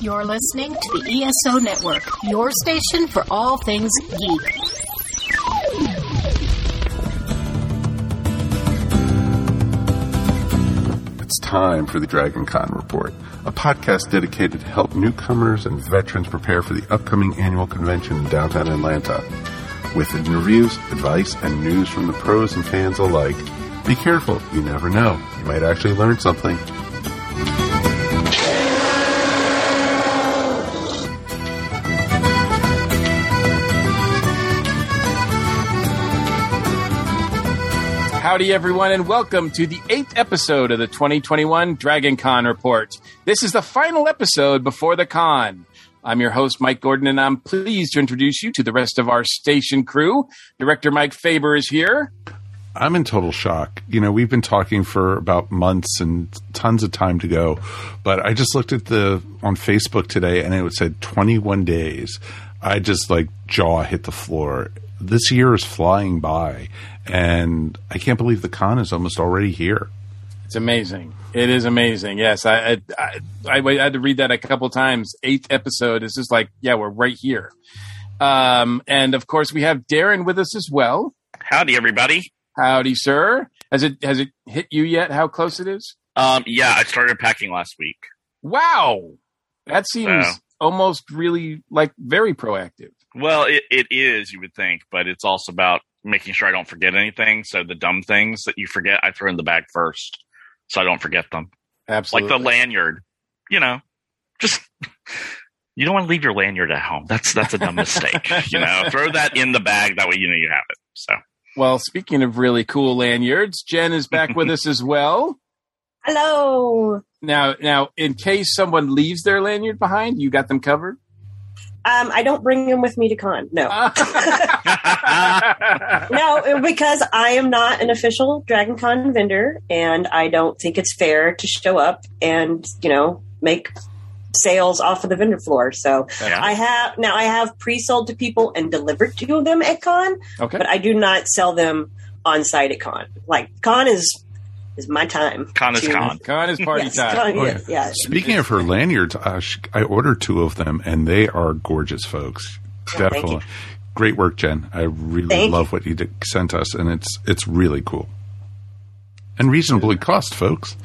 You're listening to the ESO Network, your station for all things geek. It's time for the Dragon Con Report, a podcast dedicated to help newcomers and veterans prepare for the upcoming annual convention in downtown Atlanta. With interviews, advice, and news from the pros and fans alike, be careful, you never know. You might actually learn something. Howdy, everyone, and welcome to the eighth episode of the 2021 Dragon Con Report. This is the final episode before the con. I'm your host, Mike Gordon, and I'm pleased to introduce you to the rest of our station crew. Director Mike Faber is here. I'm in total shock. You know, we've been talking for about months and tons of time to go, but I just looked at the on Facebook today and it said 21 days. I just like jaw hit the floor. This year is flying by, and I can't believe the con is almost already here. It's amazing. It is amazing. Yes, I I, I, I had to read that a couple times. Eighth episode is just like, yeah, we're right here. Um, and of course, we have Darren with us as well. Howdy, everybody. Howdy, sir. Has it has it hit you yet? How close it is? Um, yeah, I started packing last week. Wow, that seems Wow. almost really like very proactive. Well, it, it is, you would think, but it's also about making sure I don't forget anything. So the dumb things that you forget, I throw in the bag first, so I don't forget them. Absolutely. Like the lanyard, you know, just you don't want to leave your lanyard at home. That's that's a dumb mistake. You know, throw that in the bag. That way, you know you have it. So Well, speaking of really cool lanyards, Jen is back with us as well. Hello. Now, now, in case someone leaves their lanyard behind, you got them covered. Um, I don't bring them with me to con. No, no, because I am not an official Dragon Con vendor, and I don't think it's fair to show up and you know make sales off of the vendor floor. So yeah. I have now I have pre-sold to people and delivered to them at con, okay. but I do not sell them on site at con. Like con is is my time. con is to- con. Con is party Yes, time. con Oh, is- yeah. Speaking of her lanyards, uh, sh- I ordered two of them, and they are gorgeous, folks. Yeah, thank Definitely, you. great work, Jen. I really Thank love what you did, sent us, and it's it's really cool and reasonably cost, folks.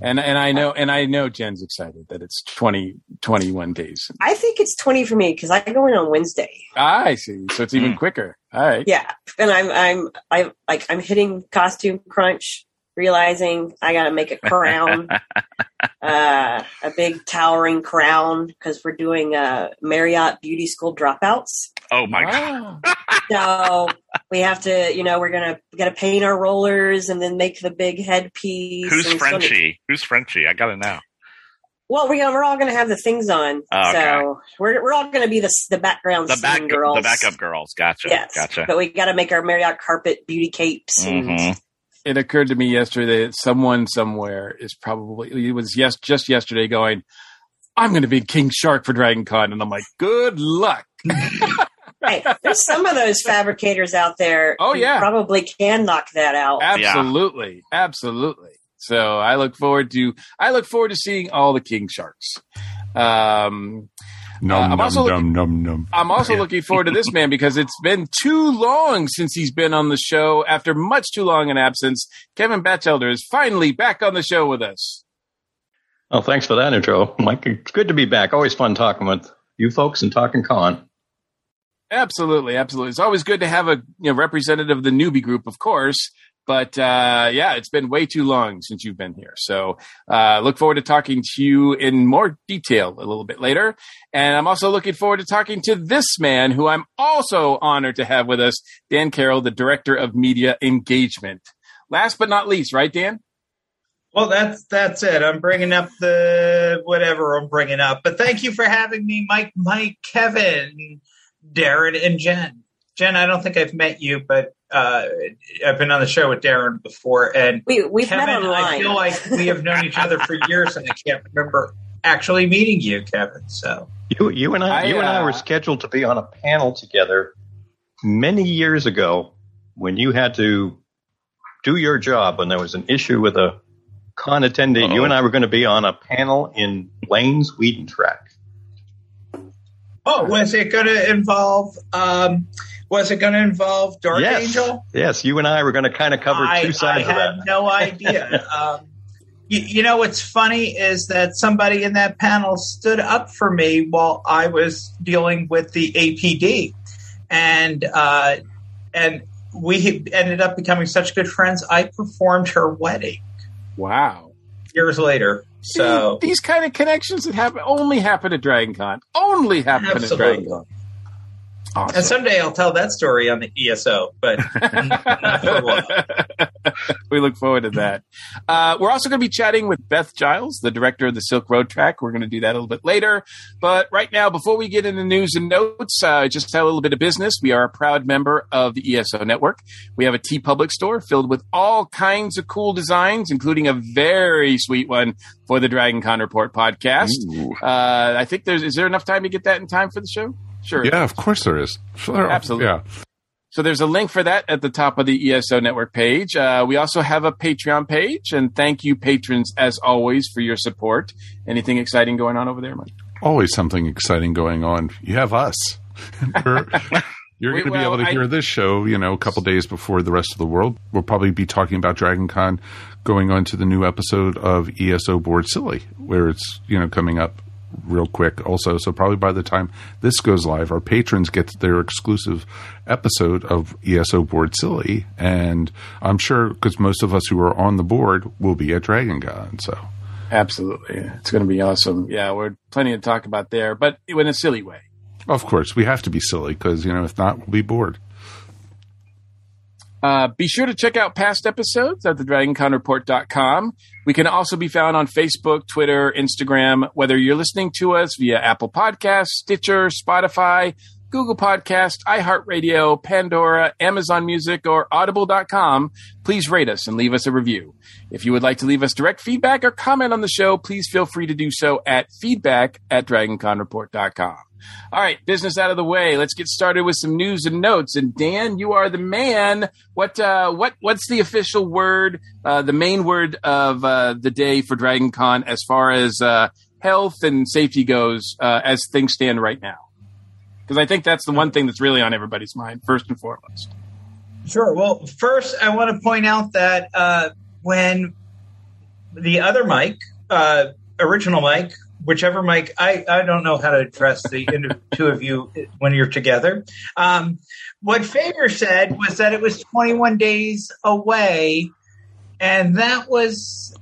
And and I know and I know Jen's excited that it's 20, 21 days. I think it's twenty for me because I go in on Wednesday. Ah, I see. So it's even Mm. quicker. All right. Yeah, and I'm I'm I like I'm hitting costume crunch, realizing I got to make a crown, uh, a big towering crown because we're doing uh, Marriott Beauty School dropouts. Oh my god. Ah. So we have to, you know, we're gonna we gotta paint our rollers and then make the big headpiece. Who's and it's gonna- Frenchie? Who's Frenchie? I gotta know. well, we're we're all gonna have the things on, Oh, okay. so we're we're all gonna be the the background The back, girls. the backup girls. Gotcha. Yes, Gotcha. but we got to make our Marriott carpet beauty capes and Mhm. It occurred to me yesterday that someone somewhere is probably it was yes just yesterday going, I'm going to be King Shark for Dragon Con, and I'm like, good luck. Right. There's some of those fabricators out there. Oh, who yeah. probably can knock that out. Absolutely, absolutely. So I look forward to I look forward to seeing all the King Sharks. Um, Num uh, I'm num also num num num. I'm also Yeah. looking forward to this man because it's been too long since he's been on the show. After much too long an absence, Kevin Bachelder is finally back on the show with us. Oh, thanks for that intro, Mike. It's good to be back. Always fun talking with you folks and talking con. Absolutely, absolutely. It's always good to have a you know, representative of the newbie group, of course. But uh, yeah, it's been way too long since you've been here. So uh, look forward to talking to you in more detail a little bit later. And I'm also looking forward to talking to this man who I'm also honored to have with us, Dan Carroll, the Director of Media Engagement. Last but not least, right, Dan? Well, that's that's it. I'm bringing up the whatever I'm bringing up. But thank you for having me, Mike, Mike, Kevin, Darren, and Jen. Jen, I don't think I've met you, but uh, I've been on the show with Darren before, and We we've Kevin, met online. I feel like we have known each other for years, and I can't remember actually meeting you, Kevin. So You, you and I, I, you and I uh, were scheduled to be on a panel together many years ago when you had to do your job when there was an issue with a con attendee. Uh-oh. You and I were going to be on a panel in Lane's Weeding Track. Oh, was it going to involve? Um, was it going to involve Dark yes. Angel? Yes, you and I were going to kind of cover I, two sides of it. I of had that. no idea. um, you, you know what's funny is that somebody in that panel stood up for me while I was dealing with the APD, and uh, and we ended up becoming such good friends. I performed her wedding Wow. years later. So these kind of connections that happen only happen at Dragon Con. Only happen Absolutely. at Dragon Con. Awesome. and someday I'll tell that story on the ESO, but not for a while. we look forward to that. Uh, we're also going to be chatting with Beth Giles, the director of the Silk Road track. We're going to do that a little bit later. But right now, before we get into news and notes, uh, just have a little bit of business. We are a proud member of the ESO network. We have a Tee Public store filled with all kinds of cool designs, including a very sweet one for the Dragon Con Report podcast. Uh, I think there's, is there enough time to get that in time for the show? Sure. Yeah, of course there is. Sure. Absolutely. Yeah. So there's a link for that at the top of the ESO network page. Uh, we also have a Patreon page, and thank you, patrons, as always, for your support. Anything exciting going on over there, Mike? Always something exciting going on. You have us. You're going to be able to I- hear this show, you know, a couple days before the rest of the world. We'll probably be talking about Dragon Con going on to the new episode of ESO Board Silly, where it's, you know, coming up real quick also. So probably by the time this goes live, our patrons get their exclusive episode of ESO Board Silly. And I'm sure because most of us who are on the board will be at Dragon Con. So Absolutely. It's going to be awesome. Yeah, we're plenty to talk about there, but in a silly way. of course we have to be silly because, you know, if not, we'll be bored. Uh, be sure to check out past episodes at thedragonconreport.com. We can also be found on Facebook, Twitter, Instagram, whether you're listening to us via Apple Podcasts, Stitcher, Spotify, Google Podcast, iHeartRadio, Pandora, Amazon Music, or Audible.com. Please rate us and leave us a review. If you would like to leave us direct feedback or comment on the show, please feel free to do so at feedback at dragonconreport.com. All right, business out of the way. Let's get started with some news and notes. And Dan, you are the man. What uh, what what's the official word, uh, the main word of uh, the day for Dragon Con as far as uh, health and safety goes, uh, as things stand right now? Because I think that's the one thing that's really on everybody's mind, first and foremost. Sure. Well, first, I want to point out that uh, when the other Mike, uh, original Mike, whichever Mike, I, I don't know how to address the two of you when you're together. Um, what Faber said was that it was 21 days away, and that was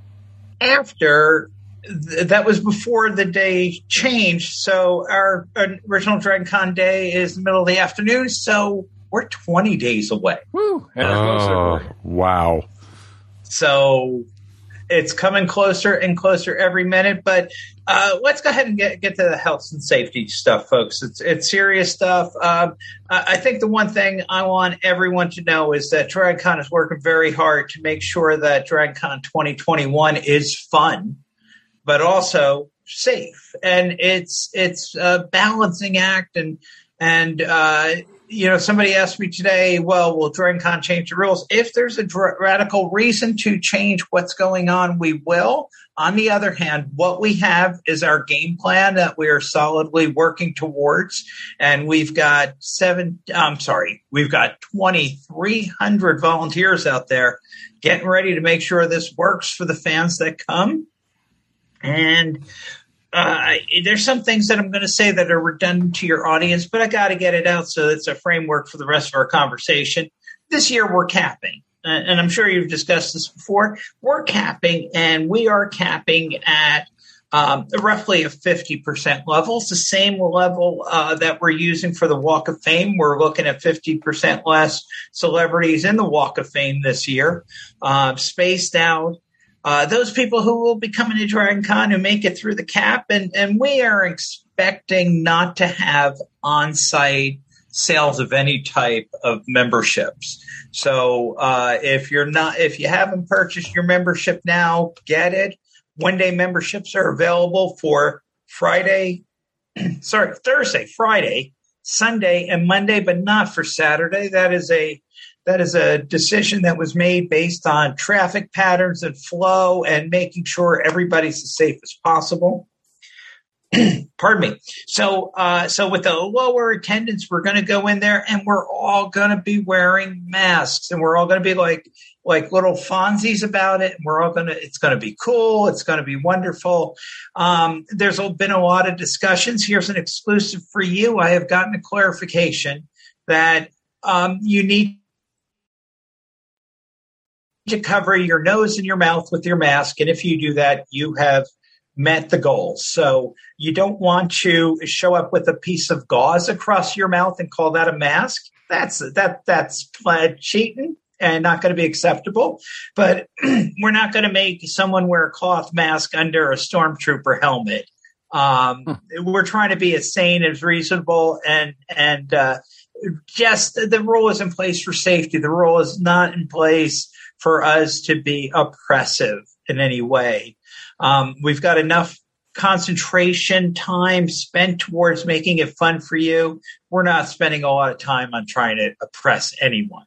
after. th- That was before the day changed. So our original Dragon Con day is the middle of the afternoon. So we're 20 days away. Woo! Oh, wow. So it's coming closer and closer every minute. But uh, let's go ahead and get, get to the health and safety stuff, folks. It's it's serious stuff. Um, I think the one thing I want everyone to know is that DragonCon is working very hard to make sure that DragonCon 2021 is fun, but also safe. And it's it's a balancing act and and uh, you know, somebody asked me today, well, will DragonCon change the rules? If there's a dr- radical reason to change what's going on, we will. On the other hand, what we have is our game plan that we are solidly working towards. And we've got seven, I'm sorry, we've got 2,300 volunteers out there getting ready to make sure this works for the fans that come. And uh, there's some things that I'm going to say that are redundant to your audience, but I got to get it out so it's a framework for the rest of our conversation. This year we're capping, and I'm sure you've discussed this before. We're capping, and we are capping at um, roughly a 50% level. It's the same level uh, that we're using for the Walk of Fame. We're looking at 50% less celebrities in the Walk of Fame this year, uh, spaced out. Uh, those people who will be coming to Dragon Con who make it through the cap, and, and we are expecting not to have on site sales of any type of memberships. So uh, if you're not, if you haven't purchased your membership now, get it. One day memberships are available for Friday, sorry, Thursday, Friday, Sunday, and Monday, but not for Saturday. That is a that is a decision that was made based on traffic patterns and flow and making sure everybody's as safe as possible. pardon me. So, uh, so with the lower attendance, we're going to go in there and we're all going to be wearing masks and we're all going to be like, like little Fonzies about it. And we're all going to, it's going to be cool. It's going to be wonderful. Um, there's been a lot of discussions. Here's an exclusive for you. I have gotten a clarification that, um, you need to cover your nose and your mouth with your mask. And if you do that, you have met the goal. So you don't want to show up with a piece of gauze across your mouth and call that a mask. That's that that's cheating and not going to be acceptable. But we're not going to make someone wear a cloth mask under a stormtrooper helmet. Um, hmm. We're trying to be as sane as reasonable, and and uh, just the rule is in place for safety. The rule is not in place for us to be oppressive in any way. Um, we've got enough concentration time spent towards making it fun for you. We're not spending a lot of time on trying to oppress anyone.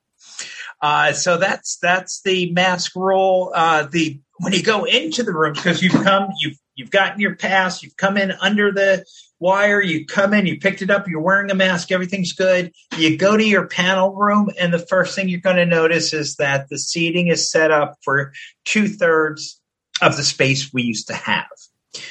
Uh, so that's that's the mask rule. Uh, the when you go into the rooms because you've come you've you've gotten your pass, you've come in under the wire, you come in, you picked it up, you're wearing a mask, everything's good. You go to your panel room, and the first thing you're going to notice is that the seating is set up for two thirds of the space we used to have.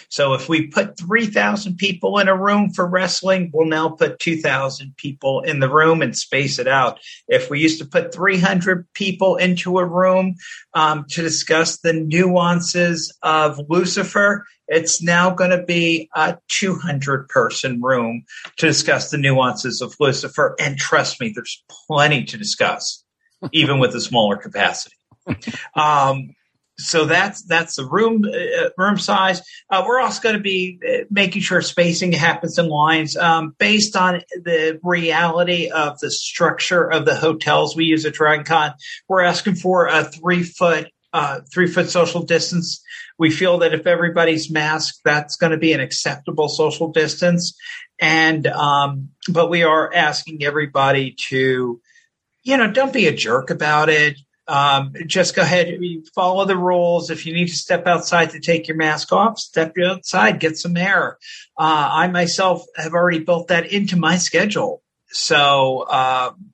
So if we put 3,000 people in a room for wrestling, we'll now put 2,000 people in the room and space it out. If we used to put 300 people into a room um, to discuss the nuances of Lucifer, it's now going to be a 200 person room to discuss the nuances of Lucifer. And trust me, there's plenty to discuss, even with a smaller capacity. Um, so that's that's the room uh, room size. Uh, we're also going to be uh, making sure spacing happens in lines um, based on the reality of the structure of the hotels we use at DragonCon. We're asking for a three foot uh, three foot social distance. We feel that if everybody's masked, that's going to be an acceptable social distance. And um, but we are asking everybody to, you know, don't be a jerk about it um, just go ahead, follow the rules. If you need to step outside to take your mask off, step outside, get some air. Uh, I myself have already built that into my schedule. So um,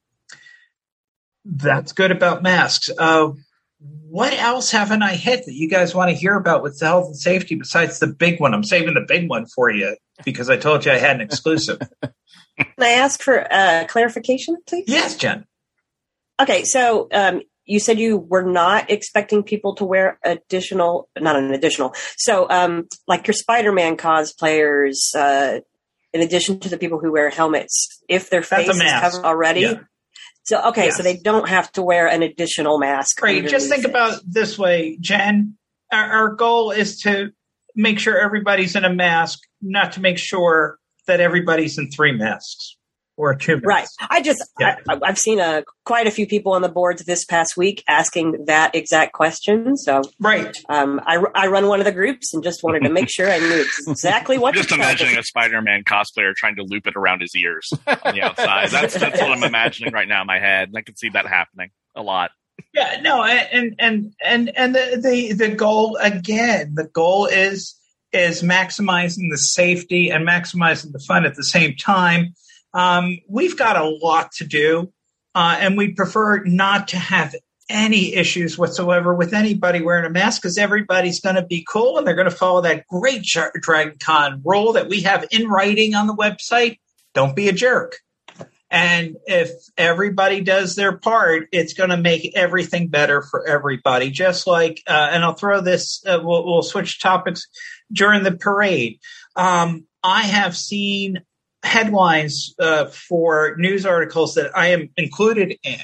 that's good about masks. Uh, what else haven't I hit that you guys want to hear about with the health and safety besides the big one? I'm saving the big one for you because I told you I had an exclusive. Can I ask for uh, clarification, please? Yes, Jen. Okay, so um, you said you were not expecting people to wear additional, not an additional. So, um, like your Spider-Man cosplayers, uh, in addition to the people who wear helmets, if their face is covered already. Yeah. So, okay, yes. so they don't have to wear an additional mask. Right. Just think it. about this way, Jen. Our, our goal is to make sure everybody's in a mask, not to make sure that everybody's in three masks or two minutes. Right. I just yeah. I, have seen a uh, quite a few people on the boards this past week asking that exact question. So right. Um, I, I run one of the groups and just wanted to make sure I knew exactly what. just imagining a Spider-Man cosplayer trying to loop it around his ears on the outside. That's that's what I'm imagining right now in my head, and I can see that happening a lot. Yeah. No. And and and and the the, the goal again. The goal is is maximizing the safety and maximizing the fun at the same time um, we've got a lot to do, uh, and we prefer not to have any issues whatsoever with anybody wearing a mask because everybody's going to be cool and they're going to follow that great Dragon Con rule that we have in writing on the website. Don't be a jerk. And if everybody does their part, it's going to make everything better for everybody. Just like, uh, and I'll throw this, uh, we'll, we'll, switch topics during the parade. Um, I have seen headlines uh, for news articles that I am included in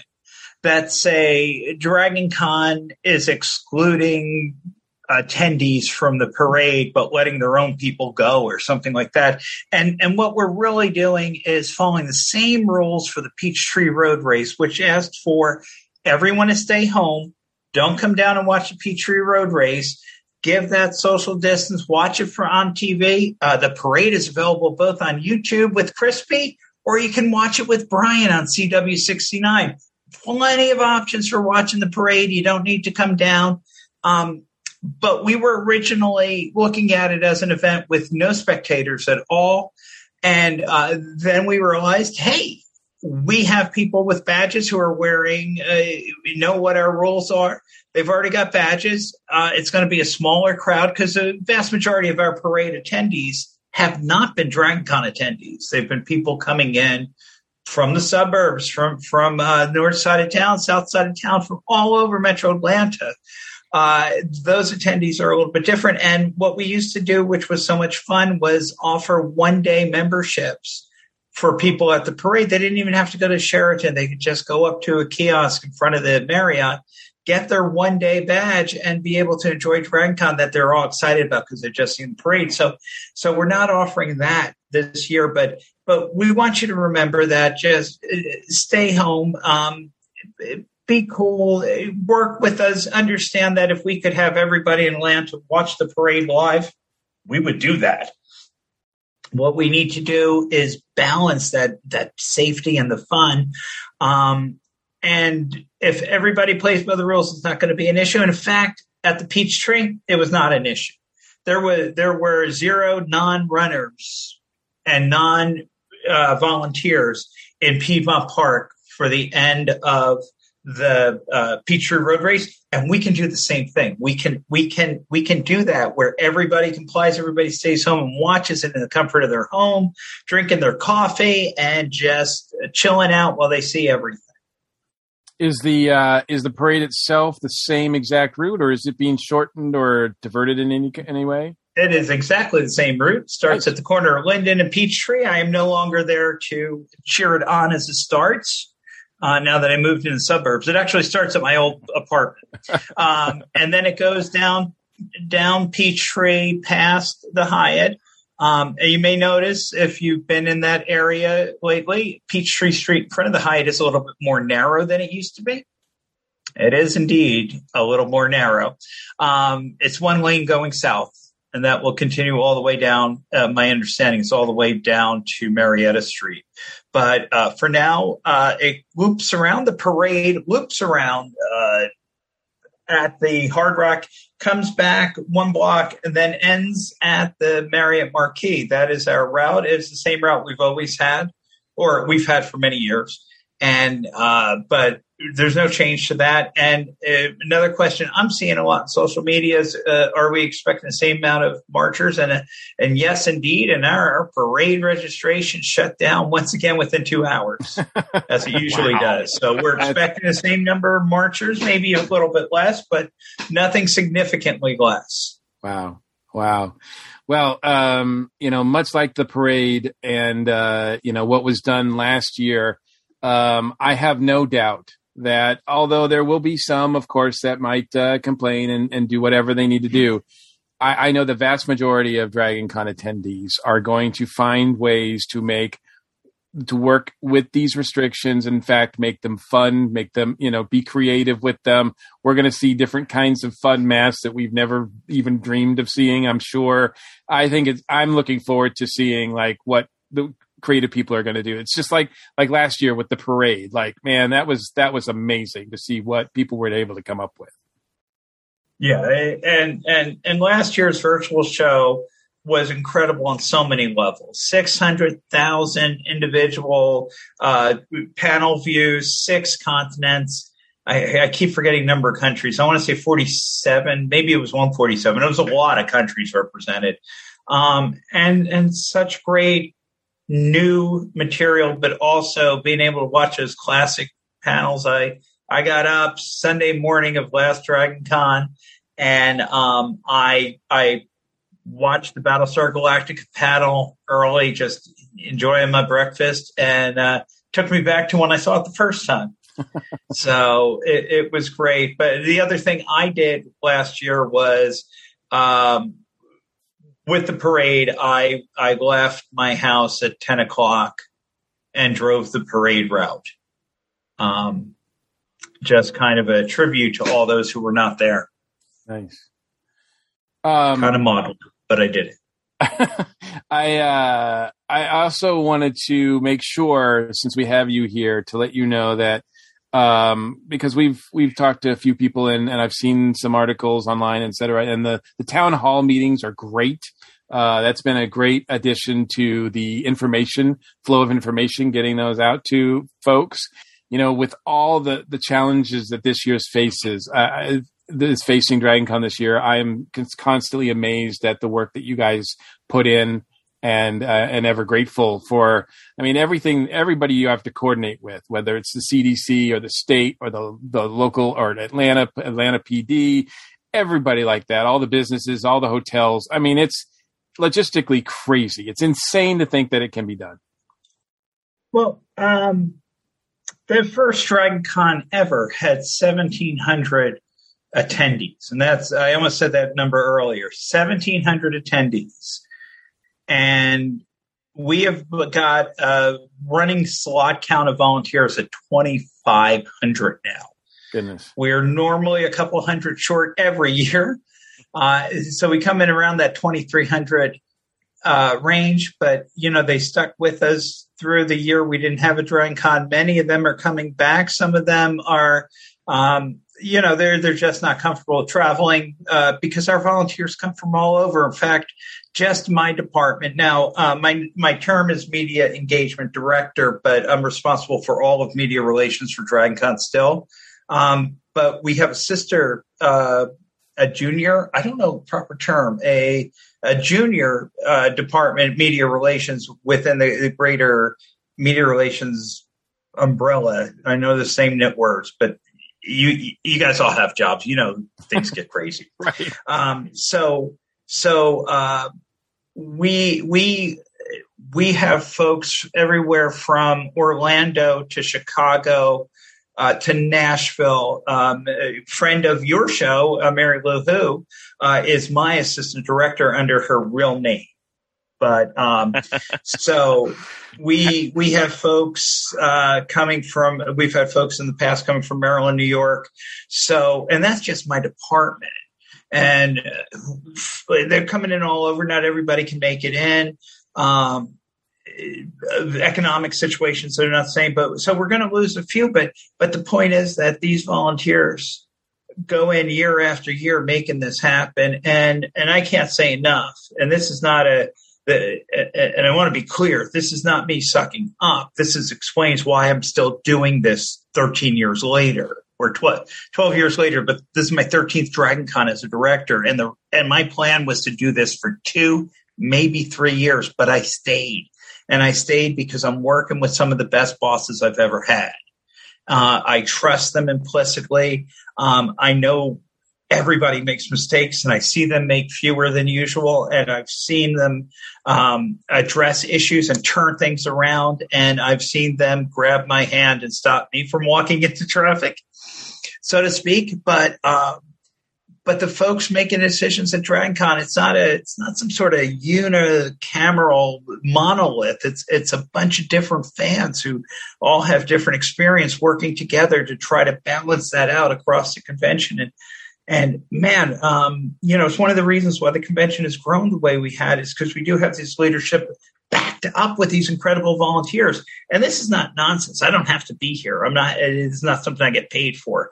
that say Dragon Con is excluding attendees from the parade, but letting their own people go or something like that. And and what we're really doing is following the same rules for the Peachtree Road Race, which asked for everyone to stay home, don't come down and watch the Peachtree Road Race give that social distance, watch it for on TV. Uh, the parade is available both on YouTube with Crispy, or you can watch it with Brian on CW69. Plenty of options for watching the parade. You don't need to come down. Um, but we were originally looking at it as an event with no spectators at all. And uh, then we realized, hey, we have people with badges who are wearing, uh, we know what our rules are. They've already got badges. Uh, it's going to be a smaller crowd because the vast majority of our parade attendees have not been DragonCon attendees. They've been people coming in from the suburbs, from from uh, north side of town, south side of town, from all over Metro Atlanta. Uh, those attendees are a little bit different. And what we used to do, which was so much fun, was offer one day memberships for people at the parade. They didn't even have to go to Sheraton. They could just go up to a kiosk in front of the Marriott, get their one day badge, and be able to enjoy DragonCon that they're all excited about because they're just in the parade. So, so we're not offering that this year, but but we want you to remember that just uh, stay home. Um, be cool, work with us, understand that if we could have everybody in Atlanta watch the parade live, we would do that. What we need to do is balance that that safety and the fun. Um, and if everybody plays by the rules, it's not going to be an issue. And in fact, at the Peachtree, it was not an issue. There was there were zero non-runners and non uh, volunteers in Piedmont Park for the end of the uh, Peachtree Road Race, and we can do the same thing. We can we can we can do that where everybody complies, everybody stays home and watches it in the comfort of their home, drinking their coffee and just chilling out while they see everything. Is the uh, is the parade itself the same exact route, or is it being shortened or diverted in any any way? It is exactly the same route. Starts at the corner of Linden and Peachtree. I am no longer there to cheer it on as it starts uh, now that I moved into the suburbs. It actually starts at my old apartment, um, and then it goes down down Peachtree past the Hyatt. Um, and you may notice if you've been in that area lately, Peachtree Street in front of the Hyatt is a little bit more narrow than it used to be. It is indeed a little more narrow. Um, it's one lane going south, and that will continue all the way down. Uh, my understanding is all the way down to Marietta Street. But uh, for now, uh, it loops around the parade, loops around uh, at the Hard Rock, comes back one block, and then ends at the Marriott Marquis. That is our route. It's the same route we've always had, or we've had for many years. And uh, but there's no change to that. And uh, another question I'm seeing a lot in social media is: uh, Are we expecting the same amount of marchers? And uh, and yes, indeed. And our, our, parade registration shut down once again within two hours, as it usually wow. does. So we're expecting the same number of marchers, maybe a little bit less, but nothing significantly less. Wow! Wow! Well, um, you know, much like the parade, and uh, you know what was done last year. Um, I have no doubt that although there will be some, of course, that might uh, complain and, and do whatever they need to do, I, I know the vast majority of Dragon Con attendees are going to find ways to make to work with these restrictions in fact make them fun make them you know be creative with them. We're going to see different kinds of fun masks that we've never even dreamed of seeing i'm sure. I think it's i'm looking forward to seeing like what the creative people are going to do. It's just like like last year with the parade. Like, man, that was that was amazing to see what people were able to come up with. Yeah, and and and last year's virtual show was incredible on so many levels. Six hundred thousand individual uh, panel views, six continents. I, I, keep forgetting number of countries. I want to say 47, maybe it was 147. It was a lot of countries represented. Um, and, and such great new material, but also being able to watch those classic panels. I I got up Sunday morning of last Dragon Con and um, I I watched the Battlestar Galactica panel early, just enjoying my breakfast, and uh, took me back to when I saw it the first time. so it, it, was great. But the other thing I did last year was um, with the parade, I I left my house at ten o'clock and drove the parade route. Um, just kind of a tribute to all those who were not there. Nice. Um, kind of modeled, but I did it. I uh, I also wanted to make sure, since we have you here, to let you know that um, because we've we've talked to a few people and, and I've seen some articles online, et cetera. And the the town hall meetings are great. Uh, that's been a great addition to the information flow of information, getting those out to folks. You know, with all the the challenges that this year's faces, uh, is facing DragonCon this year, I am constantly amazed at the work that you guys put in and uh, and ever grateful for. I mean, everything, everybody you have to coordinate with, whether it's the CDC or the state or the the local or Atlanta Atlanta PD, everybody like that, all the businesses, all the hotels. I mean, it's logistically crazy. It's insane to think that it can be done. Well, um, the first DragonCon ever had 1,700 attendees. And that's, I almost said that number earlier 1,700 attendees. And we have got a running slot count of volunteers at 2,500 now. Goodness. We're normally a couple hundred short every year. Uh, so we come in around that 2,300 uh, range, but you know, they stuck with us through the year. We didn't have a DragonCon. Many of them are coming back. Some of them are, um, you know, they're, they're just not comfortable traveling, uh, because our volunteers come from all over. In fact, just my department. Now, uh, my my term is media engagement director, but I'm responsible for all of media relations for DragonCon still. Um, but we have a sister, uh, a junior. I don't know proper term. A a junior uh, department, media relations within the, the greater media relations umbrella. I know the same knit words, but you you guys all have jobs. You know things get crazy. right. Um, so so uh, we we we have folks everywhere from Orlando to Chicago uh, to Nashville. Um, a friend of your show, uh, Mary Lou Who, uh, is my assistant director under her real name. But um, so we we have folks uh, coming from. We've had folks in the past coming from Maryland, New York. So and that's just my department and they're coming in all over. Not everybody can make it in. Um, Uh, economic situations they're not the same, but so we're going to lose a few. But but the point is that these volunteers go in year after year making this happen, and and I can't say enough. And this is not a and I want to be clear, this is not me sucking up. This is explains why I'm still doing this 13 years later or 12, 12 years later, but this is my 13th Dragon Con as a director. And the, and my plan was to do this for two, maybe three years, but I stayed and I stayed because I'm working with some of the best bosses I've ever had. Uh, I trust them implicitly. Um, I know everybody makes mistakes and I see them make fewer than usual and I've seen them um, address issues and turn things around and I've seen them grab my hand and stop me from walking into traffic so to speak. But uh, but the folks making decisions at DragonCon, it's not a it's not some sort of unicameral monolith. It's it's a bunch of different fans who all have different experience working together to try to balance that out across the convention. And and man, um, you know, it's one of the reasons why the convention has grown the way we had is because we do have this leadership backed up with these incredible volunteers. And this is not nonsense. I don't have to be here. I'm not, it's not something I get paid for.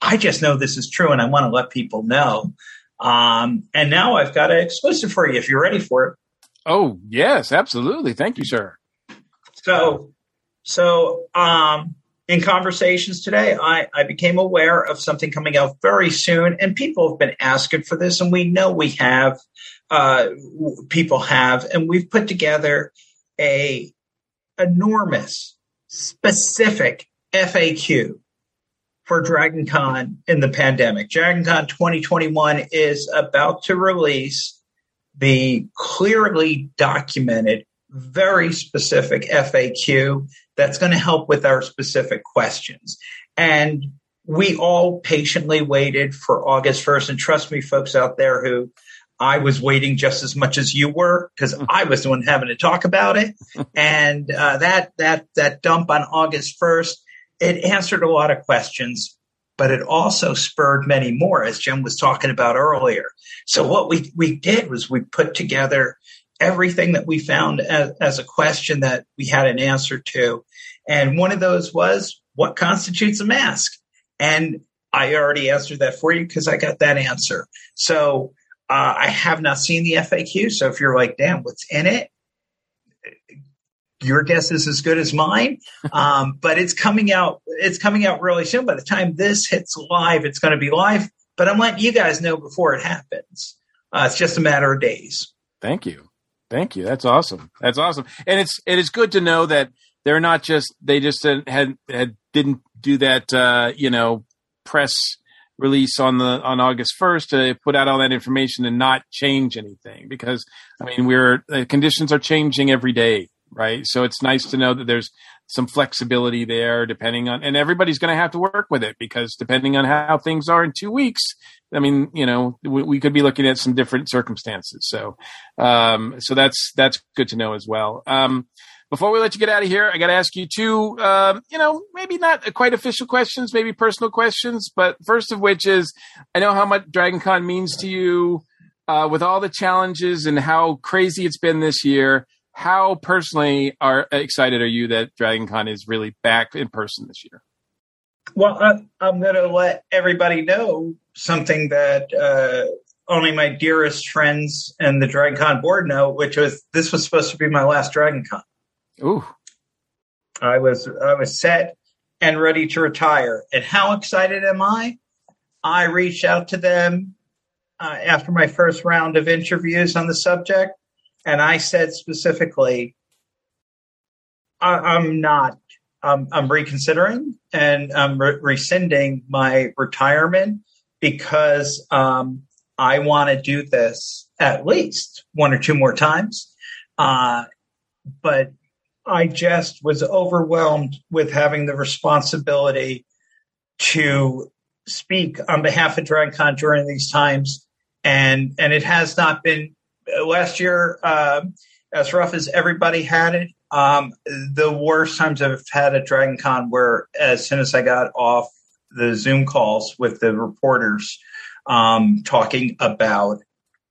I just know this is true and I want to let people know. Um, and now I've got an exclusive for you if you're ready for it. Oh, yes, absolutely. Thank you, sir. So, so, um, in conversations today, I, I became aware of something coming out very soon, and people have been asking for this, and we know we have, uh, people have, and we've put together a enormous, specific FAQ for DragonCon in the pandemic. DragonCon 2021 is about to release the clearly documented, very specific FAQ that's going to help with our specific questions. And we all patiently waited for August 1st. And trust me, folks out there who I was waiting just as much as you were because I was the one having to talk about it. And uh, that that that dump on August 1st it answered a lot of questions, but it also spurred many more, as Jim was talking about earlier. So what we, we did was we put together everything that we found as, as a question that we had an answer to. And one of those was, what constitutes a mask? And I already answered that for you because I got that answer. So uh, I have not seen the FAQ. So if you're like, damn, what's in it? Your guess is as good as mine. Um, but it's coming out. It's coming out really soon. By the time this hits live, it's going to be live. But I'm letting you guys know before it happens. Uh, it's just a matter of days. Thank you. Thank you. That's awesome. That's awesome. And it's it is good to know that they're not just they just had had didn't do that uh, you know press release on the on August 1st to put out all that information and not change anything because I mean we're the conditions are changing every day, right? So it's nice to know that there's some flexibility there depending on and everybody's going to have to work with it because depending on how things are in 2 weeks, I mean, you know, we, we could be looking at some different circumstances. So um so that's that's good to know as well. Um before we let you get out of here, I got to ask you two, um, you know, maybe not quite official questions, maybe personal questions. But first of which is, I know how much Dragon Con means to you uh, with all the challenges and how crazy it's been this year. How personally are excited are you that Dragon Con is really back in person this year? Well, I, I'm going to let everybody know something that uh, only my dearest friends and the Dragon Con board know, which was this was supposed to be my last Dragon Con. Ooh. I was I was set and ready to retire. And how excited am I? I reached out to them uh, after my first round of interviews on the subject, and I said specifically, I, am not. Um, I'm reconsidering and I'm re- rescinding my retirement because um, I want to do this at least one or two more times. Uh, but I just was overwhelmed with having the responsibility to speak on behalf of DragonCon during these times, and and it has not been last year uh, as rough as everybody had it. Um, the worst times I've had at DragonCon were as soon as I got off the Zoom calls with the reporters um, talking about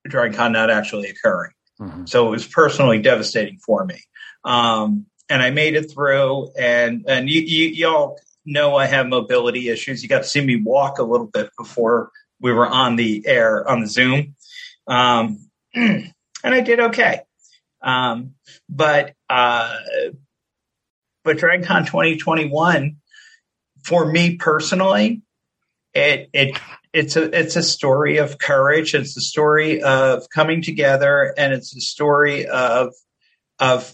DragonCon not actually occurring. Mm-hmm. So it was personally devastating for me. Um, and I made it through. And and you, you y'all know I have mobility issues. You got to see me walk a little bit before we were on the air on the Zoom, um, and I did okay. Um, but uh, but DragonCon 2021 for me personally, it it it's a it's a story of courage. It's a story of coming together, and it's a story of of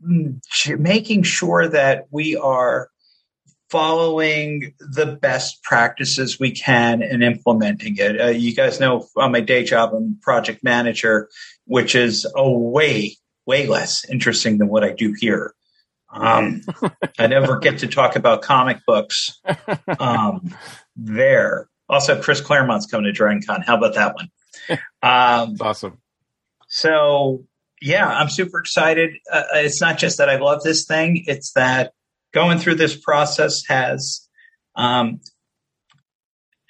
making sure that we are following the best practices we can and implementing it. Uh, you guys know on my day job, I'm project manager, which is a way, way less interesting than what I do here. Um, I never get to talk about comic books um, there. Also, Chris Claremont's coming to DragonCon. How about that one? Um, awesome. So yeah, I'm super excited. Uh, it's not just that I love this thing; it's that going through this process has. Um,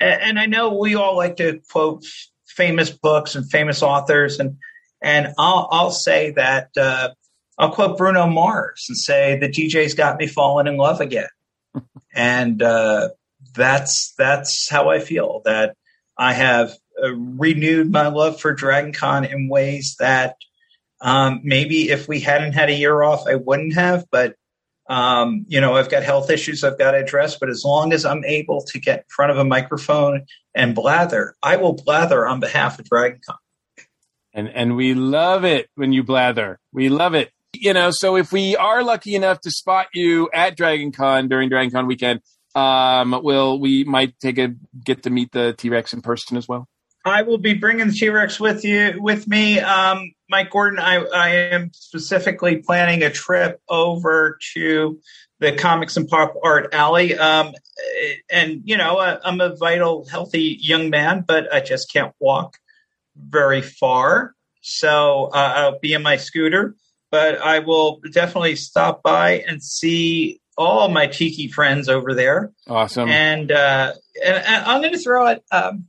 and I know we all like to quote famous books and famous authors, and and I'll I'll say that uh, I'll quote Bruno Mars and say the DJ's got me falling in love again, and uh, that's that's how I feel. That I have uh, renewed my love for Dragon Con in ways that um, maybe if we hadn't had a year off, I wouldn't have, but um, you know, I've got health issues I've got to address, but as long as I'm able to get in front of a microphone and blather, I will blather on behalf of DragonCon. And and we love it when you blather. We love it. You know, so if we are lucky enough to spot you at DragonCon during DragonCon weekend, um, will we might take a get to meet the T Rex in person as well? I will be bringing the T Rex with you with me. Um, Mike Gordon, I, I am specifically planning a trip over to the Comics and Pop Art Alley. Um, and, you know, I, I'm a vital, healthy young man, but I just can't walk very far. So uh, I'll be in my scooter, but I will definitely stop by and see all my tiki friends over there. Awesome. And, uh, and, and I'm going to throw it. Um,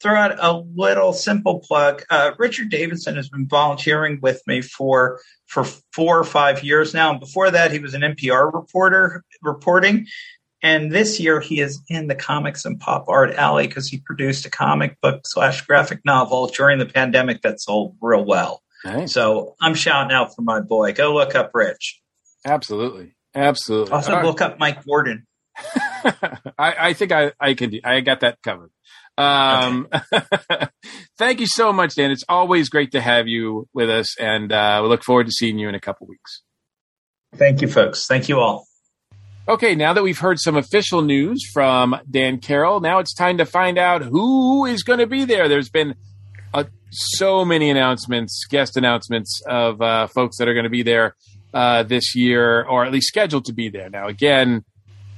throw out a little simple plug. Uh, Richard Davidson has been volunteering with me for for four or five years now, and before that, he was an NPR reporter reporting. And this year, he is in the comics and pop art alley because he produced a comic book slash graphic novel during the pandemic that sold real well. Nice. So I'm shouting out for my boy. Go look up Rich. Absolutely. Absolutely. Also, All right. look up Mike Gordon. I, I think I, I can I got that covered. Um, thank you so much, Dan. It's always great to have you with us, and uh, we look forward to seeing you in a couple weeks. Thank you, folks. Thank you all. Okay, now that we've heard some official news from Dan Carroll, now it's time to find out who is going to be there. There's been uh, so many announcements, guest announcements of uh, folks that are going to be there uh, this year, or at least scheduled to be there. Now, again,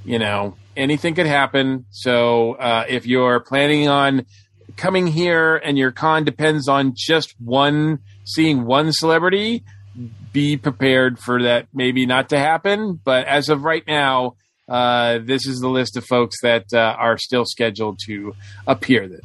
you know, anything could happen. So uh, if you're planning on coming here and your con depends on just one, seeing one celebrity, be prepared for that maybe not to happen. But as of right now, uh, this is the list of folks that uh, are still scheduled to appear. There.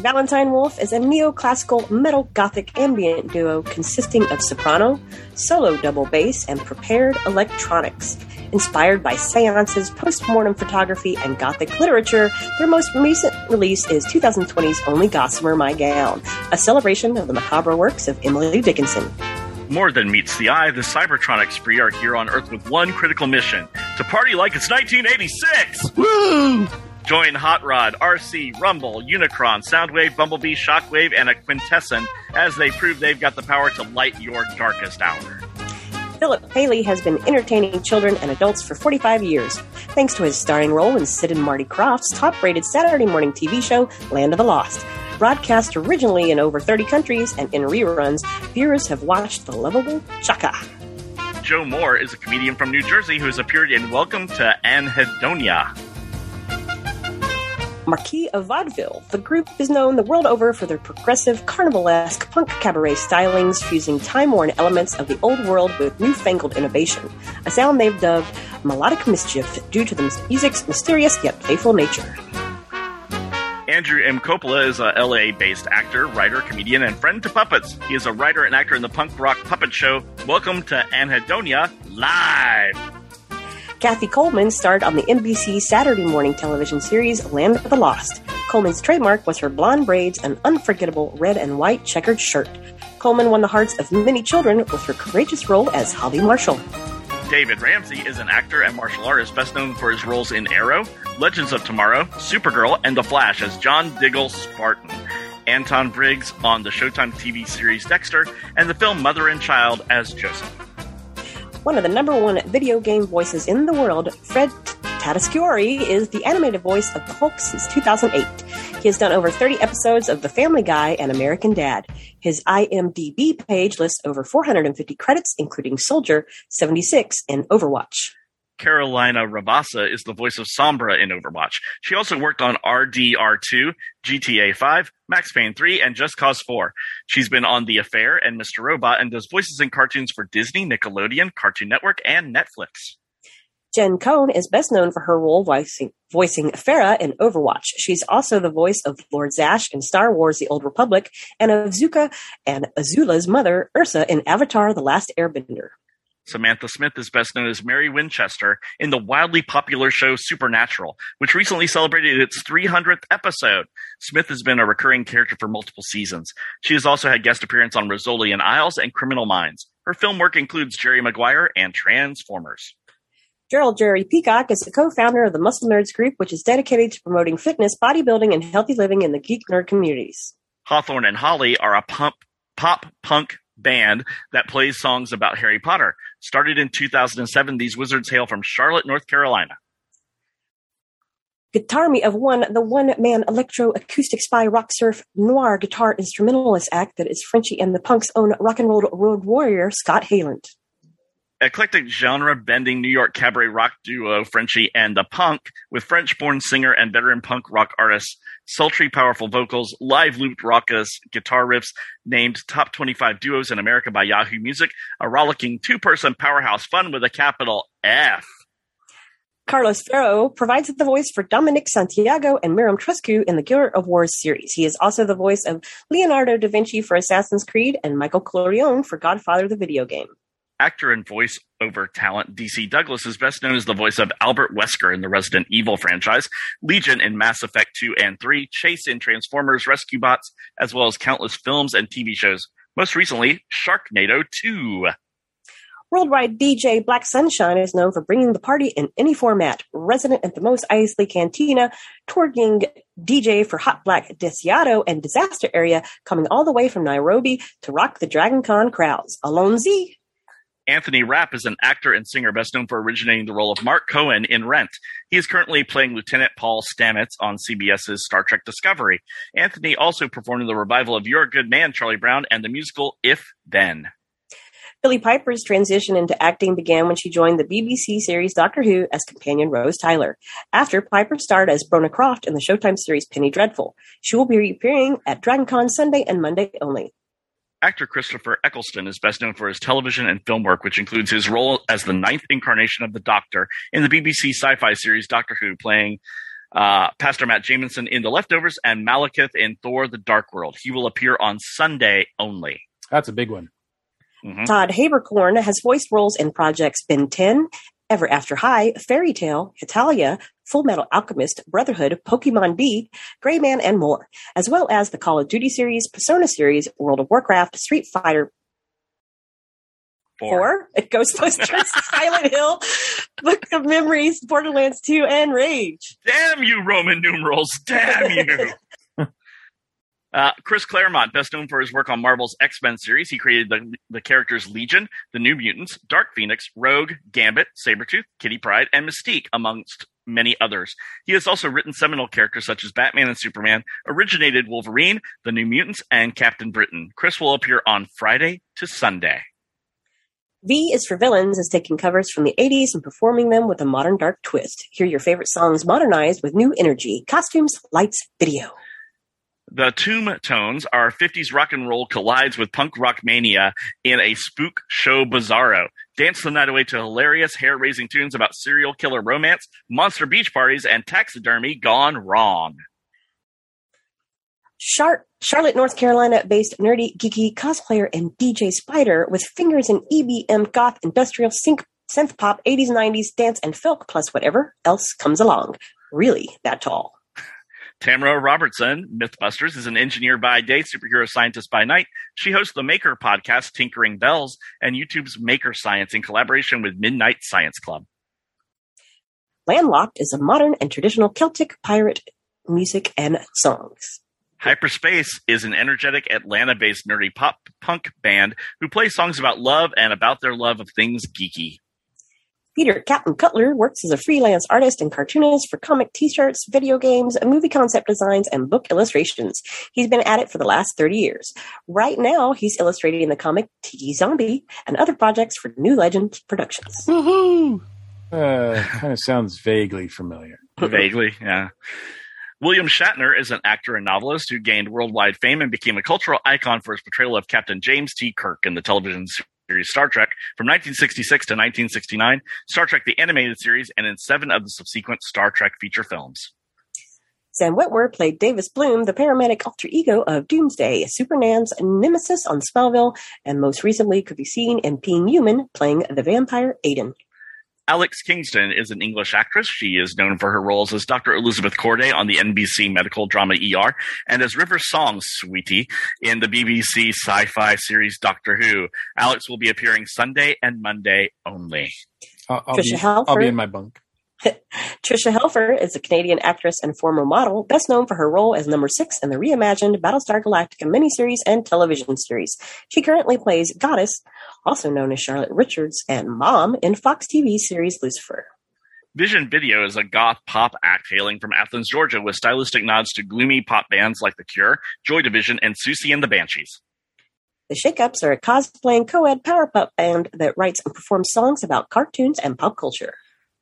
Valentine Wolfe is a neoclassical metal gothic ambient duo consisting of soprano, solo double bass, and prepared electronics. Inspired by seances, postmortem photography, and gothic literature, their most recent release is 2020's Only Gossamer My Gown, a celebration of the macabre works of Emily Dickinson. More than meets the eye, the Cybertronic Spree are here on Earth with one critical mission to party like it's 1986! Woo! Join Hot Rod, Arcee, Rumble, Unicron, Soundwave, Bumblebee, Shockwave, and a Quintessence as they prove they've got the power to light your darkest hour. Phillip Paley has been entertaining children and adults for 45 years, thanks to his starring role in Sid and Marty Krofft's top rated Saturday morning TV show, Land of the Lost. Broadcast originally in over 30 countries and in reruns, viewers have watched the lovable Chaka. Joe Moore is a comedian from New Jersey who has appeared in Welcome to Anhedonia. Marquis of Vaudeville. The group is known the world over for their progressive, carnivalesque punk cabaret stylings, fusing time-worn elements of the old world with newfangled innovation. A sound they've dubbed melodic mischief due to the music's mysterious yet playful nature. Andrew M. Coppola is a LA-based actor, writer, comedian, and friend to puppets. He is a writer and actor in the punk rock puppet show Welcome to Anhedonia Live. Kathy Coleman starred on the NBC Saturday morning television series Land of the Lost. Coleman's trademark was her blonde braids and unforgettable red and white checkered shirt. Coleman won the hearts of many children with her courageous role as Holly Marshall. David Ramsey is an actor and martial artist best known for his roles in Arrow, Legends of Tomorrow, Supergirl, and The Flash as John Diggle Spartan. Anton Briggs on the Showtime TV series Dexter, and the film Mother and Child as Joseph. One of the number one video game voices in the world, Fred Tatasciore, is the animated voice of the Hulk since 2008. He has done over 30 episodes of The Family Guy and American Dad. His IMDb page lists over 450 credits, including Soldier, 76, and Overwatch. Carolina Ravassa is the voice of Sombra in Overwatch. She also worked on RDR2, GTA 5, Max Payne 3, and Just Cause 4. She's been on The Affair and Mr. Robot and does voices in cartoons for Disney, Nickelodeon, Cartoon Network, and Netflix. Jen Cohn is best known for her role voicing, voicing Pharah in Overwatch. She's also the voice of Lord Zash in Star Wars The Old Republic and of Zuko and Azula's mother, Ursa, in Avatar The Last Airbender. Samantha Smith is best known as Mary Winchester in the wildly popular show Supernatural, which recently celebrated its 300th episode. Smith has been a recurring character for multiple seasons. She has also had guest appearance on Rizzoli and Isles and Criminal Minds. Her film work includes Jerry Maguire and Transformers. Gerald Jerry Peacock is the co-founder of the Muscle Nerds Group, which is dedicated to promoting fitness, bodybuilding, and healthy living in the geek nerd communities. Hawthorne and Holly are a pump, pop punk band that plays songs about Harry Potter. Started in 2007, these wizards hail from Charlotte, North Carolina. Guitarmy of One, the one-man electro-acoustic spy rock surf noir guitar instrumentalist act that is Frenchy and the punk's own rock and roll road warrior, Scott Helland. Eclectic genre bending New York cabaret rock duo Frenchy and the Punk with French born singer and veteran punk rock artist, sultry powerful vocals, live looped raucous guitar riffs, named top 25 duos in America by Yahoo Music, a rollicking two person powerhouse fun with a capital F. Carlos Ferro provides the voice for Dominic Santiago and Miran Trescu in the Gear of Wars series. He is also the voice of Leonardo da Vinci for Assassin's Creed and Michael Corleone for Godfather the video game. Actor and voice over talent DC Douglas is best known as the voice of Albert Wesker in the Resident Evil franchise, Legion in Mass Effect 2 and 3, Chase in Transformers Rescue Bots, as well as countless films and TV shows. Most recently, Sharknado 2. Worldwide DJ Black Sunshine is known for bringing the party in any format. Resident at the Mos Eisley Cantina, touring DJ for Hot Black Desiato and Disaster Area, coming all the way from Nairobi to rock the Dragon Con crowds. Alonzi. Anthony Rapp is an actor and singer best known for originating the role of Mark Cohen in Rent. He is currently playing Lieutenant Paul Stamets on CBS's Star Trek Discovery. Anthony also performed in the revival of You're a Good Man, Charlie Brown, and the musical If Then. Billie Piper's transition into acting began when she joined the BBC series Doctor Who as companion Rose Tyler. After, Piper starred as Brona Croft in the Showtime series Penny Dreadful. She will be appearing at DragonCon Sunday and Monday only. Actor Christopher Eccleston is best known for his television and film work, which includes his role as the ninth incarnation of the Doctor in the BBC sci-fi series Doctor Who, playing uh, Pastor Matt Jamison in The Leftovers and Malekith in Thor: The Dark World. He will appear on Sunday only. That's a big one. Mhm. Todd Haberkorn has voiced roles in projects Ben 10, Ever After High, Fairy Tail, Hetalia, Full Metal Alchemist, Brotherhood, Pokemon B, Gray Man, and more, as well as the Call of Duty series, Persona series, World of Warcraft, Street Fighter Four. 4, Ghostbusters, Silent Hill, Book of Memories, Borderlands 2, and Rage. Damn you, Roman numerals! Damn you! Uh, Chris Claremont, best known for his work on Marvel's X Men series, he created the, the characters Legion, the New Mutants, Dark Phoenix, Rogue, Gambit, Sabretooth, Kitty Pryde, and Mystique, amongst many others. He has also written seminal characters such as Batman and Superman, originated Wolverine, the New Mutants, and Captain Britain. Chris will appear on Friday to Sunday. V is for Villains is taking covers from the 80s and performing them with a modern dark twist. Hear your favorite songs modernized with new energy, costumes, lights, video. The Tomb Tones, our 50s rock and roll collides with punk rock mania in a spook show bizarro. Dance the night away to hilarious, hair raising tunes about serial killer romance, monster beach parties, and taxidermy gone wrong. Char- Charlotte, North Carolina based nerdy, geeky cosplayer and DJ Spider with fingers in EBM, goth, industrial, sync, synth pop, 80s, 90s, dance, and folk, plus whatever else comes along. Really that tall. Tamara Robertson, Mythbusters, is an engineer by day, superhero scientist by night. She hosts the Maker podcast, Tinkering Bells, and YouTube's Maker Science in collaboration with Midnight Science Club. Landlocked is a modern and traditional Celtic pirate music and songs. Hyperspace is an energetic Atlanta based nerdy pop punk band who plays songs about love and about their love of things geeky. Peter Captain Cutler works as a freelance artist and cartoonist for comic t-shirts, video games, movie concept designs, and book illustrations. He's been at it for the last 30 years. Right now, he's illustrating the comic Tiki Zombie and other projects for New Legends Productions. Woohoo! Uh, kind of sounds vaguely familiar. Vaguely, yeah. William Shatner is an actor and novelist who gained worldwide fame and became a cultural icon for his portrayal of Captain James T. Kirk in the television series Star Trek from 1966 to 1969, Star Trek the Animated Series, and in seven of the subsequent Star Trek feature films. Sam Witwer played Davis Bloom, the paramedic alter ego of Doomsday, Superman's nemesis on Smallville, and most recently could be seen in Being Human, playing the vampire Aidan. Alex Kingston is an English actress. She is known for her roles as Dr. Elizabeth Corday on the NBC medical drama ER and as River Song Sweetie in the BBC sci-fi series Doctor Who. Alex will be appearing Sunday and Monday only. I'll, I'll, be, I'll be in my bunk. Tricia Helfer is a Canadian actress and former model, best known for her role as number six in the reimagined Battlestar Galactica miniseries and television series. She currently plays Goddess, also known as Charlotte Richards, and Mom in Fox TV series Lucifer. Vision Video is a goth pop act hailing from Athens, Georgia, with stylistic nods to gloomy pop bands like The Cure, Joy Division, and Siouxsie and the Banshees. The Shakeups are a cosplaying co-ed power pop band that writes and performs songs about cartoons and pop culture.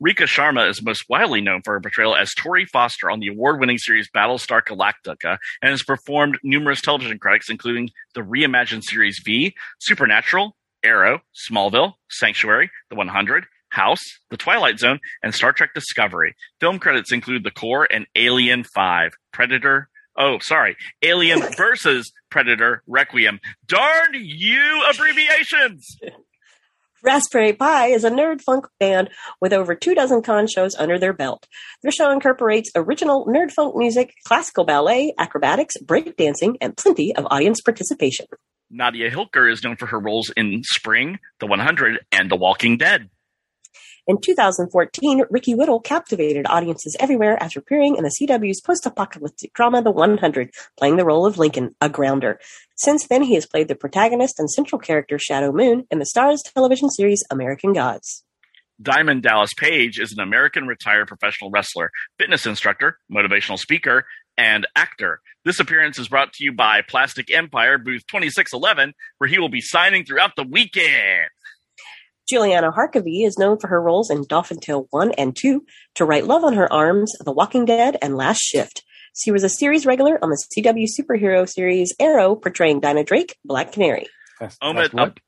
Rekha Sharma is most widely known for her portrayal as Tory Foster on the award-winning series Battlestar Galactica and has performed numerous television credits, including the reimagined series V, Supernatural, Arrow, Smallville, Sanctuary, The 100, House, The Twilight Zone, and Star Trek Discovery. Film credits include The Core and Alien 5, Predator. Oh, sorry. Alien versus Predator Requiem. Darn you abbreviations! Raspberry Pi is a nerd funk band with over two dozen con shows under their belt. Their show incorporates original nerd funk music, classical ballet, acrobatics, breakdancing, and plenty of audience participation. Nadia Hilker is known for her roles in Spring, The 100, and The Walking Dead. In 2014, Ricky Whittle captivated audiences everywhere after appearing in the CW's post-apocalyptic drama The 100, playing the role of Lincoln, a grounder. Since then, he has played the protagonist and central character Shadow Moon in the Starz television series American Gods. Diamond Dallas Page is an American retired professional wrestler, fitness instructor, motivational speaker, and actor. This appearance is brought to you by Plastic Empire, booth 2611, where he will be signing throughout the weekend. Juliana Harkavy is known for her roles in Dolphin Tale 1 and 2, To Write Love on Her Arms, The Walking Dead, and Last Shift. She was a series regular on the CW superhero series Arrow, portraying Dinah Drake, Black Canary. Last, Omid last what? Ab-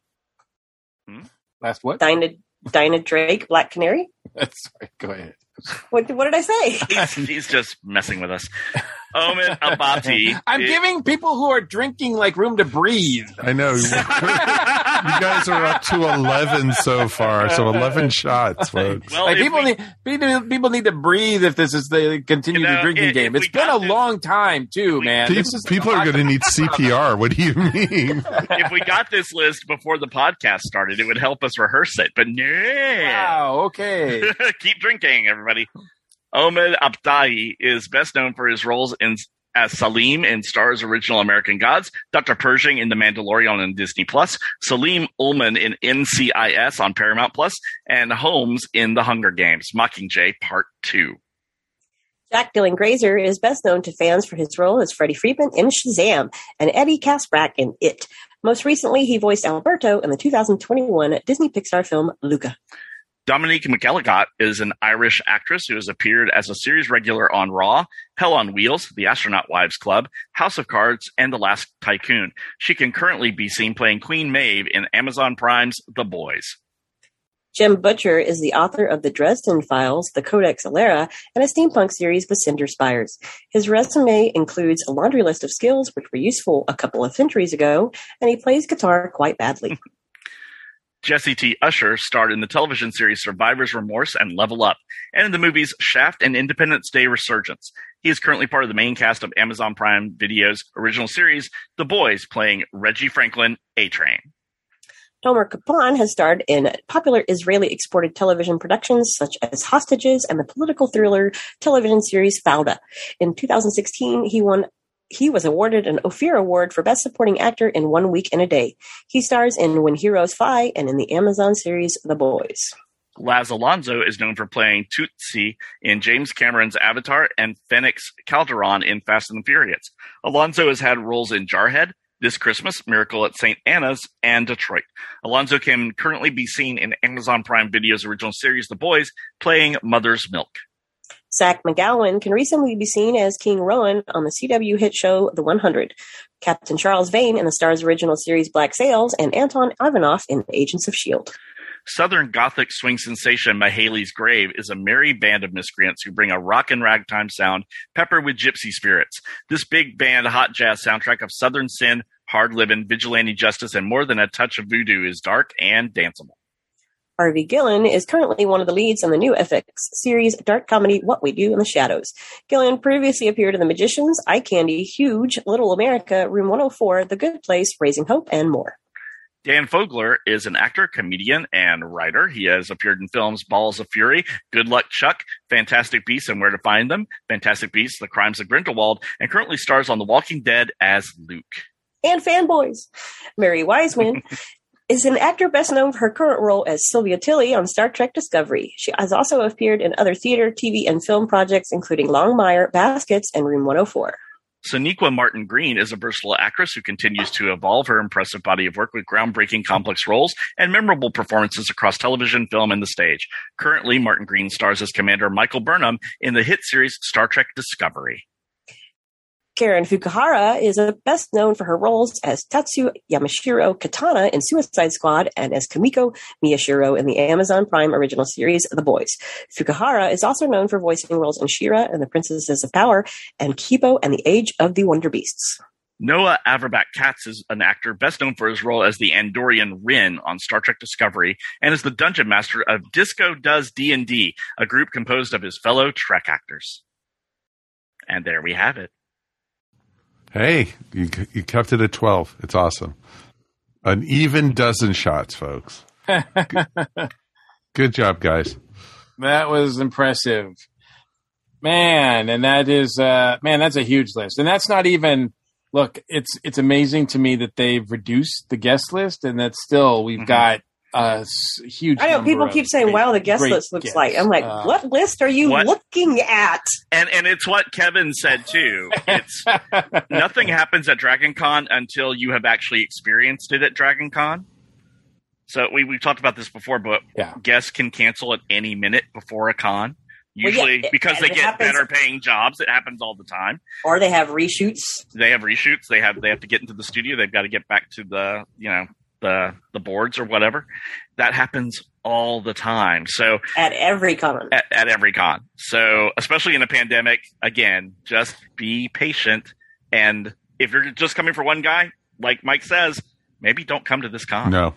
Hmm? Last what? Dinah, Dinah Drake, Black Canary? That's right. go ahead. What, what did I say? He's, he's just messing with us. Omid Abati. I'm is- giving people who are drinking like room to breathe. I know. you guys are up to 11 so far. So 11 shots, folks. Well, like people we- need people, people need to breathe if this is the continued You know, drinking if- game. if It's we been a got this- long time too, we- man. Pe- people are going to need CPR. What do you mean? if we got this list before the podcast started, it would help us rehearse it. But no. Wow. Okay. Keep drinking, everybody. Omid Abtahi is best known for his roles in as Salim in Starz original American Gods, Dr. Pershing in The Mandalorian on Disney Plus, Salim Ullman in NCIS on Paramount Plus, and Holmes in The Hunger Games, Mockingjay Part 2. Jack Dylan Grazer is best known to fans for his role as Freddy Freeman in Shazam and Eddie Kaspbrak in It. Most recently, he voiced Alberto in the 2021 Disney Pixar film Luca. Dominique McElligott is an Irish actress who has appeared as a series regular on Raw, Hell on Wheels, The Astronaut Wives Club, House of Cards, and The Last Tycoon. She can currently be seen playing Queen Maeve in Amazon Prime's The Boys. Jim Butcher is the author of the Dresden Files, the Codex Alera, and a steampunk series, with Cinder Spires. His resume includes a laundry list of skills which were useful a couple of centuries ago, and he plays guitar quite badly. Jesse T. Usher starred in the television series Survivor's Remorse and Level Up, and in the movies Shaft and Independence Day Resurgence. He is currently part of the main cast of Amazon Prime Video's original series, The Boys, playing Reggie Franklin, A Train. Tomer Capone has starred in popular Israeli exported television productions such as Hostages and the political thriller television series Fauda. In 2016, he won he was awarded an Ophir Award for Best Supporting Actor in One Week and a Day. He stars in When Heroes Fly and in the Amazon series The Boys. Laz Alonso is known for playing Tootsie in James Cameron's Avatar and Phoenix Calderon in Fast and the Furious. Alonso has had roles in Jarhead, This Christmas, Miracle at St. Anna's, and Detroit. Alonso can currently be seen in Amazon Prime Video's original series The Boys, playing Mother's Milk. Zach McGowan can recently be seen as King Roan on the CW hit show The 100, Captain Charles Vane in the Starz original series Black Sails, and Anton Ivanov in Agents of S.H.I.E.L.D. Southern Gothic swing sensation Mahaley's Grave is a merry band of miscreants who bring a rock and ragtime sound peppered with gypsy spirits. This big band hot jazz soundtrack of Southern sin, hard living, vigilante justice, and more than a touch of voodoo is dark and danceable. Harvey Gillen is currently one of the leads on the new FX series dark comedy What We Do in the Shadows. Gillen previously appeared in The Magicians, Eye Candy, Huge, Little America, Room 104, The Good Place, Raising Hope, and more. Dan Fogler is an actor, comedian, and writer. He has appeared in films Balls of Fury, Good Luck Chuck, Fantastic Beasts and Where to Find Them, Fantastic Beasts, The Crimes of Grindelwald, and currently stars on The Walking Dead as Luke. And fanboys. Mary Wiseman is an actor best known for her current role as Sylvia Tilly on Star Trek Discovery. She has also appeared in other theater, TV, and film projects, including Longmire, Baskets, and Room 104. Sonequa Martin Green is a versatile actress who continues to evolve her impressive body of work with groundbreaking complex roles and memorable performances across television, film, and the stage. Currently, Martin Green stars as Commander Michael Burnham in the hit series Star Trek Discovery. Karen Fukuhara is best known for her roles as Tatsu Yamashiro Katana in Suicide Squad and as Kimiko Miyashiro in the Amazon Prime original series The Boys. Fukuhara is also known for voicing roles in She-Ra and the Princesses of Power and Kipo and the Age of the Wonder Beasts. Noah Averbach Katz is an actor best known for his role as the Andorian Ryn on Star Trek Discovery and is the dungeon master of Disco Does D&D, a group composed of his fellow Trek actors. And there we have it. Hey, you you kept it at twelve. It's awesome. An even dozen shots, folks. Good, good job, guys. That was impressive. Man, and that is uh man, that's a huge list. And that's not even look, it's it's amazing to me that they've reduced the guest list and that still we've Mhm. got a s- huge I know people of keep saying, great- "Wow, the guest list looks guests. like." I'm like, Uh, "What list are you What? looking at?" And and it's what Kevin said too. It's nothing happens at Dragon Con until you have actually experienced it at Dragon Con. So we we've talked about this before, but Yeah. guests can cancel at any minute before a con. Well, yeah, Usually it- because they get happens- better paying jobs. It happens all the time. Or they have reshoots. They have reshoots. They have they have to get into the studio. They've got to get back to the you know the the boards or whatever. That happens all the time. So at every con. at, at every con. So, especially in a pandemic, again, just be patient. And if you're just coming for one guy, like Mike says, maybe don't come to this con. No,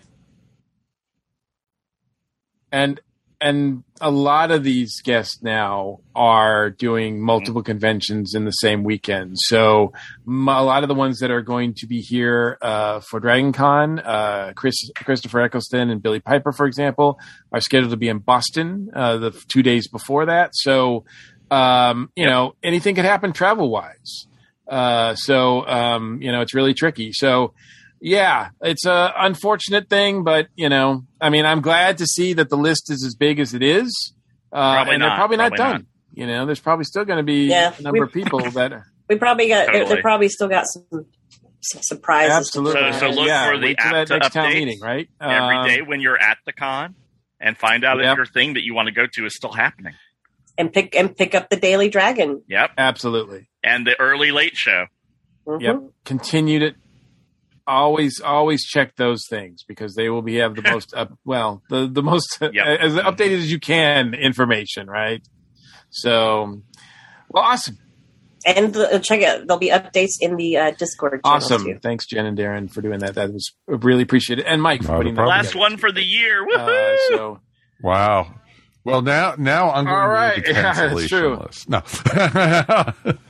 and and a lot of these guests now are doing multiple conventions in the same weekend. So a lot of the ones that are going to be here uh, for Dragon Con, uh, Chris, Christopher Eccleston and Billie Piper, for example, are scheduled to be in Boston uh, the two days before that. So um, you know anything could happen travel wise. Uh, so um, you know it's really tricky. So yeah, it's a unfortunate thing, but you know, I mean, I'm glad to see that the list is as big as it is, uh, Probably and they're not, probably not probably done. You know, there's probably still going to be Yeah, a number we- of people that are We probably got. Totally. They probably still got some, some surprises. absolutely. So- so look yeah, for the wait app to next town update meeting, right? Every Um, day when you're at the con and find out Yep. if your thing that you want to go to is still happening. and pick and pick up the Daily Dragon. Yep. Absolutely. And the early late show. Mhm. Yep. Continue to always always check those things because they will be have the most up, well the the most Yep. as updated as you can information, right? So, well, awesome. And the, check it. There'll be updates in the uh, Discord. channels, Awesome. Too. Thanks, Jen and Darren, for doing that. That was really appreciated. And Mike for Not a putting that. Last together. one for the year. Woohoo! Uh, so wow. Well, now now I'm going All to right. read the Yeah, that's cancellation true. list. No,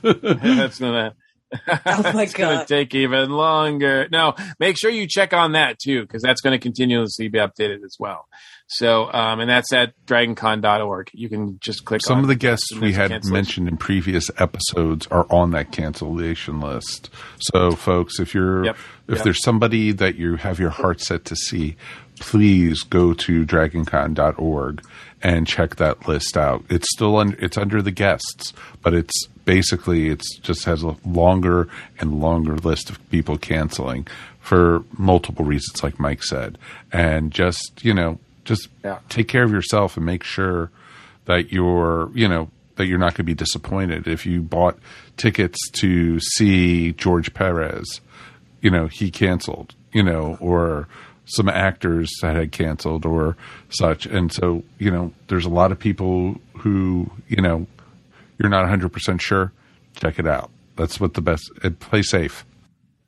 that's gonna. Oh my it's gonna take even longer. No, make sure you check on that too, because that's going to continuously be updated as well. So, um, and that's at dragoncon.org. You can just click some on of the guests we had mentioned in previous episodes are on that cancellation list. So, folks, if you're Yep. if Yep. there's somebody that you have your heart set to see, please go to dragoncon.org and check that list out. It's still un- it's under the guests, but it's basically it just has a longer and longer list of people canceling for multiple reasons, like Mike said, and just you know just Yeah. take care of yourself and make sure that you're you know that you're not going to be disappointed. If you bought tickets to see George Perez you know he canceled you know or some actors that had canceled or such. And so you know there's a lot of people who you know you're not 100% sure check it out that's what the best uh, play safe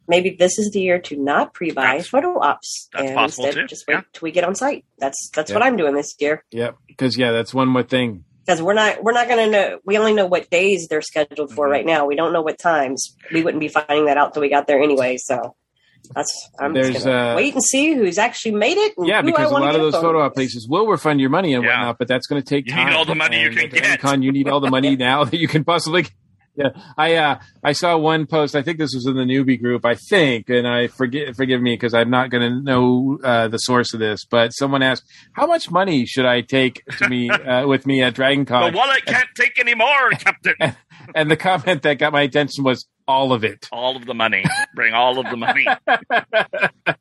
Maybe this is the year to not pre-buy That's- photo ops that's and possible instead too, just wait yeah. till we get on site. That's that's Yeah. what I'm doing this year Yep. Because yeah, that's one more thing. because we're not we're not going to know. We only know what days they're scheduled for Mm-hmm. Mhm. right now. We don't know what times. We wouldn't be finding that out till we got there anyway. So that's I'm There's, just gonna uh, wait and see who's actually made it. And Yeah, who I because a wanna lot of those photo op places will refund your money and Yeah. whatnot, but that's going to take You need time. all the money you can get. Con, you need all the money now that you can possibly. Get. Yeah, I uh, I saw one post. I think this was in the newbie group. I think, and I forget. Forgive me because I'm not going to know uh, the source of this. But someone asked, "How much money should I take to me uh, with me at Dragon Con?" The wallet can't take any more, Captain. And the comment that got my attention was all of it. all of the money. Bring all of the money.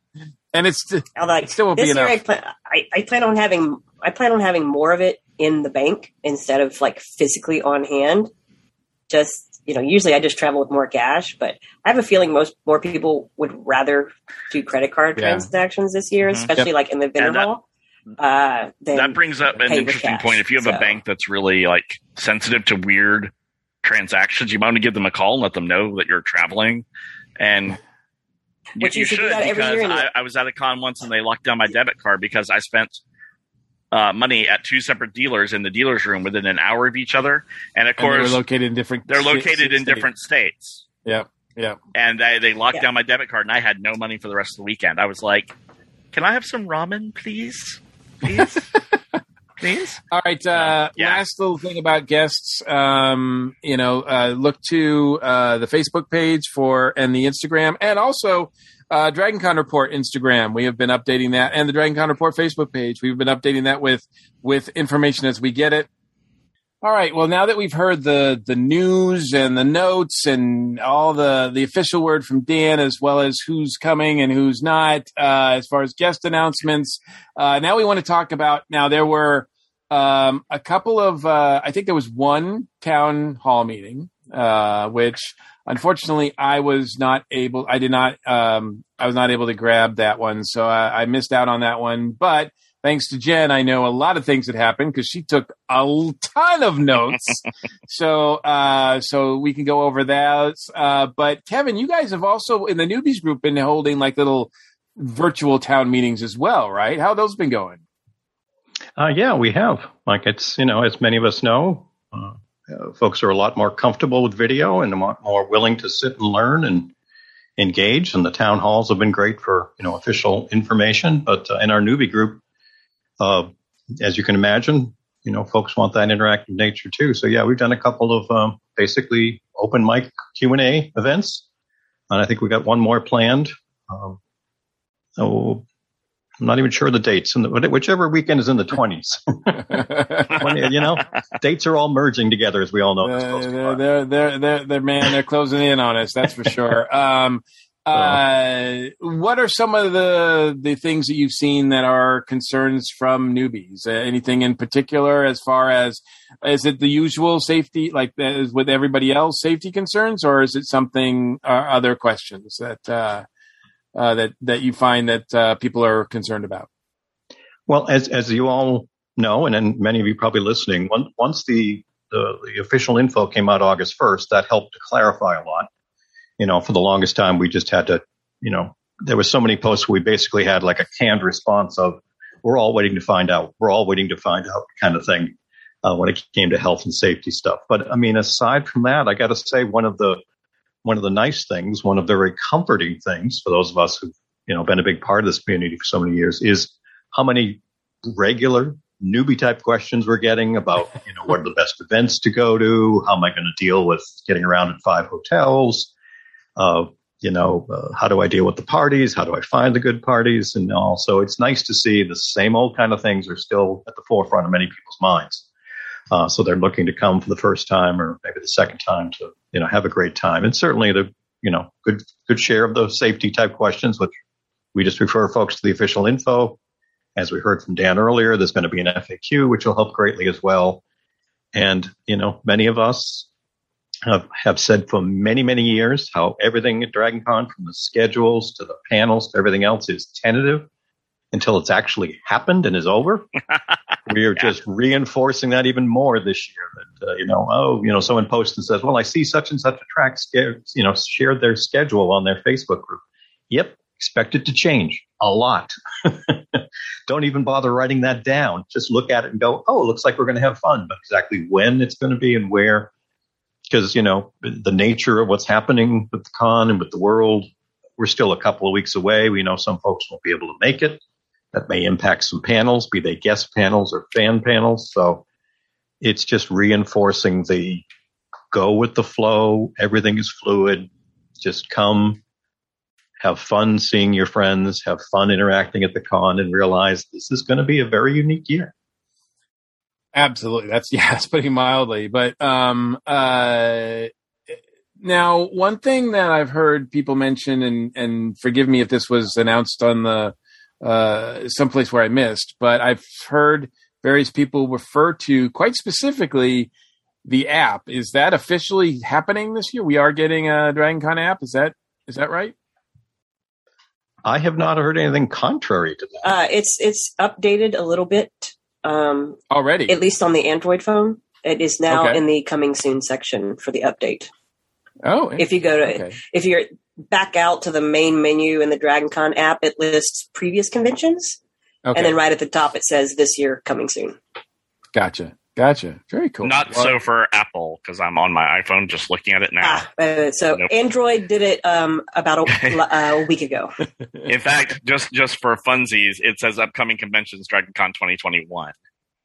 And it's I'm like, It still won't be this year I enough. plan, I, I plan on having I plan on having more of it in the bank instead of like physically on hand. Just you know, usually I just travel with more cash, but I have a feeling most more people would rather do credit card Yeah. transactions this year, Mhm. especially like in the And that- interval. uh, than that brings up an interesting cash. point. If you have a bank that's really like sensitive to weird transactions, you might want to give them a call and let them know that you're traveling. And Which you should do that every because year. I, I was at a con once and they locked down my debit card because I spent uh, money at two separate dealers in the dealer's room within an hour of each other. And of And they were course, located in different. they're located in states. different states. Yeah, yeah. And they, they locked Yeah. down my debit card and I had no money for the rest of the weekend. I was like, can I have some ramen, please? Please? please? All right. Uh, Yeah. Last little thing about guests. Um, you know, uh, look to uh, the Facebook page for and the Instagram, and also uh, DragonCon Report Instagram. We have been updating that, and the DragonCon Report Facebook page. We've been updating that with with information as we get it. All right. Well, now that we've heard the the news and the notes and all the the official word from Dan, as well as who's coming and who's not, uh, as far as guest announcements, uh, now we want to talk about. Now there were um, a couple of. Uh, I think there was one town hall meeting, uh, which unfortunately I was not able. I did not. Um, I was not able to grab that one, so I, I missed out on that one. But thanks to Jen, I know a lot of things that happened because she took a ton of notes. so, uh, so we can go over that. Uh, but Kevin, you guys have also in the newbies group been holding like little virtual town meetings as well, right? How have those been going? Uh, yeah, we have. Like it's, you know, as many of us know, uh, uh, folks are a lot more comfortable with video and more willing to sit and learn and engage. And the town halls have been great for, you know, official information. But uh, in our newbie group, uh, as you can imagine, you know, folks want that interactive nature too. So yeah, we've done a couple of um, basically open mic Q and A events, and I think we got one more planned. Um, so I'm not even sure of the dates, and whichever weekend is in the 20s. When, you know, dates are all merging together, as we all know. they're they're, they're, they're, they're, man, they're closing in on us. That's for sure. Um, uh, what are some of the the things that you've seen that are concerns from newbies? Uh, anything in particular, as far as is it the usual safety, like as with everybody else, safety concerns, or is it something uh, other questions that uh, that that you find that uh, people are concerned about? Well, as as you all know, and then many of you probably listening, once once the, the the official info came out August first, that helped to clarify a lot. You know, for the longest time, we just had to, you know, there was so many posts we basically had like a canned response of, "We're all waiting to find out. We're all waiting to find out," kind of thing. Uh, when it came to health and safety stuff, but I mean, aside from that, I got to say one of the one of the nice things, one of the very comforting things for those of us who've you know been a big part of this community for so many years is how many regular newbie type questions we're getting about, you know, what are the best events to go to? How am I going to deal with getting around in five hotels? Uh, you know, uh, how do I deal with the parties? How do I find the good parties and all? So it's nice to see the same old kind of things are still at the forefront of many people's minds. Uh, so they're looking to come for the first time or maybe the second time to, you know, have a great time. And certainly the, you know, good, good share of those safety type questions, which we just refer folks to the official info. As we heard from Dan earlier, there's going to be an FAQ, which will help greatly as well. And, you know, many of us have, have said for many, many years how everything at DragonCon, from the schedules to the panels to everything else, is tentative until it's actually happened and is over. we are just reinforcing that even more this year. That uh, you know, oh, you know, someone posts and says, "Well, I see such and such a track, you know, shared their schedule on their Facebook group." Yep, expect it to change a lot. Don't even bother writing that down. Just look at it and go, "Oh, it looks like we're going to have fun." But exactly when it's going to be and where, because you know, the nature of what's happening with the con and with the world, we're still a couple of weeks away. We know some folks won't be able to make it that may impact some panels, be they guest panels or fan panels. So it's just reinforcing the go with the flow. Everything is fluid. Just come, have fun seeing your friends, have fun interacting at the con, and realize this is going to be a very unique year. Absolutely. That's yeah, that's putting mildly. But um uh now one thing that I've heard people mention and and forgive me if this was announced on the uh someplace where I missed, but I've heard various people refer to quite specifically the app. Is that officially happening this year? We are getting a Dragon Con app. Is that is that right? I have not heard anything contrary to that. Uh, it's it's updated a little bit, um, Already. at least on the Android phone. It is now Okay. in the coming soon section for the update. oh, If you go to okay. if you're back out to the main menu in the Dragon Con app, it lists previous conventions, okay. and then right at the top it says this year coming soon. gotcha. Gotcha. Very cool. Not Well, so for Apple because I'm on my iPhone just looking at it now. Ah, uh, so Nope. Android did it um, about a, uh, a week ago. In fact, just just for funsies, it says upcoming conventions DragonCon 2021.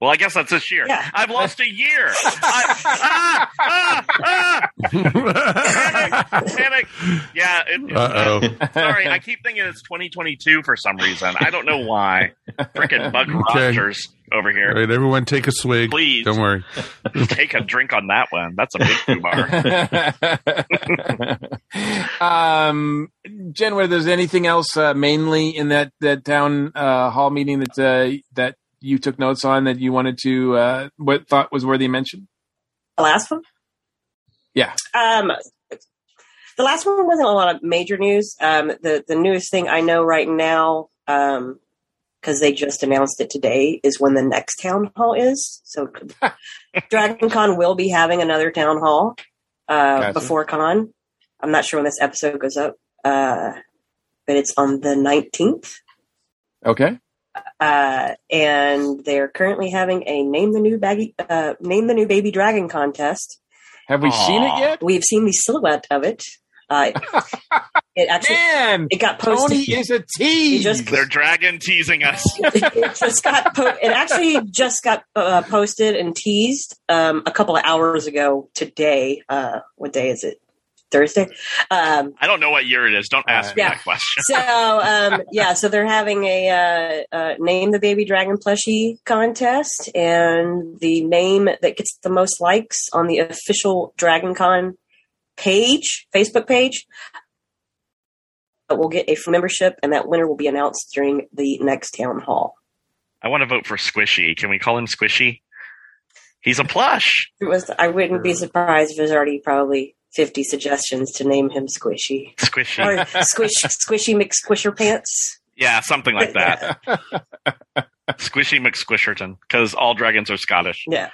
Well, I guess that's this year. Yeah. I've lost a year. I, ah, ah, ah, panic, panic. Yeah. It, Uh oh. Sorry, I keep thinking it's 2022 for some reason. I don't know why. Freaking Buck Okay. Rogers over here. right, everyone, take a swig. Please. Don't worry. Take a drink on that one. That's a big two bar. um, Jen, whether there's anything else uh, mainly in that that town uh, hall meeting that uh, that you took notes on that you wanted to uh, what thought was worthy mention? The last one? Yeah. Um, the last one wasn't a lot of major news. Um, the the newest thing I know right now, um, because they just announced it today, is when the next town hall is. So, Dragon Con will be having another town hall uh, Gotcha. before con. I'm not sure when this episode goes up, uh, but it's on the 19th. Okay. Uh, and they're currently having a name the new baggy, uh, name the new baby dragon contest. Have we seen it yet? We've seen the silhouette of it. Uh, it actually Man, it got posted. Tony is a tease. just- They're dragon teasing us. it just got po- it actually just got uh, posted and teased um, a couple of hours ago today. Uh, what day is it? Thursday. Um, I don't know what year it is. Don't ask me Yeah. that question. so um, yeah, so they're having a uh, uh, name the baby dragon plushie contest, and the name that gets the most likes on the official DragonCon page, Facebook page, uh, will get a free membership, and that winner will be announced during the next town hall. I want to vote for Squishy. Can we call him Squishy? He's a plush. It was. I wouldn't be surprised if there's already probably fifty suggestions to name him Squishy Squishy. or Squish Squishy McSquisher Pants. Yeah, something like that. Squishy McSquisherton. Because all dragons are Scottish. Yeah.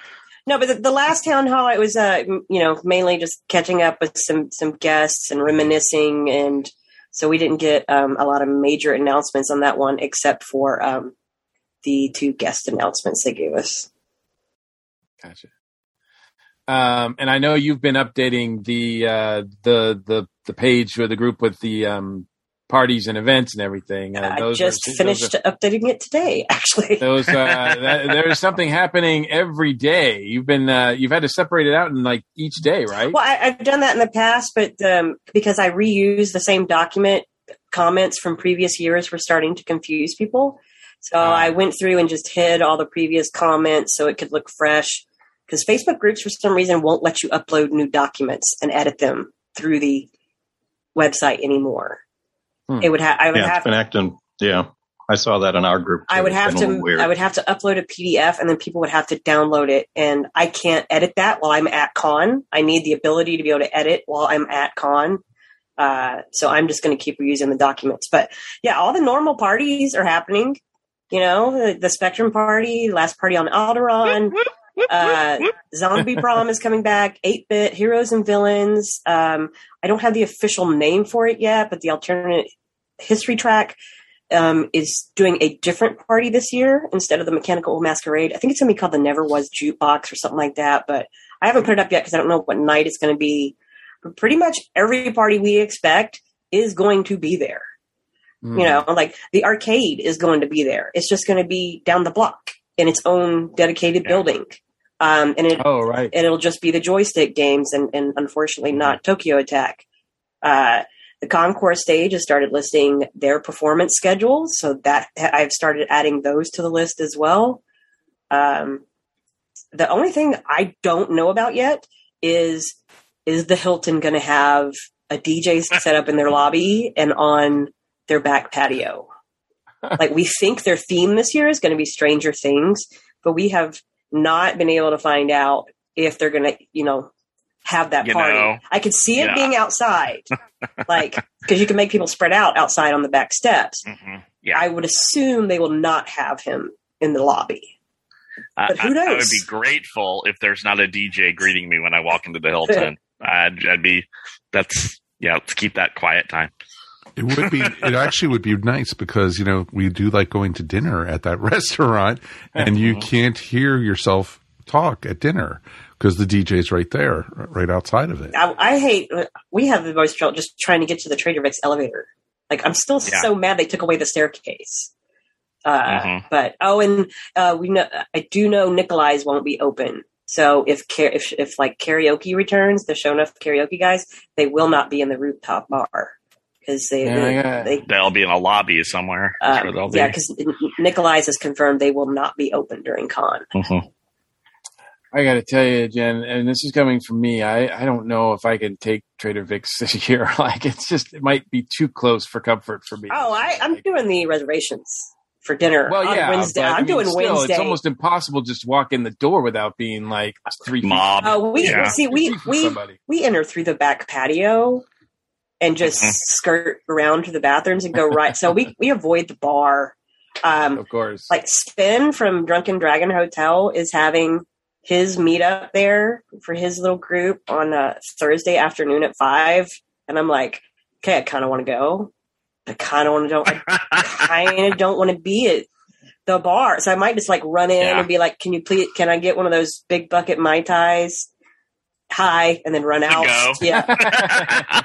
No, but the, the last town hall, it was, uh, m- you know, mainly just catching up with some some guests and reminiscing, and so we didn't get um, a lot of major announcements on that one, except for um, the two guest announcements they gave us. Gotcha. Um, and I know you've been updating the uh, the the the page or the group with the um, parties and events and everything. Uh, I just are, finished updating it today, actually. Those, uh, that, there's something happening every day. You've been uh, you've had to separate it out in like each day, right? Well, I, I've done that in the past, but um, because I reuse the same document, comments from previous years were starting to confuse people. So Ah. I went through and just hid all the previous comments so it could look fresh. Because Facebook groups, for some reason, won't let you upload new documents and edit them through the website anymore. Hmm. It would have. I would Yeah, it's have. been acting. Yeah, I saw that in our group. I would have been a little to. Weird. I would have to upload a PDF, and then people would have to download it. And I can't edit that while I'm at con. I need the ability to be able to edit while I'm at con. Uh, so I'm just going to keep reusing the documents. But yeah, all the normal parties are happening. You know, the, the Spectrum party, last party on Alderaan, uh, Zombie Prom is coming back, 8 bit, Heroes and Villains. Um, I don't have the official name for it yet, but the alternate history track um, is doing a different party this year instead of the Mechanical Masquerade. I think it's going to be called the Never Was Jukebox or something like that, but I haven't put it up yet because I don't know what night it's going to be. But pretty much every party we expect is going to be there. Hmm. You know, like the arcade is going to be there. It's just going to be down the block in its own dedicated building. Um, and it, Oh right. and it'll just be the joystick games and, and unfortunately not Tokyo Attack. Uh, the Concourse stage has started listing their performance schedules, so that I've started adding those to the list as well. Um, the only thing I don't know about yet is is the Hilton going to have a DJ set up in their lobby and on their back patio? Like we think their theme this year is going to be Stranger Things, but we have not been able to find out if they're going to, you know, have that You party. know. I could see it Yeah. being outside, like because you can make people spread out outside on the back steps. hmm Yeah, I would assume they will not have him in the lobby. But who I- I would be grateful if there's not a DJ greeting me when I walk into the Hilton. I'd, I'd be. That's yeah. Let's keep that quiet time. It would be. It actually would be nice because you know we do like going to dinner at that restaurant, and you can't hear yourself talk at dinner because the DJ's right there, right outside of it. I, I hate. We have the most trouble just trying to get to the Trader Vic's elevator. Like I'm still Yeah. so mad they took away the staircase. Uh, Mhm. But oh, and uh, we know I do know Nikolai's won't be open. So if ca- if if like karaoke returns, the show enough karaoke guys, they will not be in the rooftop bar because they, yeah, they, they they'll be in a lobby somewhere. That's uh, where they'll be. yeah, because Nikolai's has confirmed they will not be open during con. Mhm. I got to tell you, Jen, and this is coming from me. I, I don't know if I can take Trader Vic's this year. Like, it's just it might be too close for comfort for me. Oh, I, I'm doing the reservations for dinner well, on yeah, Wednesday. but, I I'm mean, doing still, Wednesday. It's almost impossible just to walk in the door without being like three. Mob. Oh, we Yeah. see we we somebody. we enter through the back patio and just Mhm. skirt around to the bathrooms and go right. so we we avoid the bar. Um, of course. like Spin from Drunken Dragon Hotel is having his meetup there for his little group on uh, Thursday afternoon at five, and I'm like, okay, I kind of want to go. I kind of want to don't. I kind of don't want to be at the bar, so I might just like run in Yeah. and be like, "Can you please? Can I get one of those big bucket mai tais?" Hi, and then run out. go. Yeah,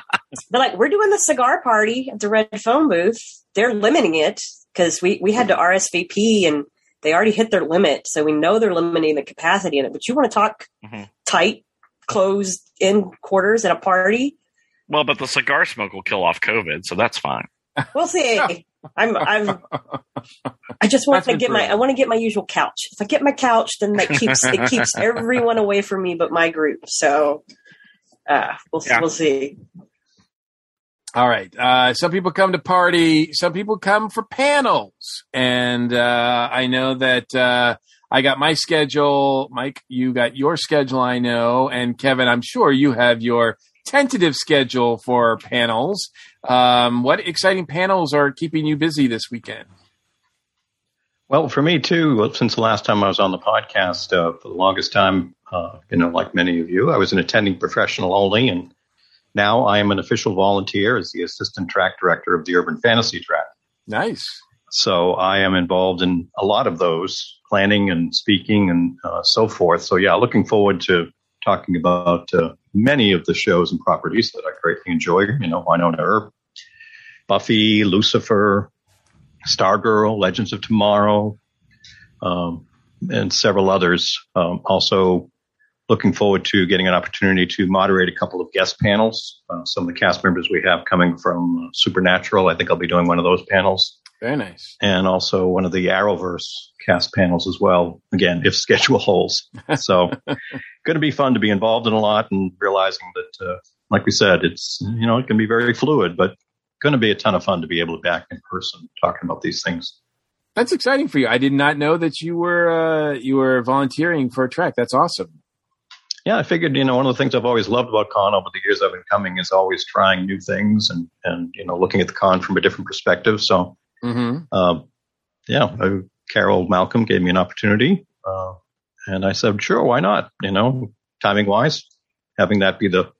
but like we're doing the cigar party at the Red Phone booth. They're limiting it because we we had to RSVP and they already hit their limit, so we know they're limiting the capacity in it. But you want to talk Mhm. tight, closed in quarters at a party? well, but the cigar smoke will kill off COVID, so that's fine. We'll see. I'm I'm I just want That's to get my. I want to get my usual couch. If I get my couch, then that keeps it keeps everyone away from me but my group. So uh, we'll Yeah. we'll see. All right. Uh, some people come to party. Some people come for panels. And uh, I know that uh, I got my schedule. Mike, you got your schedule, I know. And Kevin, I'm sure you have your tentative schedule for panels. Um, what exciting panels are keeping you busy this weekend? Well, for me too, since the last time I was on the podcast, uh, for the longest time, uh, you know, like many of you, I was an attending professional only, and now I am an official volunteer as the assistant track director of the Urban Fantasy Track. Nice. So I am involved in a lot of those, planning and speaking and uh, so forth. So yeah, looking forward to talking about uh, many of the shows and properties that I greatly enjoy. You know, Wynonna Earp, Buffy, Lucifer, Stargirl, Legends of Tomorrow, um, and several others. Um, also looking forward to getting an opportunity to moderate a couple of guest panels. Uh, some of the cast members we have coming from uh, Supernatural. I think I'll be doing one of those panels Very nice. and also one of the Arrowverse cast panels as well. Again, if schedule holds. So, going to be fun to be involved in a lot and realizing that, uh, like we said, it's you know it can be very fluid, but going to be a ton of fun to be able to back in person talking about these things. That's exciting for you. I did not know that you were uh, you were volunteering for a track. That's awesome. Yeah, I figured you know one of the things I've always loved about con over the years I've been coming is always trying new things and and you know looking at the con from a different perspective. So Mm-hmm. uh, yeah, uh, Carol Malcolm gave me an opportunity, uh, and I said, sure, why not? You know, timing wise, having that be the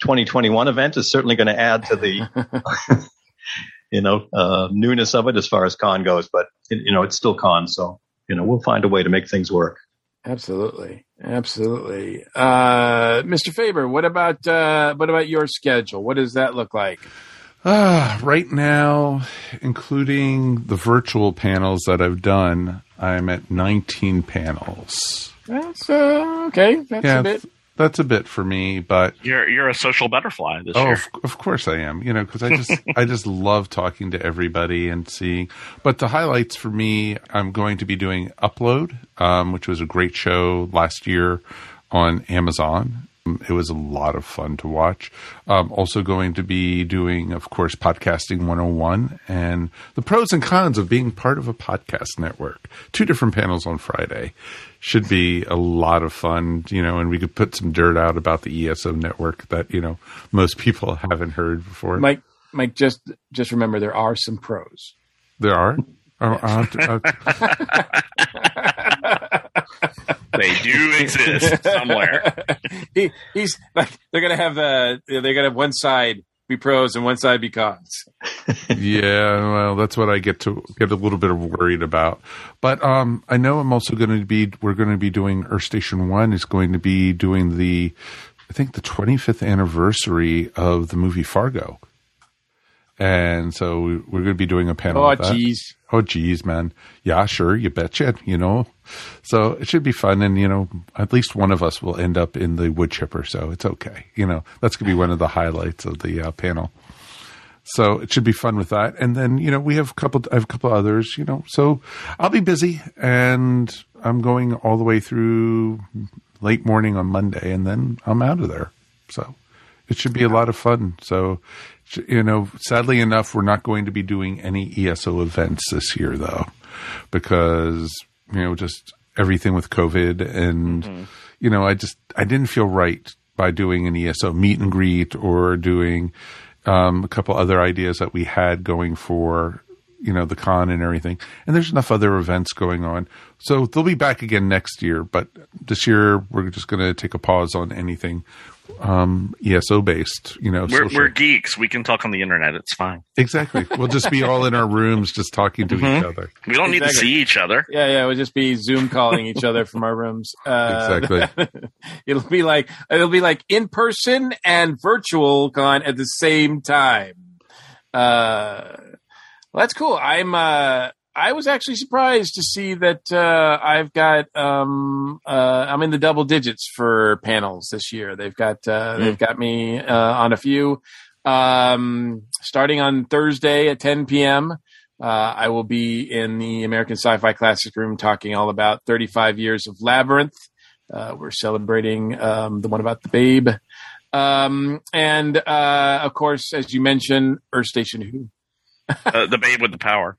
2021 event is certainly going to add to the you know uh, newness of it as far as con goes. But it, you know, it's still con, so you know we'll find a way to make things work. Absolutely, absolutely. Uh, Mr. Faber, what about uh, what about your schedule? What does that look like? Ah, right now, including the virtual panels that I've done, I'm at 19 panels. That's uh, okay. That's yeah, a bit. That's a bit for me, but You're you're a social butterfly this oh, year. of, of course I am. You know, because I just I just love talking to everybody and seeing. But the highlights for me, I'm going to be doing Upload, um, which was a great show last year on Amazon, It was a lot of fun to watch. Um, also, going to be doing, of course, Podcasting 101 and the pros and cons of being part of a podcast network. Two different panels on Friday. Should be a lot of fun, you know, and we could put some dirt out about the ESO network that, you know, most people haven't heard before. Mike, Mike, just just remember there are some pros. There are? Oh, I'll I'll- They do exist somewhere. he, he's like they're gonna have uh they're gonna have one side be pros and one side be cons. Yeah, well, that's what I get to get a little bit worried about. But um, I know I'm also going to be we're going to be doing Earth Station One is going to be doing the I think the 25th anniversary of the movie Fargo, and so we- we're going to be doing a panel. Oh geez. Oh geez, man. Yeah, sure, you betcha. You know, so it should be fun, and you know, at least one of us will end up in the wood chipper, so it's okay. You know, that's gonna be one of the highlights of the uh, panel. So it should be fun with that, and then you know, we have a couple. I have a couple others. You know, so I'll be busy, and I'm going all the way through late morning on Monday, and then I'm out of there. So it should be a lot of fun. So, you know, sadly enough, we're not going to be doing any ESO events this year, though, because you know, just everything with COVID, and you know, I just I didn't feel right by doing an ESO meet and greet or doing um, a couple other ideas that we had going for you know the con and everything. And there's enough other events going on. So they'll be back again next year but this year we're just going to take a pause on anything um eso based you know We're, we're geeks. We can talk on the internet. It's fine. exactly we'll just be all in our rooms just talking to each Mhm. other We don't need to see each other. Yeah, yeah, we'll just be Zoom calling each other from our rooms. Uh, Exactly. it'll be like it'll be like in person and virtual con at the same time. Uh, well, that's cool. I'm uh, I was actually surprised to see that uh, I've got um, uh, I'm in the double digits for panels this year. They've got uh, they've got me uh, on a few. Um, starting on Thursday at 10 p.m. Uh, I will be in the American Sci-Fi Classic Room talking all about 35 years of Labyrinth. Uh, we're celebrating um, the one about the babe, um, and uh, of course, as you mentioned, Earth Station Who. Uh, the babe with the power.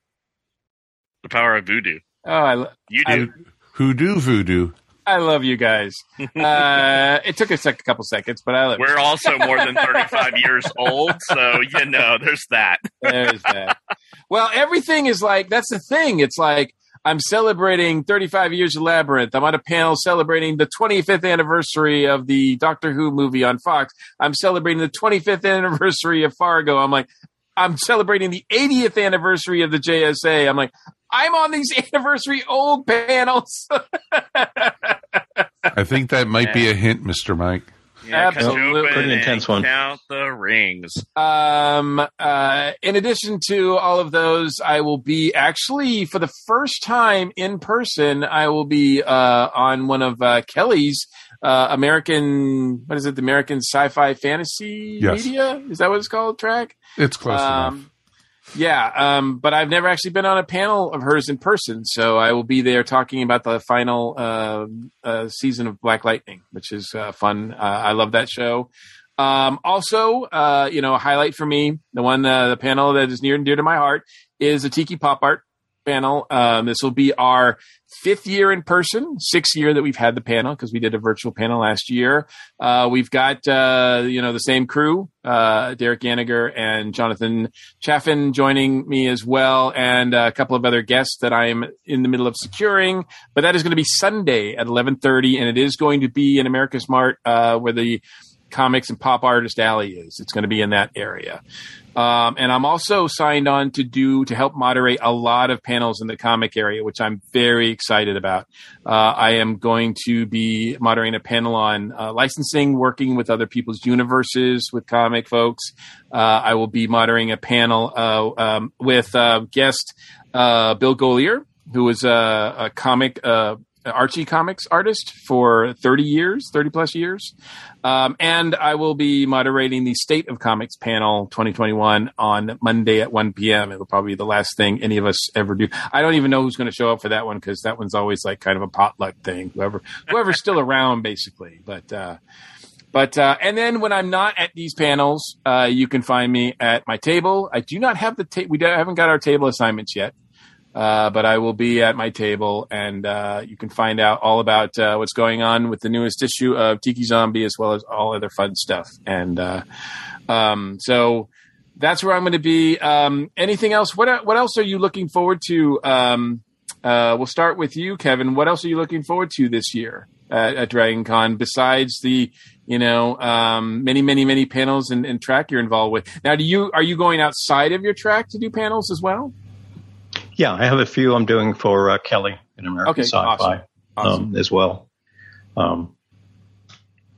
The power of voodoo. Oh, I, lo- You I, do. hoodoo voodoo I love you guys. Uh, it took a, sec- a couple seconds, but I love. We're also more than 35 years old, so you know, there's that. There's that. Well, everything is like that's the thing. It's like I'm celebrating 35 years of Labyrinth. I'm on a panel celebrating the 25th anniversary of the Doctor Who movie on Fox. I'm celebrating the 25th anniversary of Fargo. I'm like, I'm celebrating the 80th anniversary of the JSA. I'm like, I'm on these anniversary old panels. i think that might be a hint mr mike Yeah, Absolutely. Pretty intense one. Count the rings. Um, uh, in addition to all of those, I will be actually for the first time in person. I will be uh, on one of uh, Kelly's uh, American. What is it? The American Sci-Fi Fantasy Yes. Media. Is that what it's called? Track. it's close enough Um, yeah, um, but I've never actually been on a panel of hers in person, so I will be there talking about the final uh, uh, season of Black Lightning, which is uh, fun. Uh, I love that show. Um, also, uh, you know, a highlight for me, the one, uh, the panel that is near and dear to my heart, is a Tiki Pop Art panel. Um, this will be our fifth year in person, sixth year that we've had the panel because we did a virtual panel last year. Uh, we've got, uh, you know, the same crew, uh, Derek Yaniger and Jonathan Chaffin joining me as well, and a couple of other guests that I'm in the middle of securing. But that is going to be Sunday at 11:30, and it is going to be in America's Mart, uh, where the comics and pop artist alley is. It's going to be in that area. Um, and I'm also signed on to do to help moderate a lot of panels in the comic area, which I'm very excited about. Uh, I am going to be moderating a panel on uh, licensing, working with other people's universes with comic folks. Uh, I will be moderating a panel uh, um, with uh, guest uh, Bill Golliher, who is a, a comic. Uh, Archie comics artist for 30 years, 30 plus years. Um, and I will be moderating the State of Comics panel 2021 on Monday at 1 p.m. It'll probably be the last thing any of us ever do. I don't even know who's going to show up for that one because that one's always like kind of a potluck thing. Whoever, whoever's still around, basically. But uh, But uh, and then when I'm not at these panels, uh, you can find me at my table. I do not have the ta- we don't, haven't got our table assignments yet, uh, but I will be at my table, and uh, you can find out all about uh, what's going on with the newest issue of Tiki Zombie, as well as all other fun stuff. And uh, um, so that's where I'm going to be. Um, anything else? What what else are you looking forward to? Um, uh, we'll start with you, Kevin. What else are you looking forward to this year at, at Dragon Con besides the you know um, many many many panels and, and track you're involved with? Now, do you are you going outside of your track to do panels as well? Yeah, I have a few I'm doing for uh, Kelly in American Okay, Sci-Fi awesome. Awesome. Um, as well. Um,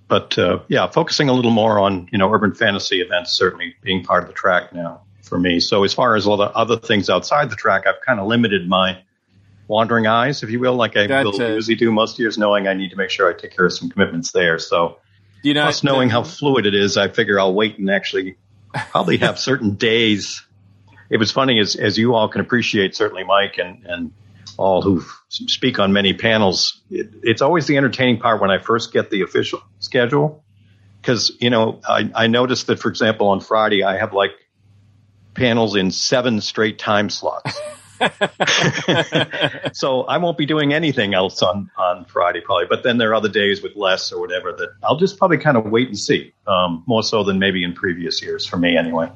but uh, yeah, focusing a little more on you know urban fantasy events certainly being part of the track now for me. So as far as all the other things outside the track, I've kind of limited my wandering eyes, if you will, like I will usually do most years, knowing I need to make sure I take care of some commitments there. So you know, plus knowing how fluid it is, I figure I'll wait and actually probably have certain days. It was funny as as you all can appreciate, certainly Mike and and all who speak on many panels. It, it's always the entertaining part when I first get the official schedule, because you know I I noticed that for example on Friday I have like panels in seven straight time slots. so I won't be doing anything else on on Friday probably. But then there are other days with less or whatever that I'll just probably kind of wait and see. Um, more so than maybe in previous years for me anyway.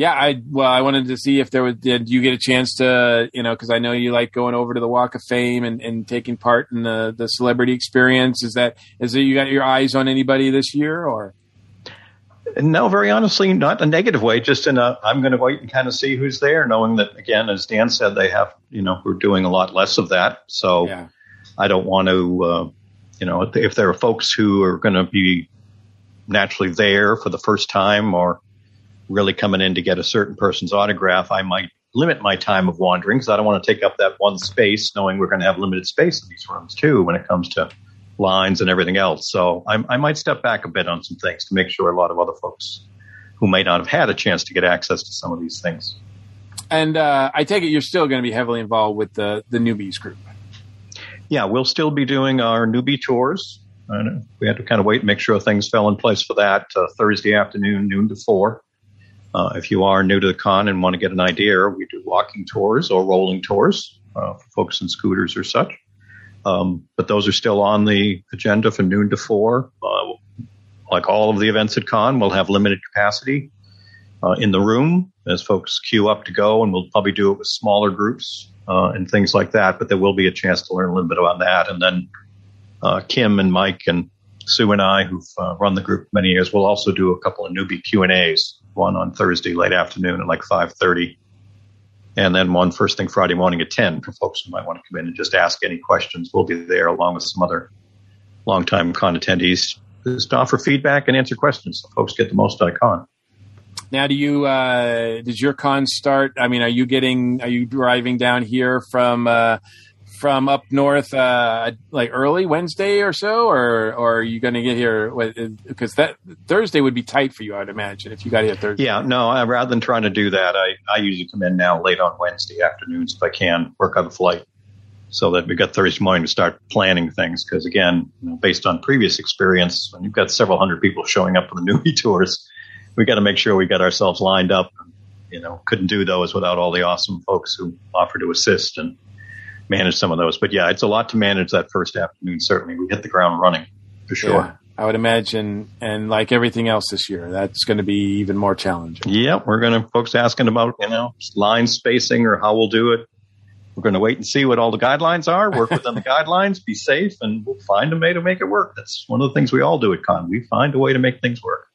Yeah, I well, I wanted to see if there was. Did you get a chance to, you know, because I know you like going over to the Walk of Fame and, and taking part in the the celebrity experience. Is that is it you got your eyes on anybody this year or? No, very honestly, not a negative way. Just in a, I'm going to wait and kind of see who's there, knowing that again, as Dan said, they have, you know, we're doing a lot less of that. So Yeah. I don't want to, uh, you know, if, if there are folks who are going to be naturally there for the first time or really coming in to get a certain person's autograph, I might limit my time of wandering because I don't want to take up that one space, knowing we're going to have limited space in these rooms too when it comes to lines and everything else. So I, I might step back a bit on some things to make sure a lot of other folks who may not have had a chance to get access to some of these things. And uh, I take it you're still going to be heavily involved with the the newbies group. Yeah, we'll still be doing our newbie tours. We had to kind of wait and make sure things fell in place for that uh, Thursday afternoon, noon to four. Uh, if you are new to the con and want to get an idea, we do walking tours or rolling tours uh, for folks in scooters or such. Um, but those are still on the agenda for noon to four. Uh, like all of the events at con, we'll have limited capacity uh, in the room as folks queue up to go, and we'll probably do it with smaller groups uh, and things like that. But there will be a chance to learn a little bit about that. And then uh, Kim and Mike and Sue and I, who've run the group many years, will also do a couple of newbie Q and A's. One on Thursday late afternoon at like five thirty, and then one first thing Friday morning at ten for folks who might want to come in and just ask any questions. We'll be there along with some other longtime con attendees just to offer feedback and answer questions so folks get the most out of con. Now, do you uh, does your con start? I mean, are you getting are you driving down here from uh, from up north uh, like early Wednesday or so, or or are you going to get here because that Thursday would be tight for you, I'd imagine, if you got here Thursday. Yeah, no, I, rather than trying to do that, I, I usually come in now late on Wednesday afternoons if I can work on a flight so that we got Thursday morning to start planning things. Because again, you know, based on previous experience, when you've got several hundred people showing up for the newbie tours, we got to make sure we got ourselves lined up. You know, couldn't do those without all the awesome folks who offer to assist and manage some of those. But yeah, it's a lot to manage that first afternoon. Certainly, we hit the ground running for sure. Yeah, I would imagine, and like everything else this year, that's going to be even more challenging. Yeah, we're going to folks asking about you know line spacing or how we'll do it. We're going to wait and see what all the guidelines are, work within the guidelines, be safe, and we'll find a way to make it work. That's one of the things we all do at con. We find a way to make things work.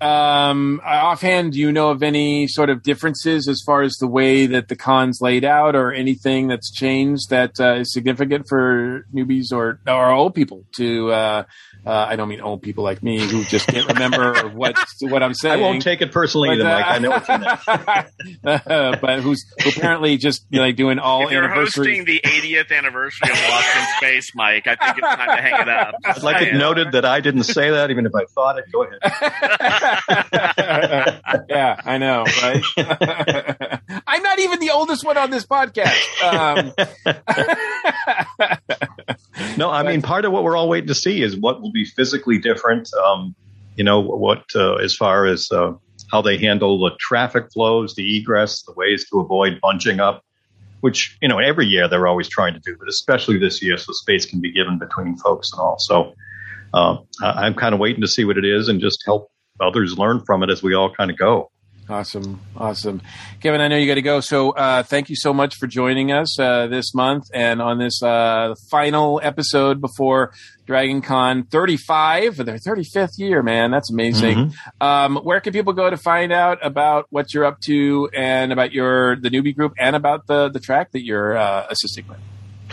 Um, offhand, do you know of any sort of differences as far as the way that the con's laid out, or anything that's changed that uh, is significant for newbies or or old people to? Uh, uh, I don't mean old people like me who just can't remember what what I'm saying. I won't take it personally, But, either, uh, Mike. I know what you meant. uh, but who's apparently just you know, like doing all If you're hosting the 80th anniversary of Lost in Space, Mike, I think it's time to hang it up. I'd like it noted that I didn't say that, even if I thought it. Go ahead. yeah, I know, right? I'm not even the oldest one on this podcast. Um, No, I mean, part of what we're all waiting to see is what will be physically different. Um, you know, what uh, as far as uh, how they handle the traffic flows, the egress, the ways to avoid bunching up, which, you know, every year they're always trying to do, but especially this year so space can be given between folks and all. So uh, I'm kind of waiting to see what it is and just help others learn from it as we all kind of go. Awesome, awesome, Kevin. I know you got to go, so uh, thank you so much for joining us uh, this month and on this uh, final episode before Dragon Con 35 for their 35th year. Man, that's amazing. Mm-hmm. Um, where can people go to find out about what you're up to and about your the newbie group and about the the track that you're uh, assisting with?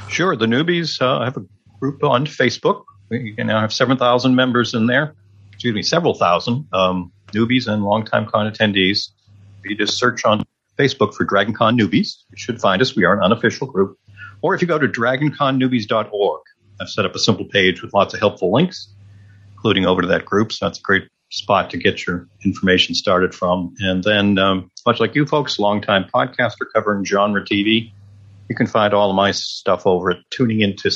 Sure, the newbies uh, I have a group on Facebook. We now have seven thousand members in there. Excuse me, several thousand. Um, newbies and longtime con attendees. If you just search on Facebook for DragonCon Newbies, you should find us. We are an unofficial group. Or if you go to dragonconnewbies.org, I've set up a simple page with lots of helpful links, including over to that group. So that's a great spot to get your information started from. And then, um, much like you folks, longtime podcaster covering genre TV, you can find all of my stuff over at tuninginto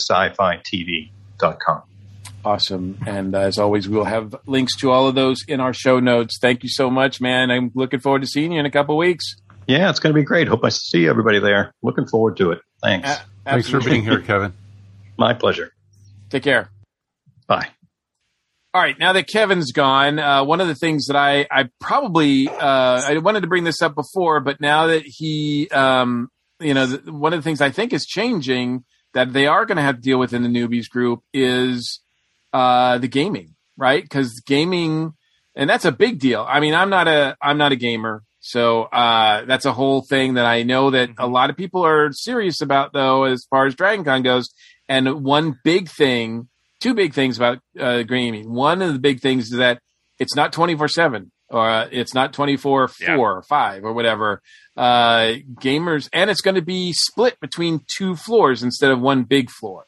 Awesome. And as always, we'll have links to all of those in our show notes. Thank you so much, man. I'm looking forward to seeing you in a couple weeks. Yeah, it's going to be great. Hope I see everybody there. Looking forward to it. Thanks. A- Thanks for being here, Kevin. My pleasure. Take care. Bye. All right, now that Kevin's gone, uh, one of the things that I, I probably uh, I wanted to bring this up before, but now that he, um, you know, the, one of the things I think is changing that they are going to have to deal with in the newbies group is uh, the gaming, right? Because gaming, and that's a big deal. I mean, I'm not a I'm not a gamer, so uh, that's a whole thing that I know that a lot of people are serious about, though, as far as Dragon Con goes. And one big thing, two big things about uh, gaming. One of the big things is that it's not 24 seven or uh, it's not 24 4 yeah. or 5 or whatever uh, gamers and it's going to be split between two floors instead of one big floor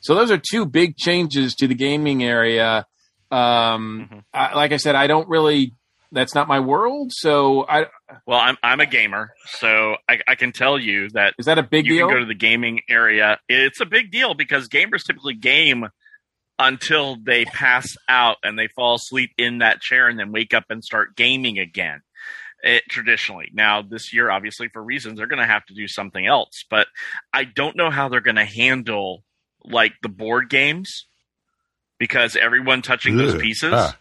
so those are two big changes to the gaming area. Um, mm-hmm. I, like I said, I don't really. That's not my world. So I. Well, I'm I'm a gamer, so I, I can tell you that is that a big you deal. You can go to the gaming area. It's a big deal because gamers typically game until they pass out and they fall asleep in that chair and then wake up and start gaming again. It, traditionally. Now, this year, obviously, for reasons, they're going to have to do something else. But I don't know how they're going to handle like the board games because everyone touching Ugh. those pieces ah.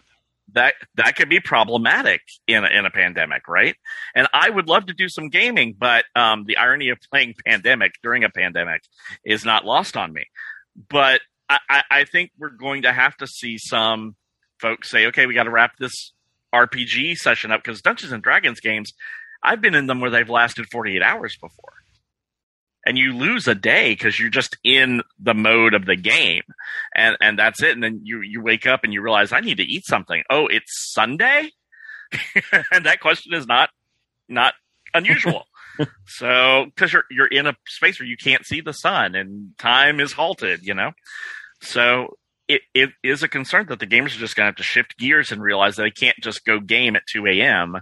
that that could be problematic in a, in a pandemic, right? And I would love to do some gaming, but um, the irony of playing pandemic during a pandemic is not lost on me. But I, I think we're going to have to see some folks say, okay, we got to wrap this RPG session up because Dungeons and Dragons games, I've been in them where they've lasted 48 hours before and you lose a day because you're just in the mode of the game. And and that's it. And then you you wake up and you realize i need to eat something. Oh it's sunday? And that question is not not unusual. So because you're you're in a space where you can't see the sun and time is halted you know? So it, it is a concern that the gamers are just going to have to shift gears and realize that they can't just go game at 2 a.m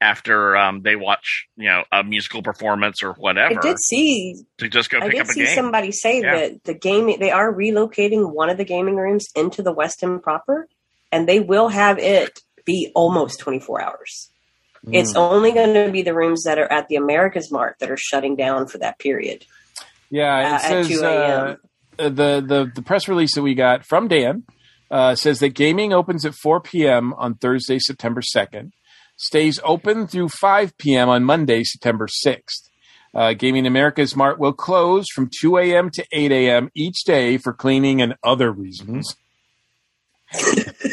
after um, they watch, you know, a musical performance or whatever. I did see to just go. I did see somebody say yeah. that the gaming they are relocating one of the gaming rooms into the West Westin proper, and they will have it be almost twenty four hours. Mm. It's only going to be the rooms that are at the America's Mart that are shutting down for that period. Yeah, it uh, says uh, the the the press release that we got from Dan uh, says that gaming opens at 4 p.m. on Thursday, September 2nd stays open through 5 p.m. on Monday, September 6th. Uh, Gaming America's Mart will close from 2 a.m. to 8 a.m. each day for cleaning and other reasons.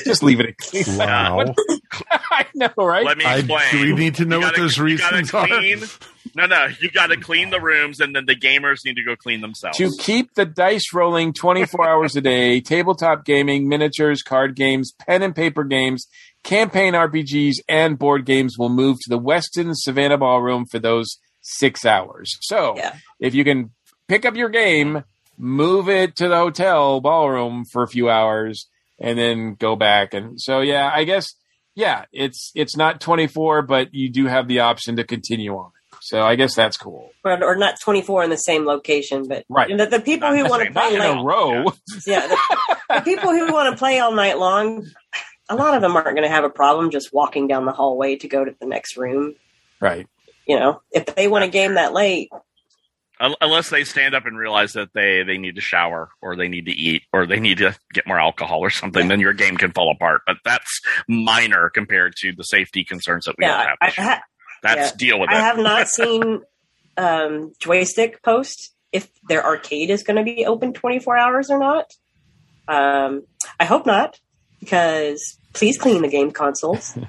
Just leave it at clean. Wow. I know, right? Let me explain. I, do we need to know gotta, what those reasons clean, are? No, no. You got to clean the rooms, and then the gamers need to go clean themselves. To keep the dice rolling 24 hours a day, tabletop gaming, miniatures, card games, pen and paper games, campaign RPGs and board games will move to the Westin Savannah Ballroom for those six hours. So yeah. if you can pick up your game, move it to the hotel ballroom for a few hours, and then go back. And so, yeah, I guess, yeah, it's it's not 24, but you do have the option to continue on. So I guess that's cool. But, or not 24 in the same location, but right. the, the people who want to play in a row. Yeah, the, the people who want to play all night long a lot of them aren't going to have a problem just walking down the hallway to go to the next room. Right. You know, if they want a game that late, Unless they stand up and realize that they, they need to shower or they need to eat or they need to get more alcohol or something, then your game can fall apart. But that's minor compared to the safety concerns that we yeah, have. I, this ha- That's yeah. deal with I have not seen um, joystick post if their arcade is going to be open 24 hours or not. Um, I hope not, because please clean the game consoles.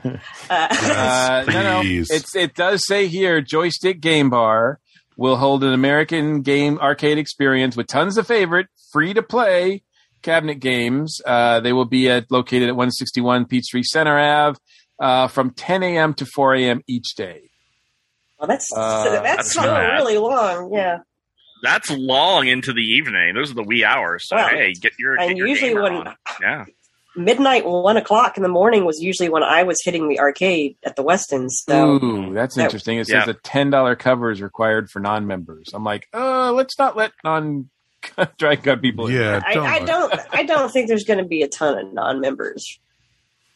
Uh, Uh, no, no. It's it does say here, joystick game bar will hold an American game arcade experience with tons of favorite free to play cabinet games. Uh, they will be at located at 161 Peachtree Center Ave uh, from 10 a.m. to 4 a.m. each day. well, that's Uh, that's, that's not really long. Yeah, That's long into the evening. Those are the wee hours. So Well, hey, get your, and get your usually gamer when- on. yeah. Midnight, one o'clock in the morning was usually when I was hitting the arcade at the Westins. So Ooh, that's that- interesting. It says a ten dollar cover is required for non-members. I'm like, uh, let's not let non Dragon Con people. in. Yeah, I, I don't. I don't think there's going to be a ton of non-members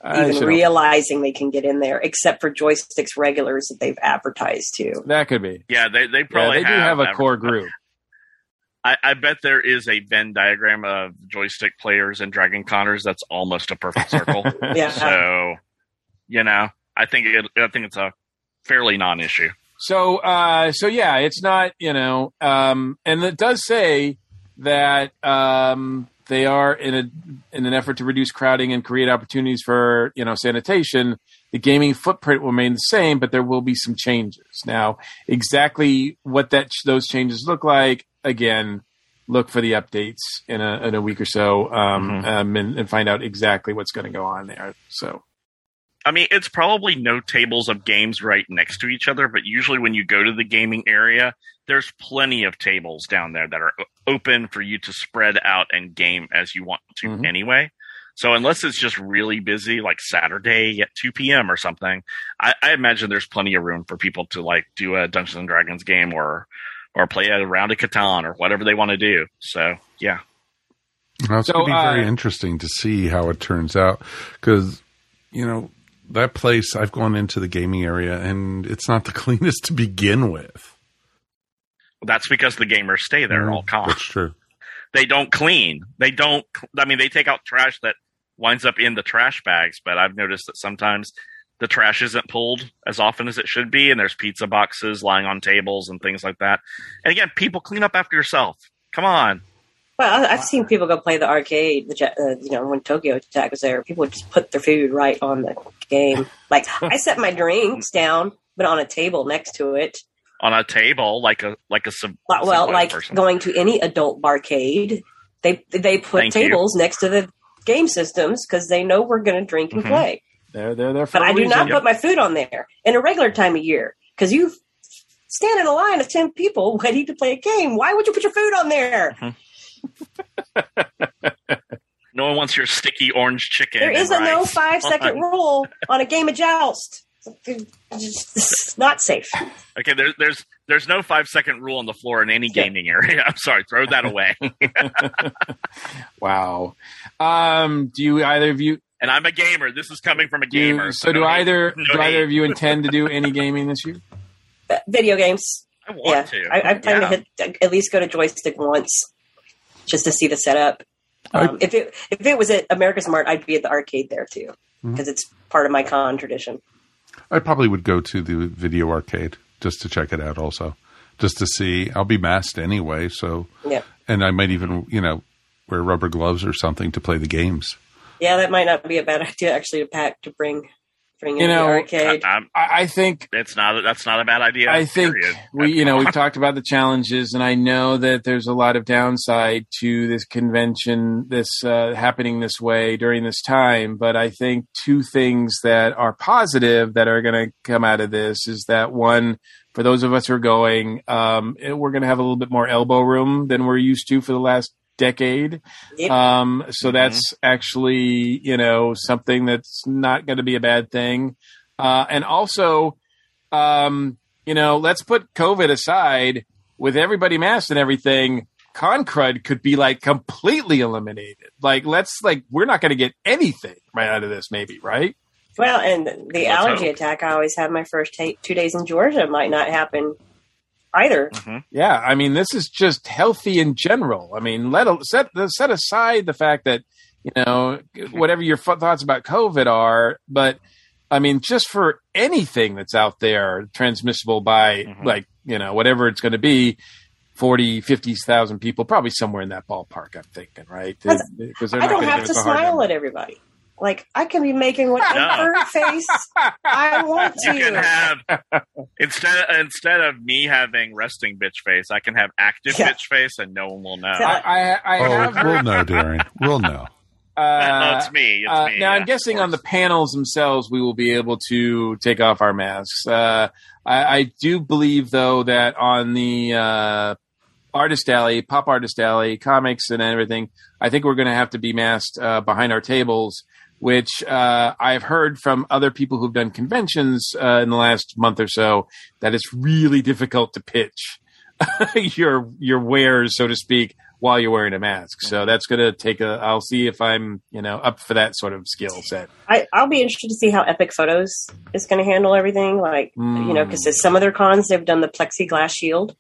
even should- realizing they can get in there, except for joysticks regulars that they've advertised to. that could be. Yeah, they, they Yeah, probably they do have a core group. I, I bet there is a Venn diagram of joystick players and Dragon Connors that's almost a perfect circle. Yeah. so, you know, I think it, I think it's a fairly non-issue. So, uh, so yeah, it's not, you know, um, and it does say that um, they are in a in an effort to reduce crowding and create opportunities for you know sanitation. The gaming footprint will remain the same, but there will be some changes. Now, exactly what that those changes look like, again, look for the updates in a in a week or so, um, Mhm. um, and, and find out exactly what's going to go on there. So, I mean, it's probably no tables of games right next to each other, but usually when you go to the gaming area, there's plenty of tables down there that are open for you to spread out and game as you want to Mhm. anyway. So unless it's just really busy, like Saturday at 2 p.m. or something, I, I imagine there's plenty of room for people to like do a Dungeons and Dragons game or or play a round of Catan or whatever they want to do. So yeah, Now, it's So, going to be very uh, interesting to see how it turns out because, you know, that place, I've gone into the gaming area and it's not the cleanest to begin with. Well, that's because the gamers stay there at all Mm, That's true. they don't clean. They don't. I mean, they take out trash that winds up in the trash bags. But I've noticed that sometimes the trash isn't pulled as often as it should be, and there's pizza boxes lying on tables and things like that. And again, people clean up after yourself. Come on. Well, I've seen people go play the arcade. The uh, you know when Tokyo Attack was there, people would just put their food right on the game. Like I set my drinks down, but on a table next to it. On a table, like a like a sub, Well, like person. going to any adult barcade, they they put Thank you. tables next to the game systems because they know we're going to drink and Mhm. play. They're they're there for. But a I do not put my food on there in a regular time of year because you stand in a line of ten people waiting to play a game. Why would you put your food on there? no one wants your sticky orange chicken. There is and is a no five second rule on a game of joust. It's not safe. Okay, there's there's there's no five second rule on the floor in any Yeah. gaming area. I'm sorry, throw that away. Wow. Um, do you either of you and I'm a gamer. This is coming from a do you- gamer. so do no either No do either of you intend to do any gaming this year? Uh, Video games. I want Yeah, to. I, I plan Yeah. to hit at least go to joystick once just to see the setup. Um, if it if it was at America's Mart, I'd be at the arcade there too because it's part of my con tradition. I probably would go to the video arcade just to check it out also. Just to see. I'll be masked anyway, so Yeah, and I might even, you know, wear rubber gloves or something to play the games. Yeah, that might not be a bad idea actually to pack to bring bring You in know, the arcade. I, I'm, I, I think it's not. That's not a bad idea. I think period. we, you know, we've talked about the challenges, and I know that there's a lot of downside to this convention, this uh, happening this way during this time. But I think two things that are positive that are going to come out of this is that one, for those of us who are going, um, we're going to have a little bit more elbow room than we're used to for the last decade. Yep. Um, so that's actually, you know, something that's not going to be a bad thing. Uh, and also, um, you know, let's put COVID aside with everybody masked and everything. con crud could be like completely eliminated. Like, let's like we're not going to get anything right out of this, maybe, right? Well, and the Let's allergy hope. attack I always have my first ta two days in Georgia might not happen either. Mhm. Yeah, I mean, this is just healthy in general. I mean, let set set aside the fact that you know whatever your f- thoughts about COVID are, but I mean, just for anything that's out there transmissible by Mhm. like you know whatever it's going to be. 40, 50,000 people, probably somewhere in that ballpark, I'm thinking, right? Because I don't have to us a hard smile at everybody. Like I can be making whatever face I want You can to. have instead instead of me having resting bitch face, I can have active Yeah. bitch face, and no one will know. Yeah. I, I, I Oh, have we'll know, Darren. We'll know. uh, it's me. It's Uh, me. now, yeah, I'm guessing on the panels themselves, we will be able to take off our masks. Uh, I, I do believe, though, that on the uh, Artist Alley, Pop Artist Alley, comics and everything, I think we're going to have to be masked uh, behind our tables, which uh, I've heard from other people who've done conventions uh, in the last month or so that it's really difficult to pitch your your wares, so to speak, while you're wearing a mask. So that's going to take a. I'll see if I'm you know up for that sort of skill set. I, I'll be interested to see how Epic Photos is going to handle everything. Like you know, because some of their cons they've done the plexiglass shield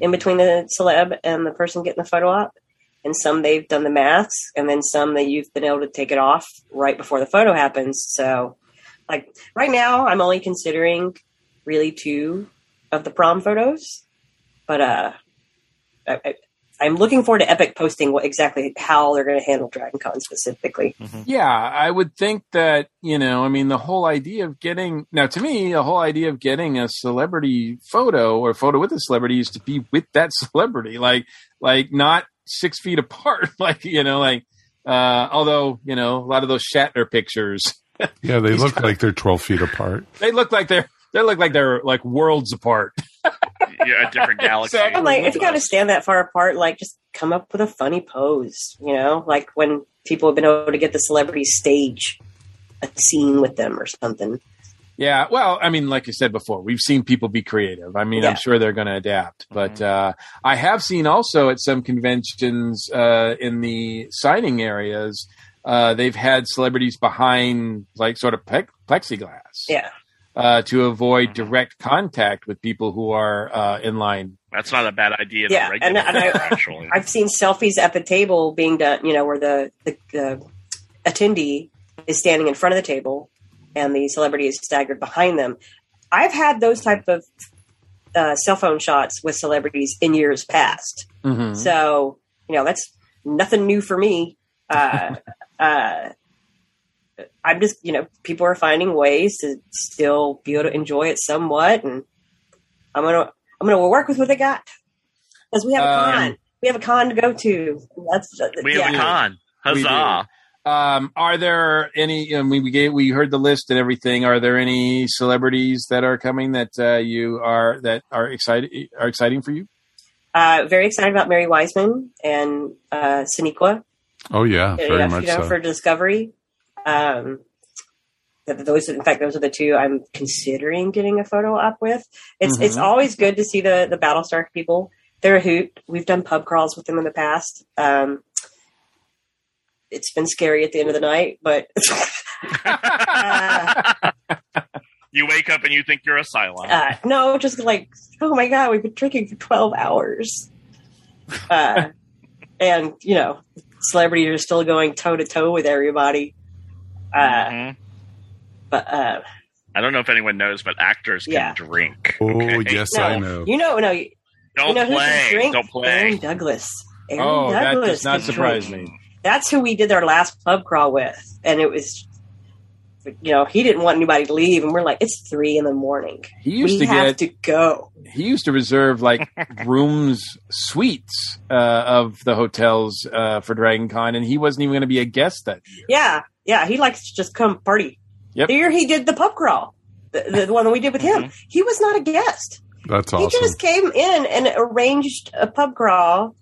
in between the celeb and the person getting the photo op, and some they've done the masks, and then some that you've been able to take it off right before the photo happens. So, like right now, I'm only considering really two of the prom photos, but uh, I, I, I'm looking forward to Epic posting what exactly how they're going to handle Dragon Con specifically. Yeah, I would think that, you know, I mean, the whole idea of getting, now to me, the whole idea of getting a celebrity photo or photo with a celebrity is to be with that celebrity, like, like not six feet apart, like, you know, like, uh, although, you know, a lot of those Shatner pictures, Yeah, they look trying- like they're 12 feet apart. they look like they're, they look like they're like worlds apart. yeah, a different galaxy. Exactly. I'm like, if you got to stand that far apart, like, just come up with a funny pose, you know, like when people have been able to get the celebrities stage a scene with them or something. Yeah, well, I mean, like I said before, we've seen people be creative. I mean, Yeah. I'm sure they're going to adapt. But uh, I have seen also at some conventions uh, in the signing areas, uh, they've had celebrities behind like sort of pe- plexiglass Yeah. uh, to avoid Mhm. direct contact with people who are uh, in line. That's not a bad idea. Yeah, to and- and I, I've seen selfies at the table being done, you know, where the, the, the attendee is standing in front of the table and the celebrity is staggered behind them. I've had those type of uh, cell phone shots with celebrities in years past. Mhm. So, you know, that's nothing new for me. Uh, uh, I'm just, you know, people are finding ways to still be able to enjoy it somewhat, and I'm gonna, I'm gonna work with what they got because we have a Um, con. We have a con to go to. That's we have a con. We. Huzzah! Um, are there any? I mean, we gave, we heard the list and everything. Are there any celebrities that are coming that uh, you are that are excited are exciting for you? Uh, very excited about Mary Wiseman and uh, Sonequa. Oh, yeah, very Yeah, much you know, so. for Discovery. Um, those, in fact, those are the two I'm considering getting a photo up with. It's it's Mhm. always good to see the the Battlestar people. They're a hoot. We've done pub crawls with them in the past. Um, it's been scary at the end of the night, but uh, you wake up and you think you're a Cylon. uh, no, just like oh my god, we've been drinking for twelve hours, uh, and you know, celebrities are still going toe to toe with everybody. Uh, Mhm. but uh, I don't know if anyone knows, but actors can Yeah. drink. Oh, okay? yes, no, I know. you know, no, you, Don't you know play. Don't play. Aaron Douglas. Aaron Oh, that Douglas does not can surprise drink. me. That's who we did our last pub crawl with, and it was, you know, he didn't want anybody to leave, and we're like, it's three in the morning. He used we to have get to go. he used to reserve like rooms, suites uh, of the hotels uh, for Dragon Con, and he wasn't even going to be a guest that year. Yeah, yeah, he likes to just come party. Yep. The year he did the pub crawl, the, the one that we did with him, he was not a guest. That's awesome. He just came in and arranged a pub crawl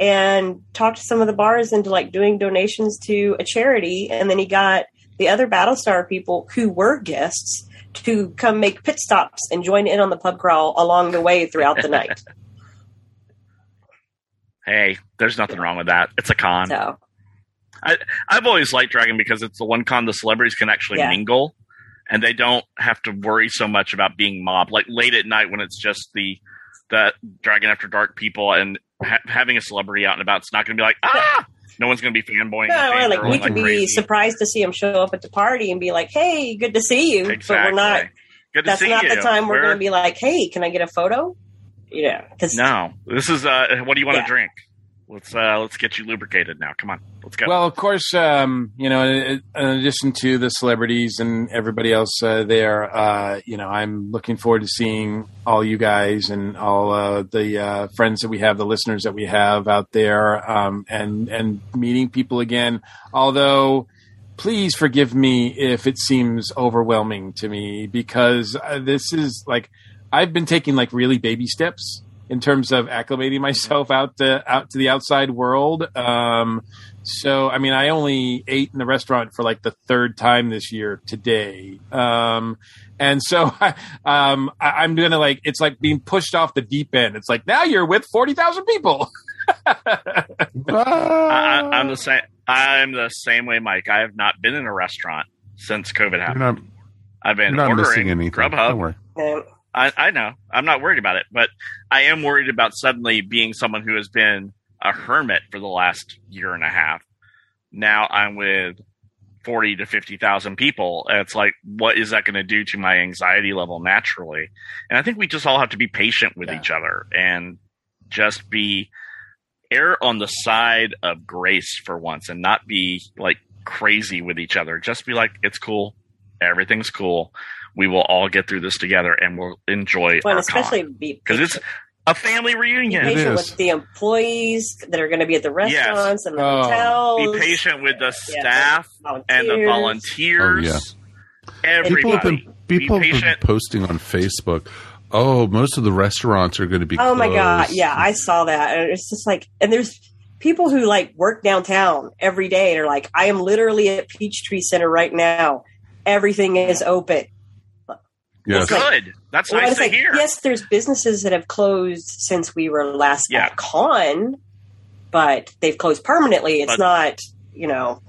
and talked to some of the bars into like doing donations to a charity. And then he got the other Battlestar people who were guests to come make pit stops and join in on the pub crawl along the way throughout the night. Hey, there's nothing wrong with that. It's a con. So I've always liked Dragon because it's the one con the celebrities can actually Yeah. mingle, and they don't have to worry so much about being mobbed. Like late at night when it's just the the Dragon After Dark people and ha- having a celebrity out and about, it's not going to be like ah. No one's going to be fanboying. no, like we could be crazy. surprised to see him show up at the party and be like, "Hey, good to see you," Exactly. but we're not. Good to That's see not you. the time we're, going to be like, "Hey, can I get a photo?" Yeah, because No, this is. uh What do you want to Yeah. drink? Let's uh let's get you lubricated now. Come on, let's go. Well, of course, um, you know, in, addition to the celebrities and everybody else uh, there, uh, you know, I'm looking forward to seeing all you guys and all uh, the uh, friends that we have, the listeners that we have out there, um, and and meeting people again. Although, please forgive me if it seems overwhelming to me because uh, this is like I've been taking like really baby steps in terms of acclimating myself out to out to the outside world. Um, so, I mean, I only ate in the restaurant for like the third time this year today. Um, and so um, I, I'm going to like, it's like being pushed off the deep end. It's like, now you're with 40,000 people. I, I, I'm the same. I'm the same way, Mike. I have not been in a restaurant since COVID You're happened. not, I've been you're not ordering missing anything. Don't Grubhub. I, I know. I'm not worried about it, but I am worried about suddenly being someone who has been a hermit for the last year and a half. Now I'm with forty to fifty thousand people. And it's like, what is that going to do to my anxiety level naturally? And I think we just all have to be patient with Yeah. each other and just be err on the side of grace for once and not be like crazy with each other. Just be like, it's cool. Everything's cool. We will all get through this together and we'll enjoy well, our especially because it's a family reunion. It patient is. with the employees that are going to be at the restaurants and the Oh. hotels. Be patient with the Yeah, staff and the volunteers. volunteers. Oh, People Everybody. have been people be have been posting on Facebook. Oh, most of the restaurants are going to be. Oh my god, yeah, I saw that, and it's just like, and there's people who like work downtown every day and are like, I am literally at Peachtree Center right now. Everything is open. Yes. It's like- Good. That's Well, nice it's to like, hear. yes, there's businesses that have closed since we were last Yeah. at con, but they've closed permanently. It's But- not, you know,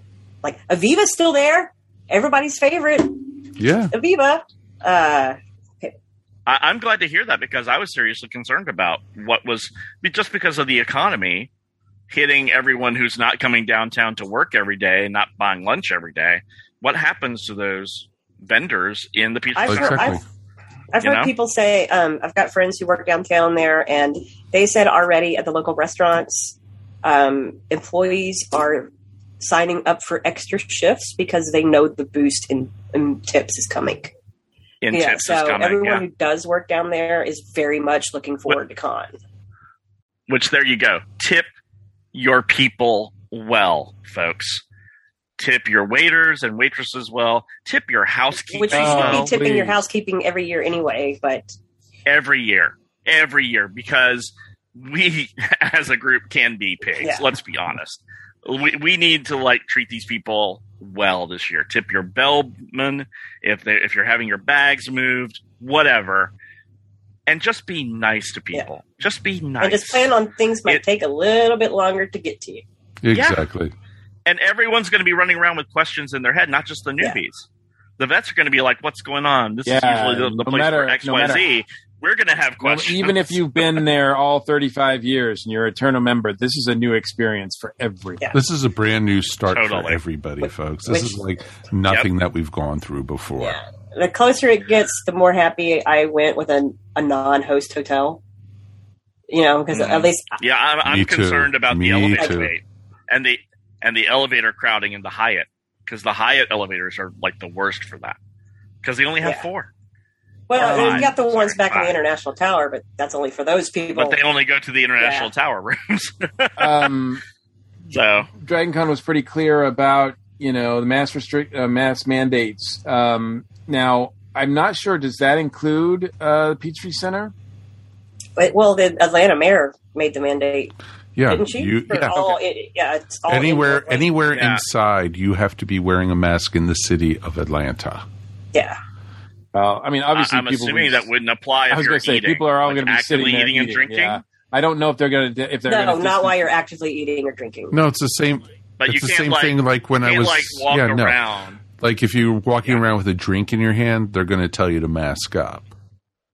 like Aviva's still there. Everybody's favorite, yeah. Aviva. Uh, I, I'm glad to hear that because I was seriously concerned about what was just because of the economy hitting everyone who's not coming downtown to work every day, not buying lunch every day. What happens to those vendors in the pizza I've heard, I've, I've heard know? people say, um, I've got friends who work downtown there, and they said already at the local restaurants, um, employees are signing up for extra shifts because they know the boost in, in tips is coming. in yeah, tips so is coming? everyone yeah. who does work down there is very much looking forward to con. Which there you go. Tip your people well, folks. Tip your waiters and waitresses well. Tip your housekeeping. Which you should well be tipping your housekeeping every year anyway, but every year, every year, because we as a group can be pigs. Yeah. Let's be honest. We we need to like treat these people well this year. Tip your bellman if they if you're having your bags moved, whatever, and just be nice to people. Just be nice. and just plan on things might It- take a little bit longer to get to you. Exactly. And everyone's going to be running around with questions in their head, not just the Yeah. newbies. The vets are going to be like, "What's going on?" This Yeah, is usually the, the no place matter- for X, no Y, matter- Z. We're going to have Well, questions, even if you've been there all 35 years and you're an eternal member, this is a new experience for everyone. Yeah. This is a brand new start for everybody, Which- folks. This which- is like nothing that we've gone through before. Yeah. The closer it gets, the more happy I went with a, a non-host hotel. You know, because Mhm. at least Yeah, I'm, I'm Me too. concerned about Me the elevator and the and the elevator crowding in the Hyatt because the Hyatt elevators are like the worst for that because they only have Yeah. four, well, Fine. you got the ones Sorry, back in the International Tower, but that's only for those people. but they only go to the international tower rooms. Um, so Dragon Con was pretty clear about you know the mass restrict uh, mass mandates. Um, now I'm not sure. Does that include uh, Peachtree Center? But, well, the Atlanta mayor made the mandate, Yeah, didn't she? you, For yeah. all, it, yeah, it's all anywhere indoor, anywhere Yeah. inside, you have to be wearing a mask in the city of Atlanta. Yeah, Well, I mean, obviously, I'm people assuming would- that wouldn't apply. If I was going to say eating, people are all like going to be sitting there eating and drinking. Yeah. I don't know if they're going to if they're No, gonna not while you're actively eating or drinking. No, it's the same. But it's you the can't same like, thing like when I was like walk yeah, no. Like if you're walking Yeah. around with a drink in your hand, they're going to tell you to mask up.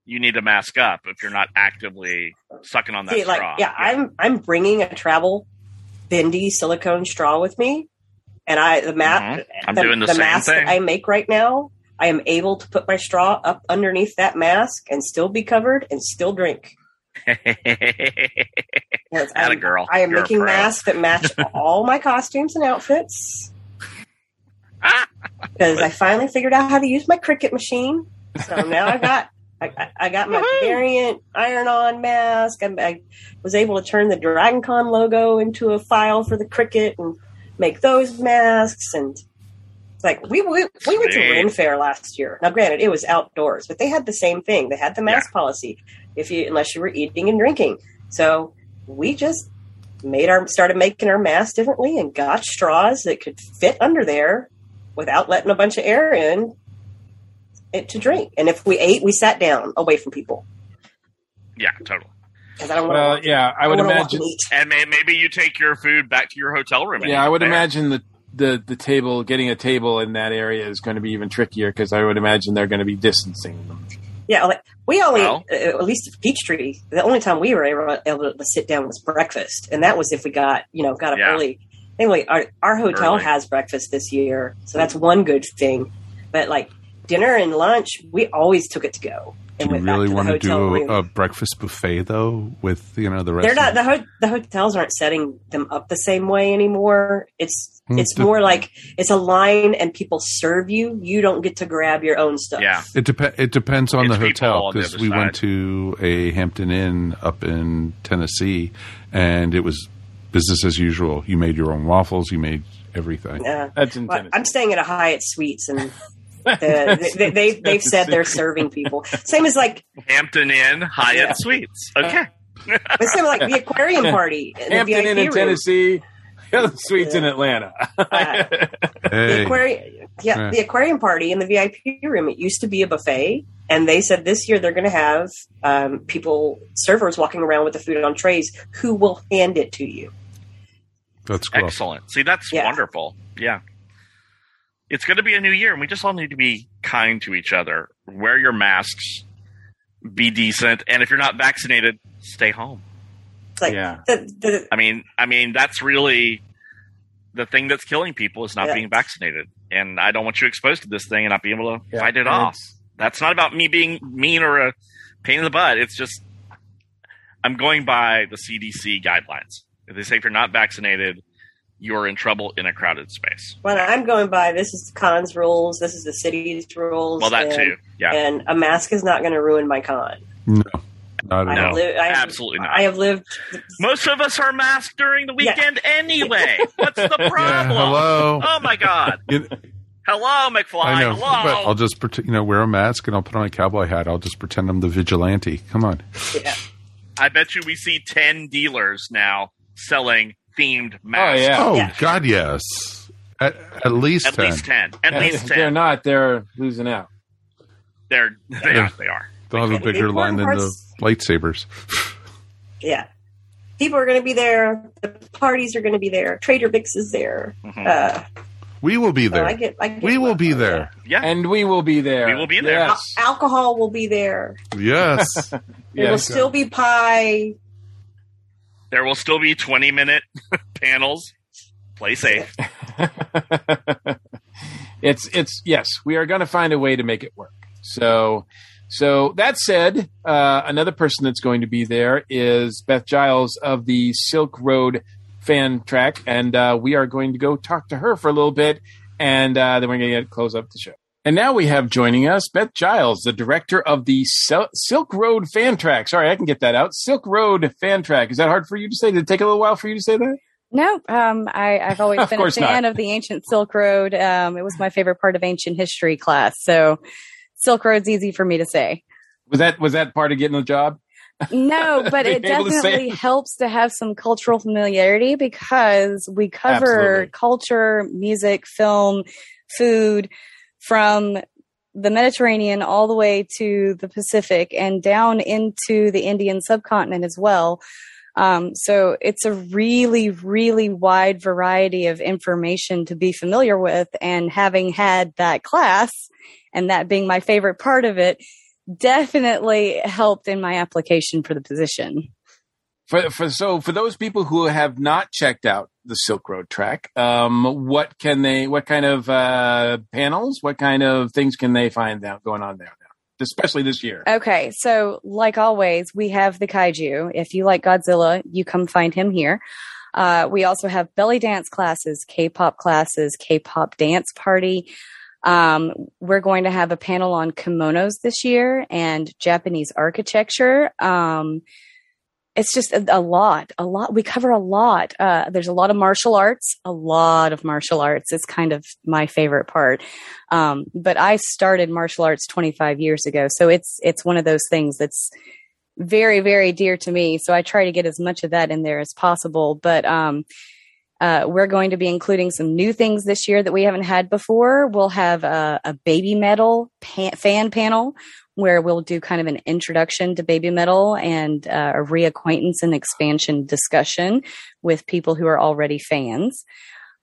You need to mask up if you're not actively sucking on that See, like, straw. yeah, I'm I'm bringing a travel bendy silicone straw with me, and I the mask Mhm. I'm doing the same mask thing. that I make right now. I am able to put my straw up underneath that mask and still be covered and still drink. Yes, I'm- girl. I am You're making masks that match all my costumes and outfits because I finally figured out how to use my Cricut machine. So now I've got I, I- got my Woohoo! variant iron-on mask. I, I was able to turn the Dragon Con logo into a file for the Cricut and make those masks. And it's like we we, we went to. Ren Fair last year. Now, granted, it was outdoors, but they had the same thing. They had the mask policy if you unless you were eating and drinking. So we just made our started making our masks differently and got straws that could fit under there without letting a bunch of air in to drink. And if we ate, we sat down away from people yeah, totally. because I don't want Well, to. yeah, I would imagine. And may, maybe you take your food back to your hotel room. Yeah, I would there. imagine the the the table getting a table in that area is going to be even trickier because I would imagine they're going to be distancing them. Yeah, like we only Well- uh, at least at Peachtree. The only time we were able, able to sit down was breakfast, and that was if we got you know got up Yeah. early. Anyway, our our hotel Early. has breakfast this year, so that's one good thing. But like dinner and lunch, we always took it to go and Do you really to want to hotel do room. a, a breakfast buffet though with you know the rest? They're not the ho- the hotels aren't setting them up the same way anymore. It's Hmm, it's the- more like it's a line and people serve you. You don't get to grab your own stuff. Yeah. It depends. It depends on It's the hotel because we side. went to a Hampton Inn up in Tennessee, and it was business as usual. You made your own waffles. You made everything. Yeah. That's in Well, I'm staying at a Hyatt Suites, and uh, they, they, they've said they're serving people. Same as like, Hampton Inn Hyatt Yeah. Suites. Okay. but same like the aquarium party, the Hampton VIP Inn in room. Tennessee, the other suites in Atlanta. The Hey, aquarium, yeah, Yeah. the aquarium party in the VIP room. It used to be a buffet, and they said this year they're going to have um, people, servers, walking around with the food on trays, who will hand it to you. that's cool. Excellent. See, that's Yeah. wonderful. Yeah. It's going to be a new year, and we just all need to be kind to each other. Wear your masks, be decent, and if you're not vaccinated, stay home. It's like Yeah. the, the, I mean, I mean that's really the thing that's killing people is not Yeah. being vaccinated, and I don't want you exposed to this thing and not being able to Yeah, fight it off. That's not about me being mean or a pain in the butt. It's just I'm going by the CDC guidelines. If they say if you're not vaccinated, you're in trouble in a crowded space. when I'm going by, this is the con's rules. This is the city's rules. Well, that and, too. Yeah. And a mask is not going to ruin my con. No, not I at No, all. li- I have, absolutely not. I have lived. Most of us are masked during the Yeah. weekend anyway. What's the Yeah, problem? hello. Oh my god. You- Hello, McFly. I know, Hello. but I'll just pretend, you know, wear a mask and I'll put on a cowboy hat. I'll just pretend I'm the vigilante. Come on. Yeah. I bet you we see 10 dealers now selling themed masks. Oh yeah. Oh Yeah. God, yes. At, at least At 10. least 10. At least 10. They're not. They're losing out. They're, they, Yeah. are, they are. They'll have a The bigger line important than the lightsabers. Yeah. People are going to be there. The parties are going to be there. Trader Vic's is there. Mhm. Uh, We will be so I there. get, I get We will be yeah. there. Yeah. And we will be there. We will be there. Yes. Al- alcohol will be there. Yes. There Yes. will still be pie. There will still be 20 minute panels. Play safe. it's it's yes, we are going to find a way to make it work. So so that said, uh, another person that's going to be there is Beth Giles of the Silk Road fan track, and uh, we are going to go talk to her for a little bit, and uh, then we're going to close up the show. And now we have joining us Beth Giles, the director of the Sil- Silk Road fan track. Sorry, I can get that out. Silk Road fan track. Is that hard for you to say? Did it take a little while for you to say that? No, um, I, I've always been a fan not. of the ancient Silk Road. Um, it was my favorite part of ancient history class. So Silk Road's easy for me to say. Was that was that part of getting the job? No, but it definitely it. helps to have some cultural familiarity because we cover Absolutely. culture, music, film, food from the Mediterranean all the way to the Pacific and down into the Indian subcontinent as well. Um, so it's a really, really wide variety of information to be familiar with. And having had that class and that being my favorite part of it, definitely helped in my application for the position. For, for so for those people who have not checked out the Silk Road track, um, what can they? What kind of uh, panels? What kind of things can they find out going on there now? Especially this year. Okay, so like always, we have the kaiju. If you like Godzilla, you come find him here. Uh, we also have belly dance classes, K-pop classes, K-pop dance party. Um, we're going to have a panel on kimonos this year and Japanese architecture. Um, it's just a, a, lot, a lot. We cover a lot. Uh, there's a lot of martial arts, a lot of martial arts. It's kind of my favorite part. Um, but I started martial arts 25 years ago, so it's it's one of those things that's very very dear to me. So I try to get as much of that in there as possible. But um, uh, we're going to be including some new things this year that we haven't had before. We'll have a, a Babymetal pan- fan panel where we'll do kind of an introduction to Babymetal and uh, a reacquaintance and expansion discussion with people who are already fans.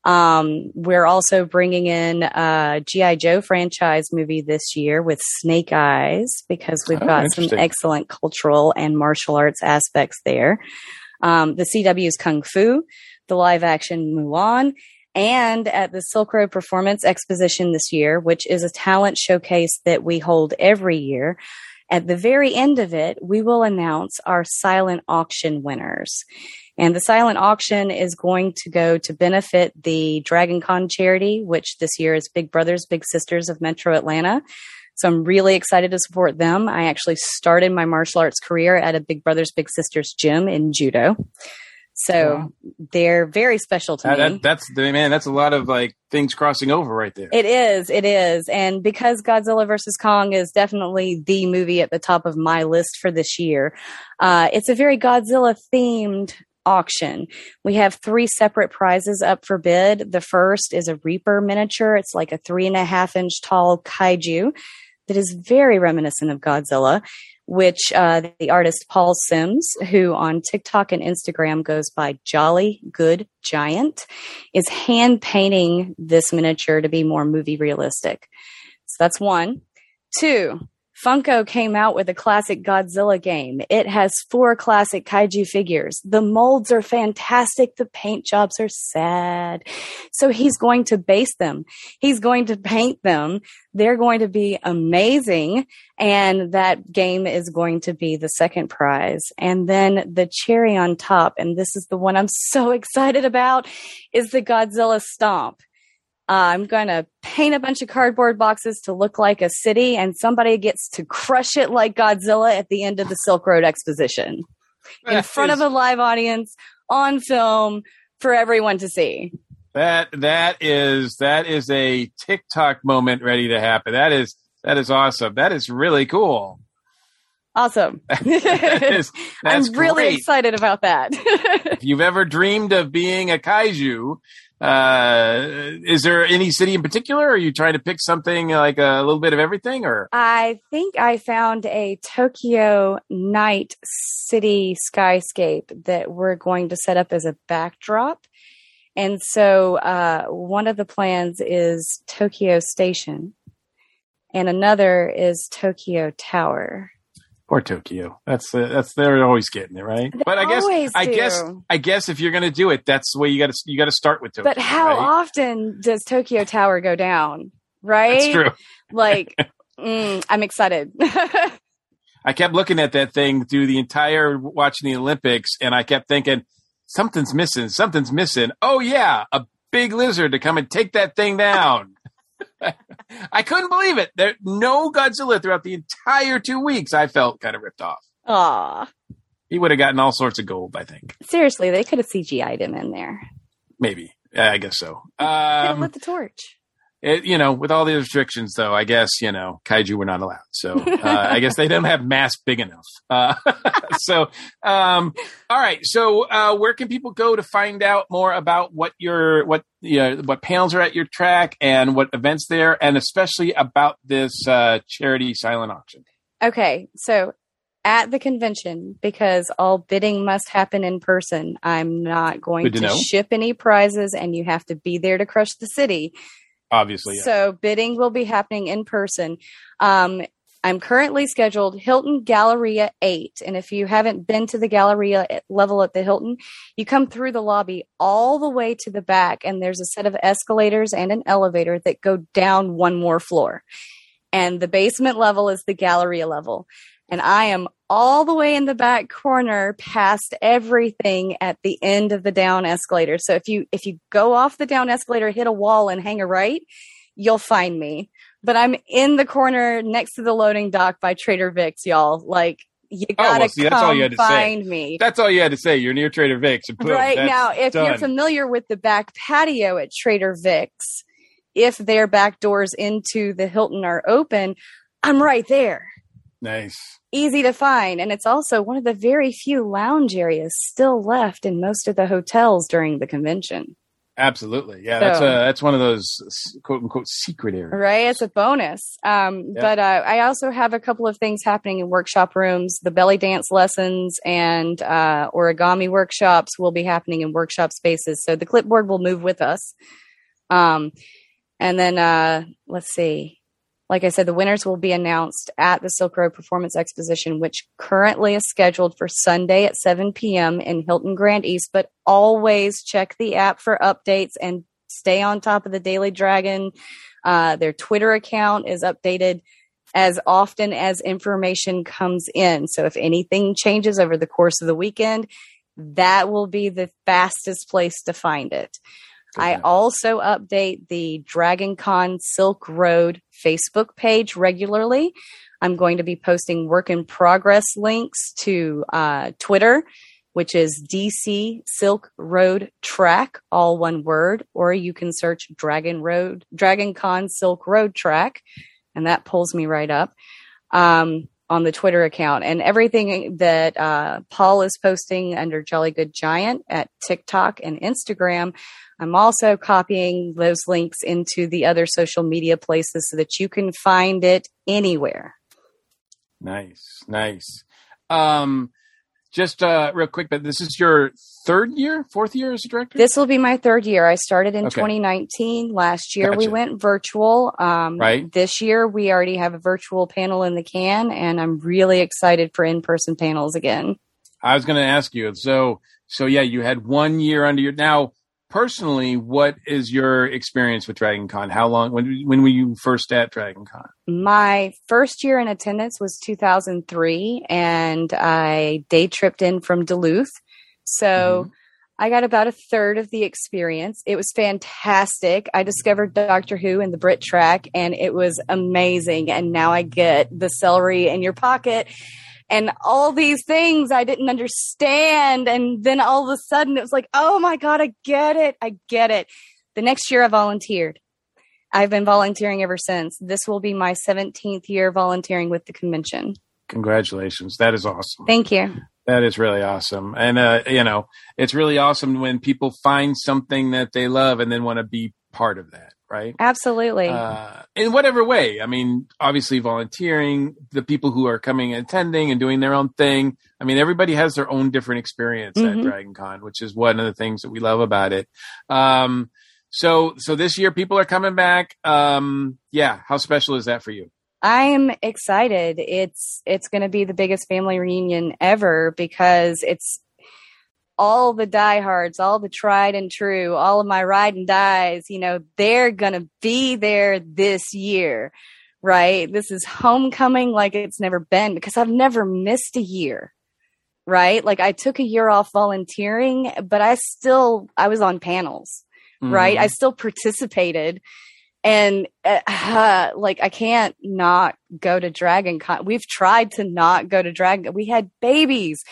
Um, we're also bringing in a GI Joe franchise movie this year with Snake Eyes because we've Oh, got some excellent cultural and martial arts aspects there. Um, the CW's Kung Fu, the live action Mulan, and at the Silk Road Performance Exposition this year, which is a talent showcase that we hold every year. At the very end of it, we will announce our silent auction winners. And the silent auction is going to go to benefit the Dragon Con charity, which this year is Big Brothers, Big Sisters of Metro Atlanta. So I'm really excited to support them. I actually started my martial arts career at a Big Brothers, Big Sisters gym in judo. So they're very special to That, me. that, that's the man. That's a lot of like things crossing over right there. It is, it is. And because Godzilla versus Kong is definitely the movie at the top of my list for this year, uh, it's a very Godzilla themed auction. We have three separate prizes up for bid. The first is a Reaper miniature. It's like a three and a half inch tall kaiju that is very reminiscent of Godzilla, which uh, the artist Paul Sims, who on TikTok and Instagram goes by Jolly Good Giant, is hand painting this miniature to be more movie realistic. So that's one. Two, Funko came out with a classic Godzilla game. It has four classic kaiju figures. The molds are fantastic. The paint jobs are sad. So he's going to base them. He's going to paint them. They're going to be amazing. And that game is going to be the second prize. And then the cherry on top, and this is the one I'm so excited about, is the Godzilla Stomp. Uh, I'm going to paint a bunch of cardboard boxes to look like a city, and somebody gets to crush it like Godzilla at the end of the Silk Road Exposition in front is- of a live audience on film for everyone to see. That that is that is a TikTok moment ready to happen. That is that is awesome. That is really cool. Awesome. That is, I'm that's really great. excited about that. If you've ever dreamed of being a kaiju, uh, is there any city in particular? Are you trying to pick something like a little bit of everything, or I think I found a Tokyo night city skyscape that we're going to set up as a backdrop. And so uh, one of the plans is Tokyo Station, and another is Tokyo Tower. Or Tokyo? That's uh, that's they're always getting it right. But I guess I guess. I guess if you're gonna do it, that's the way you got to you got to start with Tokyo. But how right? often does Tokyo Tower go down? Right? That's true. Like, mm, I'm excited. I kept looking at that thing through the entire watching the Olympics, and I kept thinking something's missing. Something's missing. Oh yeah, a big lizard to come and take that thing down. I couldn't believe it. There no Godzilla throughout the entire two weeks. I felt kind of ripped off. Aw. He would have gotten all sorts of gold. I think Seriously, they could have CGI'd him in there. maybe. I guess so. Um, with the torch. It, you know, with all the restrictions, though, I guess you know, kaiju were not allowed. So uh, I guess they don't have mass big enough. Uh, so, um, all right. So, uh, where can people go to find out more about what your what you know, what panels are at your track and what events there, and especially about this uh, charity silent auction? Okay, so at the convention, because all bidding must happen in person, I'm not going Good to, to ship any prizes, and you have to be there to crush the city. Obviously, yeah. So bidding will be happening in person. Um, I'm currently scheduled Hilton Galleria 8. And if you haven't been to the Galleria level at the Hilton, you come through the lobby all the way to the back, and there's a set of escalators and an elevator that go down one more floor. And the basement level is the Galleria level. And I am all the way in the back corner past everything at the end of the down escalator. So if you if you go off the down escalator, hit a wall and hang a right, you'll find me. But I'm in the corner next to the loading dock by Trader Vic's, y'all. Like you Oh, well, gotta see, that's all come you had to say. find me. That's all you had to say. You're near Trader Vic's. Boom, right now, if you're familiar with the back patio at Trader Vic's, if their back doors into the Hilton are open, I'm right there. Nice. Easy to find. And it's also one of the very few lounge areas still left in most of the hotels during the convention. Absolutely, yeah. That's a that's one of those quote unquote secret areas. Right? It's a bonus. Um, Yeah. But uh, I also have a couple of things happening in workshop rooms. The belly dance lessons and uh, origami workshops will be happening in workshop spaces. So the clipboard will move with us. Um, and then uh, let's see. Like I said, the winners will be announced at the Silk Road Performance Exposition, which currently is scheduled for Sunday at 7 p.m. in Hilton Grand East. But always check the app for updates and stay on top of the Daily Dragon. Uh, their Twitter account is updated as often as information comes in. So if anything changes over the course of the weekend, that will be the fastest place to find it. I also update the Dragon Con Silk Road Facebook page regularly. I'm going to be posting work in progress links to uh, Twitter, which is DC Silk Road Track, all one word, or you can search Dragon Road, Dragon Con Silk Road Track, and that pulls me right up um, on the Twitter account. And everything that uh, Paul is posting under Jolly Good Giant at TikTok and Instagram, I'm also copying those links into the other social media places so that you can find it anywhere. Nice, nice. Um, just uh, real quick, but this is your third year, fourth year as a director. This will be my third year. I started in Okay. 2019. Last year we went virtual. Um, Right. This year we already have a virtual panel in the can, and I'm really excited for in-person panels again. I was going to ask you. So, so yeah, you had one year under your now. Personally, what is your experience with Dragon Con? How long? When when were you first at Dragon Con? My first year in attendance was 2003, and I day tripped in from Duluth. So mm-hmm. I got about a third of the experience. It was fantastic. I discovered Doctor Who and the Brit track, and it was amazing. And now I get the celery in your pocket and all these things I didn't understand. And then all of a sudden it was like, oh my God, I get it. I get it. The next year I volunteered. I've been volunteering ever since. This will be my 17th year volunteering with the convention. Congratulations, that is awesome. Thank you. That is really awesome. And, uh, you know, it's really awesome when people find something that they love and then want to be part of that, right? Absolutely. Uh, in whatever way. I mean, obviously volunteering, the people who are coming and attending and doing their own thing. I mean, everybody has their own different experience at Mhm. Dragon Con, which is one of the things that we love about it. Um, so, so this year people are coming back. Um, yeah. How special is that for you? I'm excited. It's it's going to be the biggest family reunion ever because it's all the diehards, all the tried and true, all of my ride and dies. You know, they're going to be there this year, right? This is homecoming like it's never been because I've never missed a year. Right? Like I took a year off volunteering, but I still I was on panels. right? Mm-hmm. I still participated. And uh, like, I can't not go to Dragon Con. We've tried to not go to Dragon. We had babies.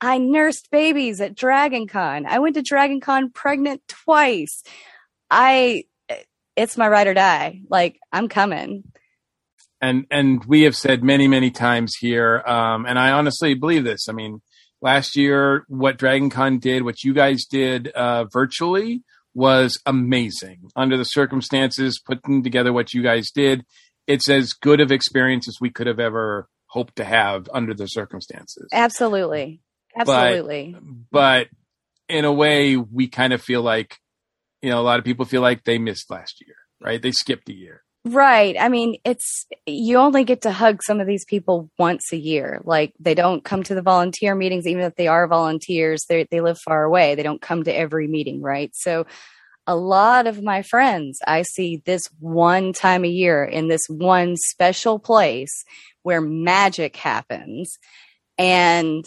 I nursed babies at Dragon Con. I went to Dragon Con pregnant twice. I, it's my ride or die. Like I'm coming. and and we have said many many times here um and i honestly believe this i mean last year what dragon con did what you guys did uh virtually was amazing under the circumstances putting together what you guys did it's as good of experience as we could have ever hoped to have under the circumstances Absolutely. Absolutely. but in a way we kind of feel like you know a lot of people feel like they missed last year right they skipped a year Right. I mean, it's you only get to hug some of these people once a year. Like they don't come to the volunteer meetings, even if they are volunteers. They they live far away. They don't come to every meeting, right? So, a lot of my friends I see this one time a year in this one special place where magic happens, and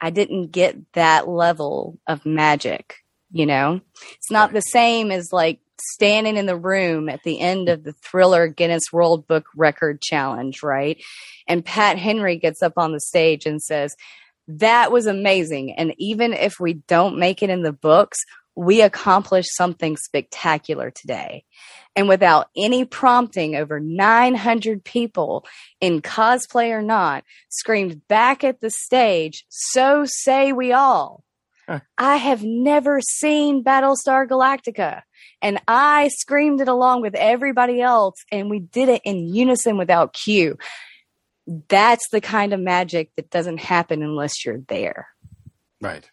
I didn't get that level of magic. You know, it's not the same as like standing in the room at the end of the thriller Guinness World Book Record Challenge, right? And Pat Henry gets up on the stage and says, That was amazing. And even if we don't make it in the books, we accomplished something spectacular today. And without any prompting, over 900 people in cosplay or not screamed back at the stage, So say we all. I have never seen Battlestar Galactica. And I screamed it along with everybody else, and we did it in unison without cue. That's the kind of magic that doesn't happen unless you're there. Right.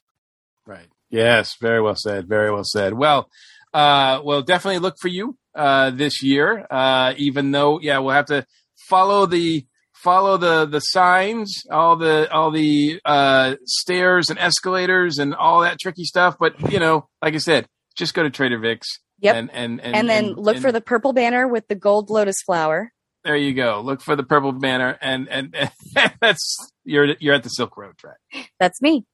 Right. Yes. Very well said. Very well said. Well, uh, we'll definitely look for you uh, this year. Uh, even though, yeah, we'll have to follow the follow the the signs, all the all the uh, stairs and escalators and all that tricky stuff. But you know, like I said, just go to Trader Vic's. Yep. And and and, And, then and- look and for the purple banner with the gold lotus flower. There you go. Look for the purple banner, and and, and that's you're you're at the Silk Road track. That's me.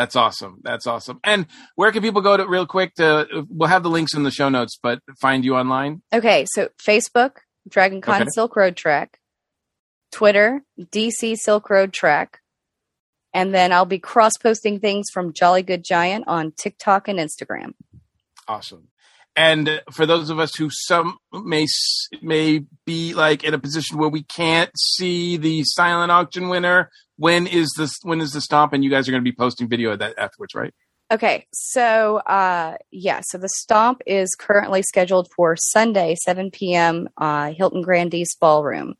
That's awesome. That's awesome. And where can people go to real quick to we'll have the links in the show notes, but find you online? Okay, so Facebook, Dragon Con Okay. Silk Road Track, Twitter, DC Silk Road Track, and then I'll be cross posting things from Jolly Good Giant on TikTok and Instagram. Awesome. And for those of us who some may may be like in a position where we can't see the silent auction winner, when is this when is the stomp and you guys are going to be posting video of that afterwards, right? Okay, so uh, yeah, so the stomp is currently scheduled for Sunday, 7 p.m. Uh, Hilton Grand East Ballroom.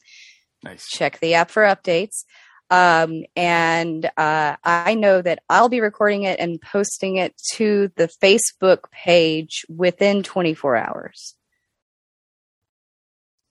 Nice. Check the app for updates. Um, and uh, I know that I'll be recording it and posting it to the Facebook page within 24 hours.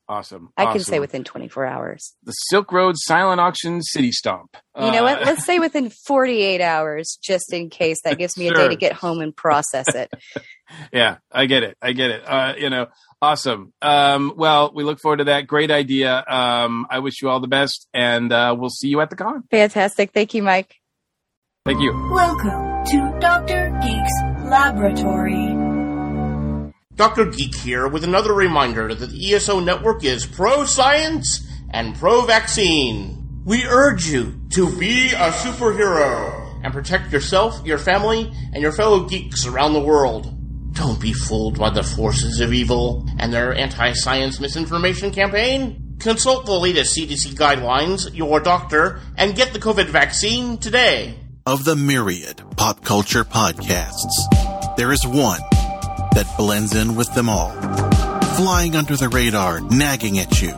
Awesome. I can say within 24 hours. the Silk Road Silent Auction City Stomp. You know what? Uh, Let's say within 48 hours, just in case that gives me a day to get home and process it. yeah, I get it. I get it. Uh, you know, awesome. Um, well, we look forward to that. Great idea. Um, I wish you all the best, and uh, we'll see you at the con. Fantastic. Thank you, Mike. Thank you. Welcome to Dr. Geek's Laboratory. Dr. Geek here with another reminder that the ESO network is pro science and pro vaccine. We urge you to be a superhero and protect yourself, your family, and your fellow geeks around the world. Don't be fooled by the forces of evil and their anti science misinformation campaign. Consult the latest CDC guidelines, your doctor, and get the COVID vaccine today. Of the myriad pop culture podcasts, there is one that blends in with them all, flying under the radar, nagging at you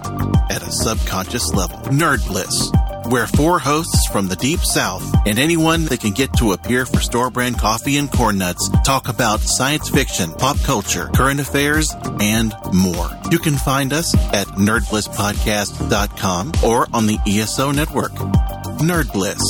at a subconscious level. Nerd Bliss, where four hosts from the deep south and anyone that can get to appear for store brand coffee and corn nuts talk about science fiction, pop culture, current affairs, and more. You can find us at nerdblisspodcast.com or on the ESO network. Nerd Bliss.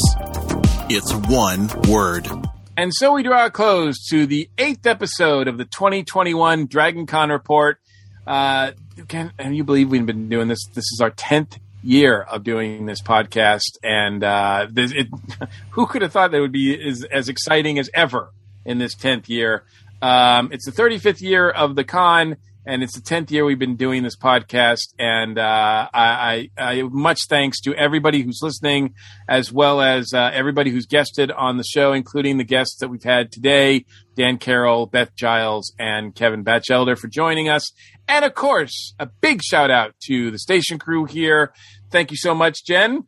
It's one word. And so we draw a close to the eighth episode of the 2021 Dragon Con Report. Uh, can, can you believe we've been doing this? This is our 10th year of doing this podcast. And uh, this, it, who could have thought that would be as, as exciting as ever in this 10th year? Um, it's the 35th year of the con. And it's the tenth year we've been doing this podcast. And uh, I, I, much thanks to everybody who's listening, as well as uh, everybody who's guested on the show, including the guests that we've had today: Dan Carroll, Beth Giles, and Kevin Bachelder for joining us. And of course, a big shout out to the station crew here. Thank you so much, Jen.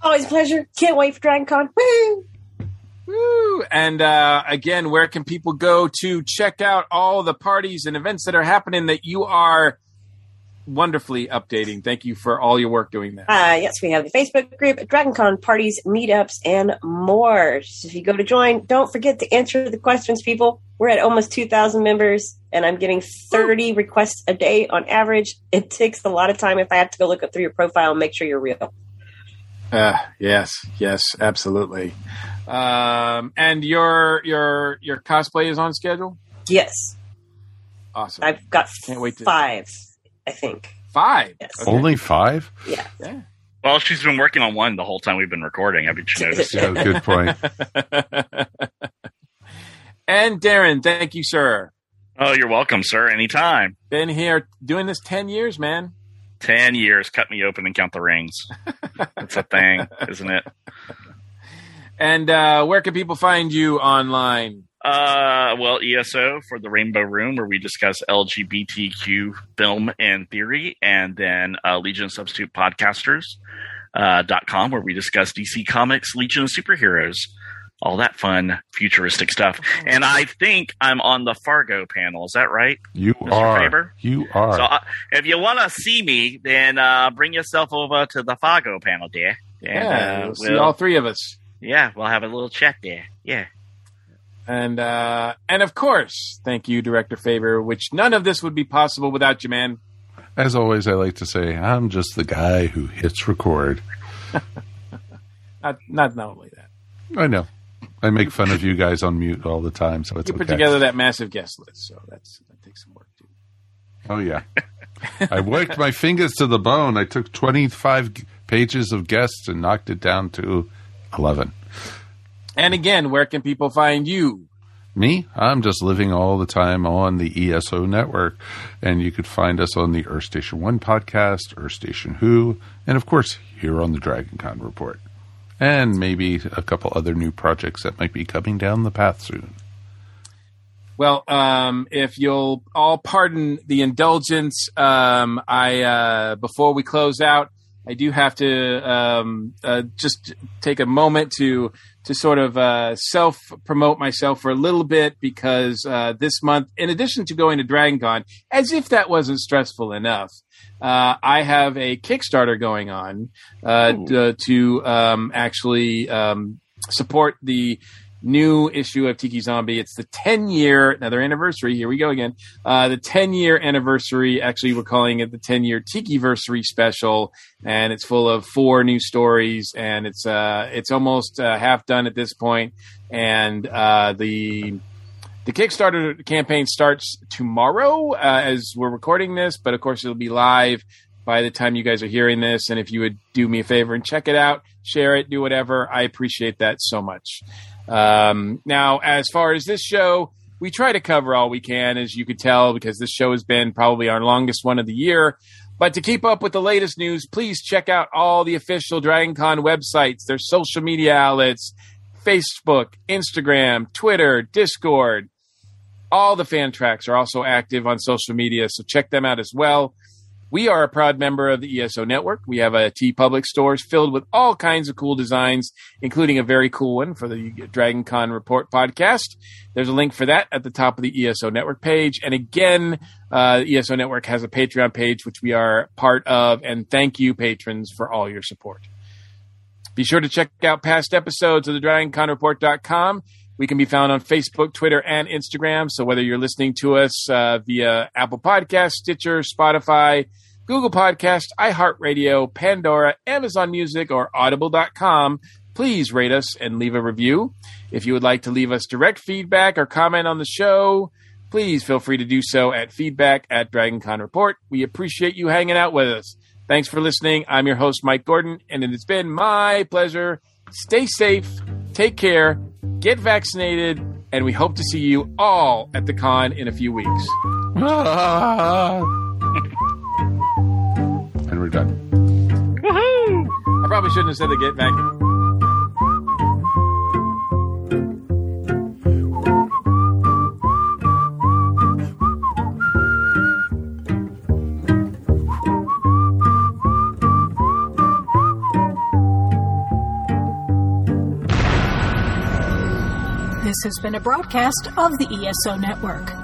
Always pleasure. Can't wait for Dragon Con. Woo! Woo! And uh, again, where can people go to check out all the parties and events that are happening that you are wonderfully updating? Thank you for all your work doing that. Uh, yes, we have the Facebook group, DragonCon parties, meetups, and more. So if you go to join, don't forget to answer the questions, people. We're at almost 2,000 members, and I'm getting 30 requests a day on average. It takes a lot of time if I have to go look up through your profile and make sure you're real. Uh, yes, yes, absolutely. Um, and your your your cosplay is on schedule. Yes, Awesome. I've got Can't wait to- five, I think. Five. Yes. Okay. Only five? Yeah. Yeah. Well, she's been working on one the whole time we've been recording. Haven't you noticed? Yeah, good point. and Darren, thank you, sir. oh, you're welcome, sir. Anytime. Been here doing this ten years, man. Ten years. Cut me open and count the rings. That's a thing, isn't it? And uh, where can people find you online? Uh, well, ESO for the Rainbow Room, where we discuss LGBTQ film and theory, and then uh, Legion Substitute Podcasters. Uh, dot com, where we discuss DC Comics, Legion of Superheroes, all that fun futuristic stuff. And I think I'm on the Fargo panel. Is that right? You Mr. are. Faber? You are. So uh, if you want to see me, then uh, bring yourself over to the Fargo panel, dear. And, yeah, uh, we'll see all three of us. Yeah, we'll have a little chat there. Yeah. And uh, and of course, thank you, Director Faber. Which none of this would be possible without you, man. As always, I like to say, I'm just the guy who hits record. Not not not only that, I know. I make fun of you guys on mute all the time, so it's you put okay. together that massive guest list, so that's that takes some work too. Oh yeah. I worked my fingers to the bone. I took 25 pages of guests and knocked it down to 11. And again, where can people find you? Me, I'm just living all the time on the ESO network. And you could find us on the Earth Station 1 podcast, Earth Station Who, and of course, here on the Dragon Con Report. And maybe a couple other new projects that might be coming down the path soon. Well, um, if you'll all pardon the indulgence, um, I uh, before we close out, I do have to um, uh, just take a moment to to sort of uh, self promote myself for a little bit because uh, this month, in addition to going to DragonCon, as if that wasn't stressful enough, uh, I have a Kickstarter going on uh, d- to um, actually um, support the new issue of Tiki Zombie. It's the 10 year, another anniversary. Here we go again. Uh, the 10 year anniversary. Actually, we're calling it the 10 year Tiki versary special. And it's full of four new stories and it's, uh, it's almost uh, half done at this point. And, uh, the, the Kickstarter campaign starts tomorrow uh, as we're recording this, but of course it'll be live by the time you guys are hearing this. And if you would do me a favor and check it out, share it, do whatever, I appreciate that so much. Um, now, as far as this show, we try to cover all we can, as you could tell, because this show has been probably our longest one of the year. But to keep up with the latest news, please check out all the official DragonCon websites, their social media outlets, Facebook, Instagram, Twitter, Discord. All the fan tracks are also active on social media, so check them out as well. We are a proud member of the ESO network. We have a Tee Public stores filled with all kinds of cool designs, including a very cool one for the Dragon Con Report podcast. There's a link for that at the top of the ESO network page. And again, uh, ESO network has a Patreon page, which we are part of. And thank you, patrons, for all your support. Be sure to check out past episodes of the DragonConReport.com. We can be found on Facebook, Twitter, and Instagram. So whether you're listening to us uh, via Apple Podcast, Stitcher, Spotify, Google Podcast, iHeartRadio, Pandora, Amazon Music, or Audible.com, please rate us and leave a review. If you would like to leave us direct feedback or comment on the show, please feel free to do so at feedback at DragonCon Report. We appreciate you hanging out with us. Thanks for listening. I'm your host, Mike Gordon, and it has been my pleasure. Stay safe, take care, get vaccinated, and we hope to see you all at the con in a few weeks. and we're done. Woohoo! I probably shouldn't have said the get back. This has been a broadcast of the ESO Network.